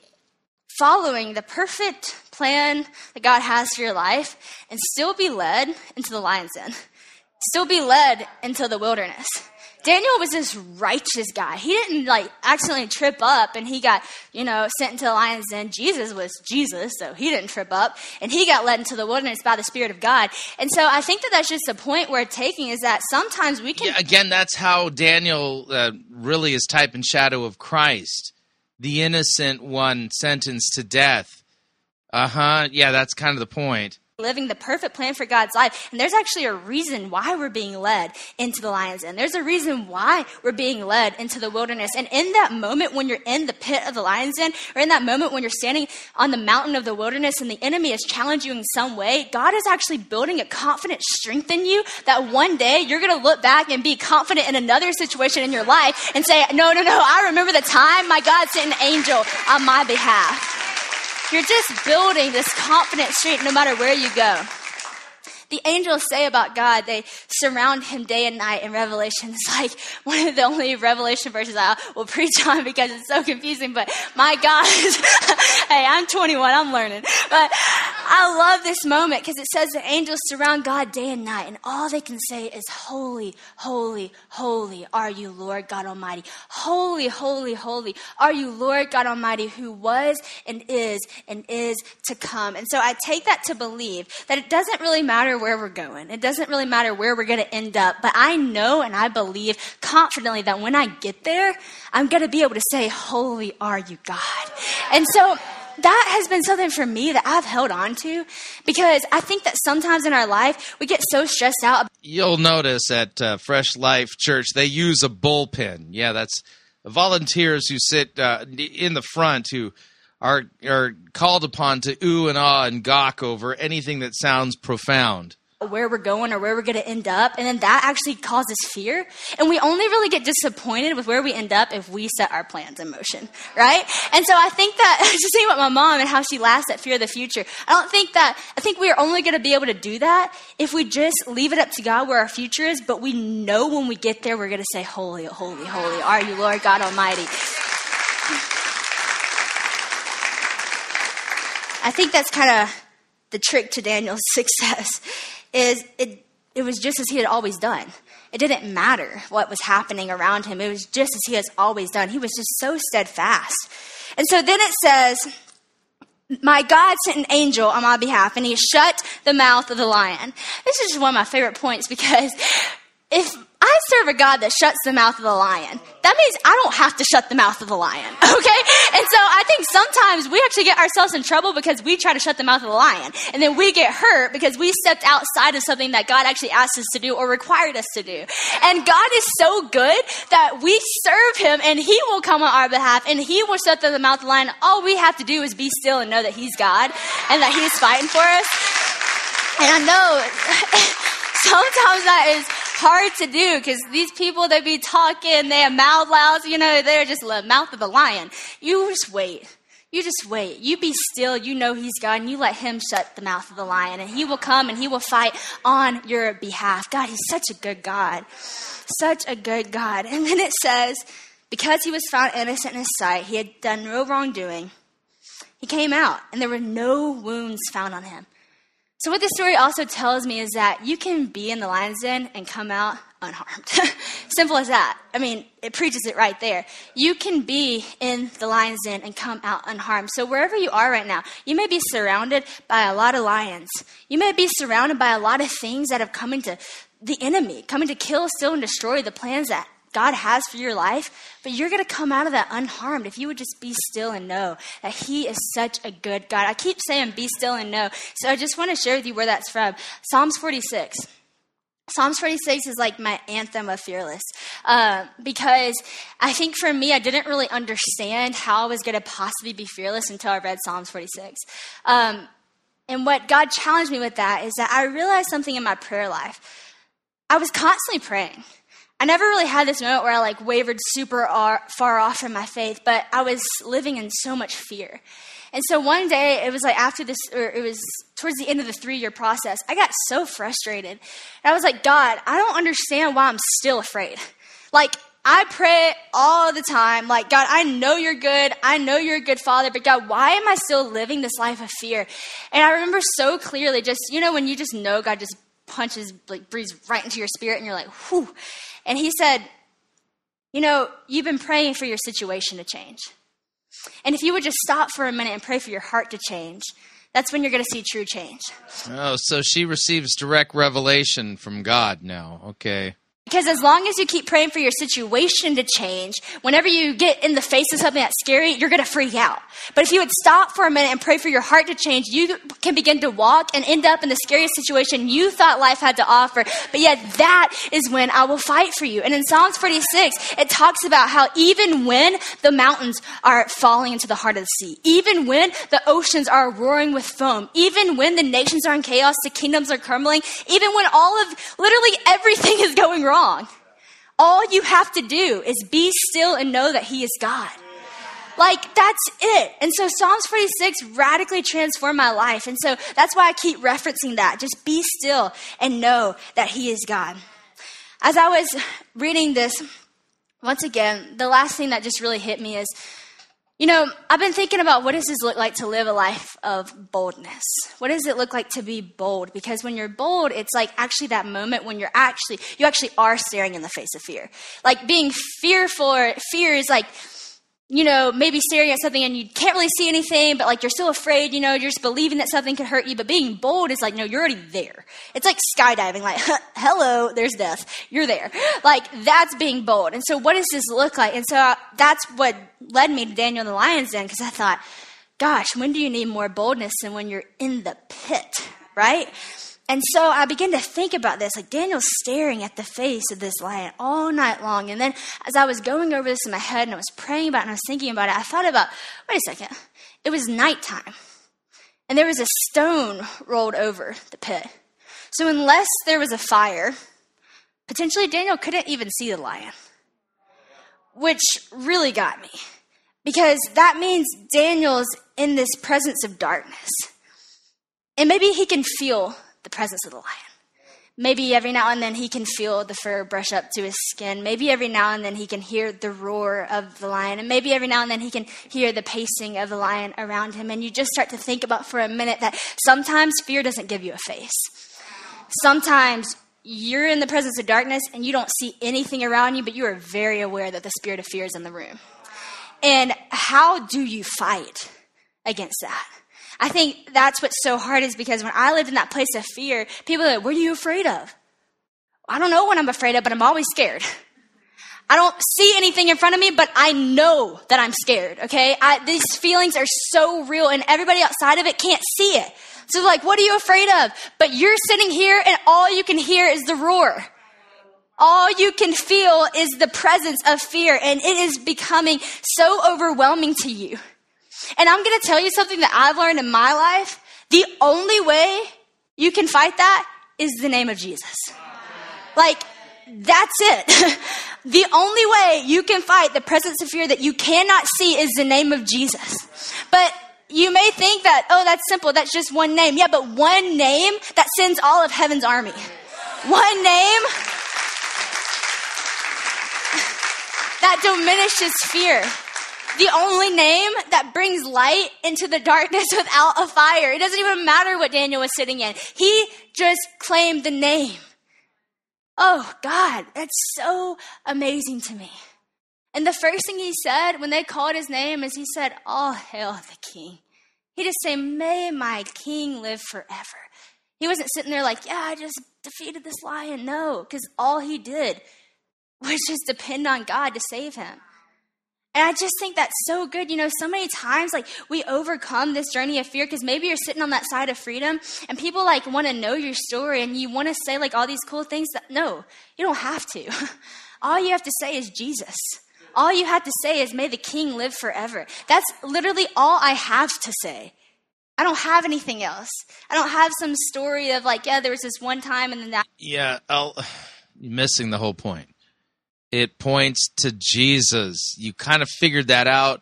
following the perfect plan that God has for your life and still be led into the lion's den, still be led into the wilderness. Daniel was this righteous guy. He didn't like accidentally trip up and he got, you know, sent into the lion's den. Jesus was Jesus, so he didn't trip up and he got led into the wilderness by the Spirit of God. And so I think that that's just the point we're taking is that sometimes we can. Yeah, again, that's how Daniel uh, really is type and shadow of Christ, the innocent one sentenced to death. Uh huh. Yeah, that's kind of the point living the perfect plan for God's life. And there's actually a reason why we're being led into the lion's den. There's a reason why we're being led into the wilderness. And in that moment when you're in the pit of the lion's den, or in that moment when you're standing on the mountain of the wilderness and the enemy has challenged you in some way, God is actually building a confident strength in you that one day you're going to look back and be confident in another situation in your life and say, no, no, no, I remember the time my God sent an angel on my behalf. You're just building this confident street no matter where you go. The angels say about God, they surround him day and night in Revelation. It's like one of the only Revelation verses I will preach on because it's so confusing. But my God, hey, I'm 21, I'm learning. But I love this moment because it says the angels surround God day and night, and all they can say is, Holy, holy, holy are you, Lord God Almighty. Holy, holy, holy are you, Lord God Almighty, who was and is and is to come. And so I take that to believe that it doesn't really matter where we're going, it doesn't really matter where we're going to end up, but I know and I believe confidently that when I get there, I'm going to be able to say, Holy are you, God. And so, that has been something for me that I've held on to because I think that sometimes in our life we get so stressed out. You'll notice at uh, Fresh Life Church they use a bullpen. Yeah, that's volunteers who sit uh, in the front who are are called upon to ooh and ah and gawk over anything that sounds profound. where we're going or where we're going to end up. And then that actually causes fear. And we only really get disappointed with where we end up if we set our plans in motion, right? And so I think that, just thinking about my mom and how she laughs at fear of the future, I don't think that, I think we are only going to be able to do that if we just leave it up to God where our future is, but we know when we get there, we're going to say, Holy, holy, holy are you, Lord God Almighty. I think that's kind of the trick to Daniel's success is it, it was just as he had always done. It didn't matter what was happening around him. It was just as he has always done. He was just so steadfast. And so then it says, my God sent an angel on my behalf and he shut the mouth of the lion. This is one of my favorite points because if I serve a God that shuts the mouth of the lion. That means I don't have to shut the mouth of the lion, okay? And so I think sometimes we actually get ourselves in trouble because we try to shut the mouth of the lion. And then we get hurt because we stepped outside of something that God actually asked us to do or required us to do. And God is so good that we serve him and he will come on our behalf and he will shut the mouth of the lion. All we have to do is be still and know that he's God and that he's fighting for us. And I know sometimes that is hard to do because these people they be talking, they have mouth louds, you know, they're just the mouth of a lion. You just wait. You just wait. You be still. You know he's God, and you let him shut the mouth of the lion, and he will come and he will fight on your behalf. God, he's such a good God. Such a good God. And then it says, because he was found innocent in his sight, he had done no wrongdoing. He came out, and there were no wounds found on him. So, what this story also tells me is that you can be in the lion's den and come out unharmed. Simple as that. I mean, it preaches it right there. You can be in the lion's den and come out unharmed. So, wherever you are right now, you may be surrounded by a lot of lions. You may be surrounded by a lot of things that have come into the enemy, coming to kill, steal, and destroy the plans that God has for your life, but you're going to come out of that unharmed if you would just be still and know that He is such a good God. I keep saying be still and know. So I just want to share with you where that's from. Psalms 46. Psalms 46 is like my anthem of fearless uh, because I think for me, I didn't really understand how I was going to possibly be fearless until I read Psalms 46. Um, and what God challenged me with that is that I realized something in my prayer life. I was constantly praying. I never really had this moment where I like wavered super far off from my faith, but I was living in so much fear. And so one day, it was like after this, or it was towards the end of the three year process, I got so frustrated. And I was like, God, I don't understand why I'm still afraid. Like, I pray all the time, like, God, I know you're good. I know you're a good father, but God, why am I still living this life of fear? And I remember so clearly, just, you know, when you just know God just punches, like, breathes right into your spirit, and you're like, whew. And he said, You know, you've been praying for your situation to change. And if you would just stop for a minute and pray for your heart to change, that's when you're going to see true change. Oh, so she receives direct revelation from God now. Okay. Because as long as you keep praying for your situation to change, whenever you get in the face of something that's scary, you're going to freak out. But if you would stop for a minute and pray for your heart to change, you can begin to walk and end up in the scariest situation you thought life had to offer. But yet that is when I will fight for you. And in Psalms 46, it talks about how even when the mountains are falling into the heart of the sea, even when the oceans are roaring with foam, even when the nations are in chaos, the kingdoms are crumbling, even when all of literally everything is going wrong, wrong. All you have to do is be still and know that He is God. Like, that's it. And so Psalms 46 radically transformed my life. And so that's why I keep referencing that. Just be still and know that He is God. As I was reading this, once again, the last thing that just really hit me is you know, I've been thinking about what does this look like to live a life of boldness? What does it look like to be bold? Because when you're bold, it's like actually that moment when you're actually, you actually are staring in the face of fear. Like being fearful, fear is like you know, maybe staring at something and you can't really see anything, but like you're still afraid, you know, you're just believing that something could hurt you. But being bold is like, no, you're already there. It's like skydiving, like, hello, there's death. You're there. Like, that's being bold. And so, what does this look like? And so, uh, that's what led me to Daniel and the Lion's Den, because I thought, gosh, when do you need more boldness than when you're in the pit, right? And so I began to think about this, like Daniel's staring at the face of this lion all night long. And then as I was going over this in my head and I was praying about it and I was thinking about it, I thought about, wait a second, it was nighttime. And there was a stone rolled over the pit. So, unless there was a fire, potentially Daniel couldn't even see the lion, which really got me because that means Daniel's in this presence of darkness. And maybe he can feel the presence of the lion. Maybe every now and then he can feel the fur brush up to his skin. Maybe every now and then he can hear the roar of the lion. And maybe every now and then he can hear the pacing of the lion around him. And you just start to think about for a minute that sometimes fear doesn't give you a face. Sometimes you're in the presence of darkness and you don't see anything around you, but you are very aware that the spirit of fear is in the room. And how do you fight against that? I think that's what's so hard is because when I lived in that place of fear, people are like, what are you afraid of? I don't know what I'm afraid of, but I'm always scared. I don't see anything in front of me, but I know that I'm scared, okay? I, these feelings are so real, and everybody outside of it can't see it. So, like, what are you afraid of? But you're sitting here, and all you can hear is the roar. All you can feel is the presence of fear, and it is becoming so overwhelming to you. And I'm going to tell you something that I've learned in my life. The only way you can fight that is the name of Jesus. Like, that's it. the only way you can fight the presence of fear that you cannot see is the name of Jesus. But you may think that, oh, that's simple. That's just one name. Yeah, but one name that sends all of heaven's army. One name that diminishes fear the only name that brings light into the darkness without a fire. It doesn't even matter what Daniel was sitting in. He just claimed the name. Oh, God, that's so amazing to me. And the first thing he said when they called his name is he said, All hail the king. He just said, May my king live forever. He wasn't sitting there like, Yeah, I just defeated this lion. No, because all he did was just depend on God to save him. And I just think that's so good. You know, so many times, like, we overcome this journey of fear because maybe you're sitting on that side of freedom and people, like, want to know your story and you want to say, like, all these cool things. That, no, you don't have to. all you have to say is Jesus. All you have to say is, may the king live forever. That's literally all I have to say. I don't have anything else. I don't have some story of, like, yeah, there was this one time and then that. Yeah, I'll, you're missing the whole point it points to Jesus. You kind of figured that out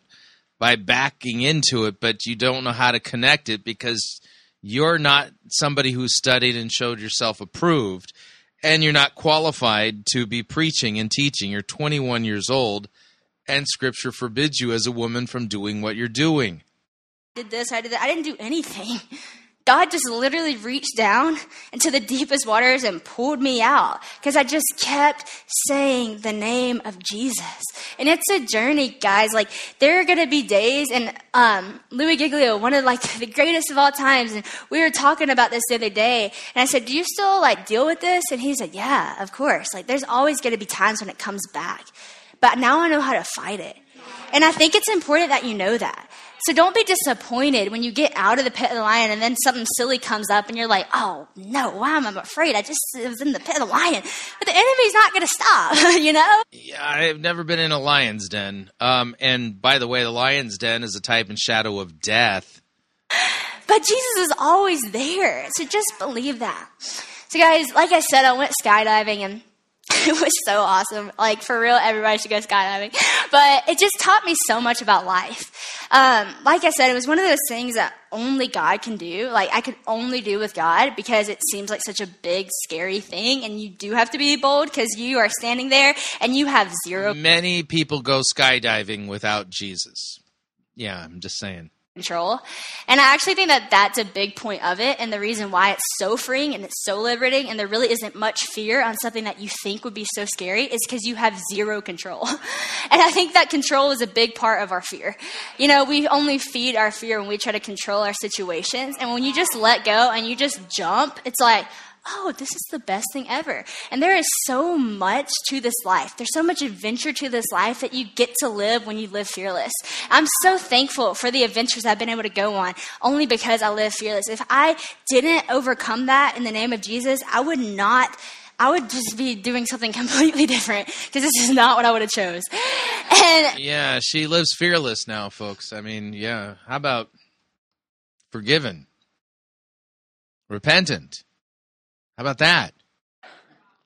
by backing into it, but you don't know how to connect it because you're not somebody who studied and showed yourself approved, and you're not qualified to be preaching and teaching. You're 21 years old, and Scripture forbids you as a woman from doing what you're doing. Did this, I did that. I didn't do anything. God just literally reached down into the deepest waters and pulled me out because I just kept saying the name of Jesus. And it's a journey, guys. Like there are going to be days, and um, Louis Giglio, one of like the greatest of all times, and we were talking about this the other day, and I said, "Do you still like deal with this?" And he said, "Yeah, of course. Like there's always going to be times when it comes back, but now I know how to fight it." And I think it's important that you know that. So don't be disappointed when you get out of the pit of the lion and then something silly comes up and you're like, oh no, why am I afraid? I just was in the pit of the lion. But the enemy's not going to stop, you know? Yeah, I've never been in a lion's den. Um, and by the way, the lion's den is a type and shadow of death. But Jesus is always there. So just believe that. So, guys, like I said, I went skydiving and it was so awesome. Like for real, everybody should go skydiving. But it just taught me so much about life. Um, like I said, it was one of those things that only God can do. Like I could only do with God because it seems like such a big, scary thing, and you do have to be bold because you are standing there and you have zero. Many people go skydiving without Jesus. Yeah, I'm just saying control. And I actually think that that's a big point of it, and the reason why it's so freeing and it's so liberating, and there really isn't much fear on something that you think would be so scary, is because you have zero control. and I think that control is a big part of our fear. You know, we only feed our fear when we try to control our situations, and when you just let go and you just jump, it's like, oh, this is the best thing ever. And there is so much to this life. There's so much adventure to this life that you get to live when you live fearless. I'm so thankful for the adventures I've been able to go on only because I live fearless. If I didn't overcome that in the name of Jesus, I would not. I would just be doing something completely different because this is not what I would have chose. And yeah, she lives fearless now, folks. I mean, yeah. How about forgiven, repentant? How about that?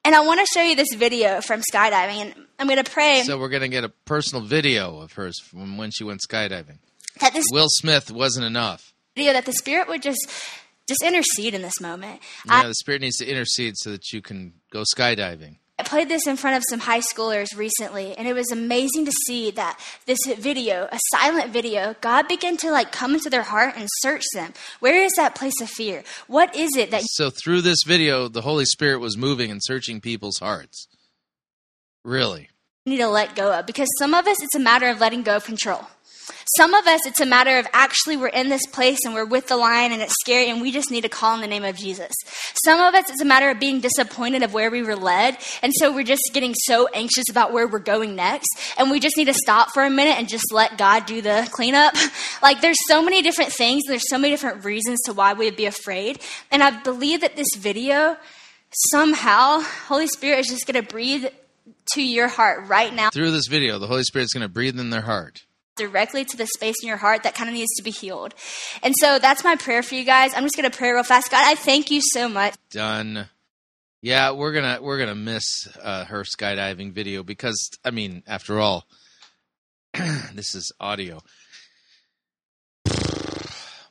And I want to show you this video from skydiving, and I'm going to pray So we're going to get a personal video of hers from when she went skydiving. that this Will Smith wasn't enough. video that the Spirit would just just intercede in this moment. Yeah, I, the Spirit needs to intercede so that you can go skydiving. I played this in front of some high schoolers recently, and it was amazing to see that this video, a silent video, God began to like come into their heart and search them. Where is that place of fear? What is it that So through this video, the Holy Spirit was moving and searching people's hearts. Really? need to let go of? Because some of us, it's a matter of letting go of control. Some of us, it's a matter of actually we're in this place and we're with the lion and it's scary and we just need to call in the name of Jesus. Some of us, it's a matter of being disappointed of where we were led. And so we're just getting so anxious about where we're going next. And we just need to stop for a minute and just let God do the cleanup. Like there's so many different things. There's so many different reasons to why we'd be afraid. And I believe that this video, somehow, Holy Spirit is just going to breathe to your heart right now Through this video, the Holy Spirit's going to breathe in their heart. Directly to the space in your heart that kind of needs to be healed. And so that's my prayer for you guys. I'm just going to pray real fast. God, I thank you so much. Done. Yeah, we're gonna we're gonna miss uh, her skydiving video because I mean, after all, this is audio.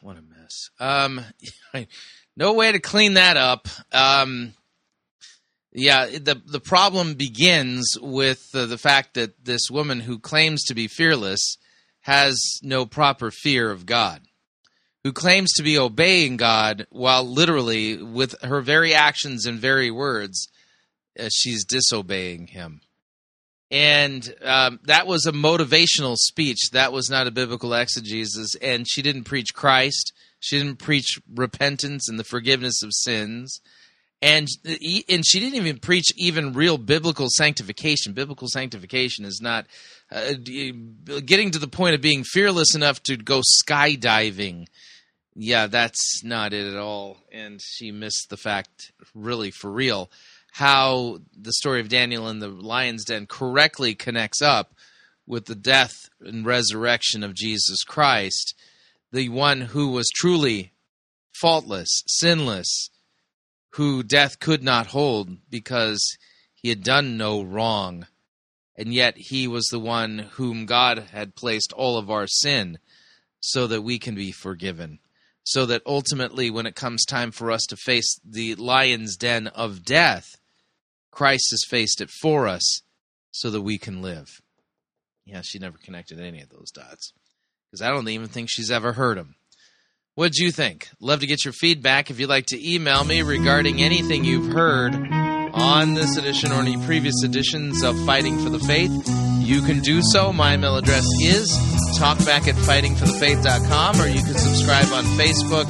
What a mess. Um, no way to clean that up. Um, yeah, the the problem begins with uh, the fact that this woman who claims to be fearless has no proper fear of God, who claims to be obeying God while literally with her very actions and very words, uh, she's disobeying Him. And um, that was a motivational speech. That was not a biblical exegesis. And she didn't preach Christ. She didn't preach repentance and the forgiveness of sins and and she didn't even preach even real biblical sanctification. Biblical sanctification is not uh, getting to the point of being fearless enough to go skydiving. Yeah, that's not it at all. And she missed the fact, really for real, how the story of Daniel in the lion's den correctly connects up with the death and resurrection of Jesus Christ, the one who was truly faultless, sinless who death could not hold because he had done no wrong. And yet he was the one whom God had placed all of our sin so that we can be forgiven. So that ultimately, when it comes time for us to face the lion's den of death, Christ has faced it for us so that we can live. Yeah, she never connected any of those dots because I don't even think she's ever heard them. What'd you think? Love to get your feedback. If you'd like to email me regarding anything you've heard on this edition or any previous editions of Fighting for the Faith, you can do so. My email address is talkback at fightingforthefaith.com or you can subscribe on Facebook,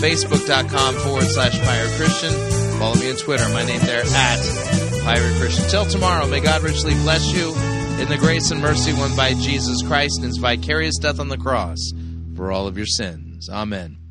facebook.com forward slash pirate Christian. Follow me on Twitter. My name there at pirate Christian. Till tomorrow, may God richly bless you in the grace and mercy won by Jesus Christ and his vicarious death on the cross for all of your sins. Amen.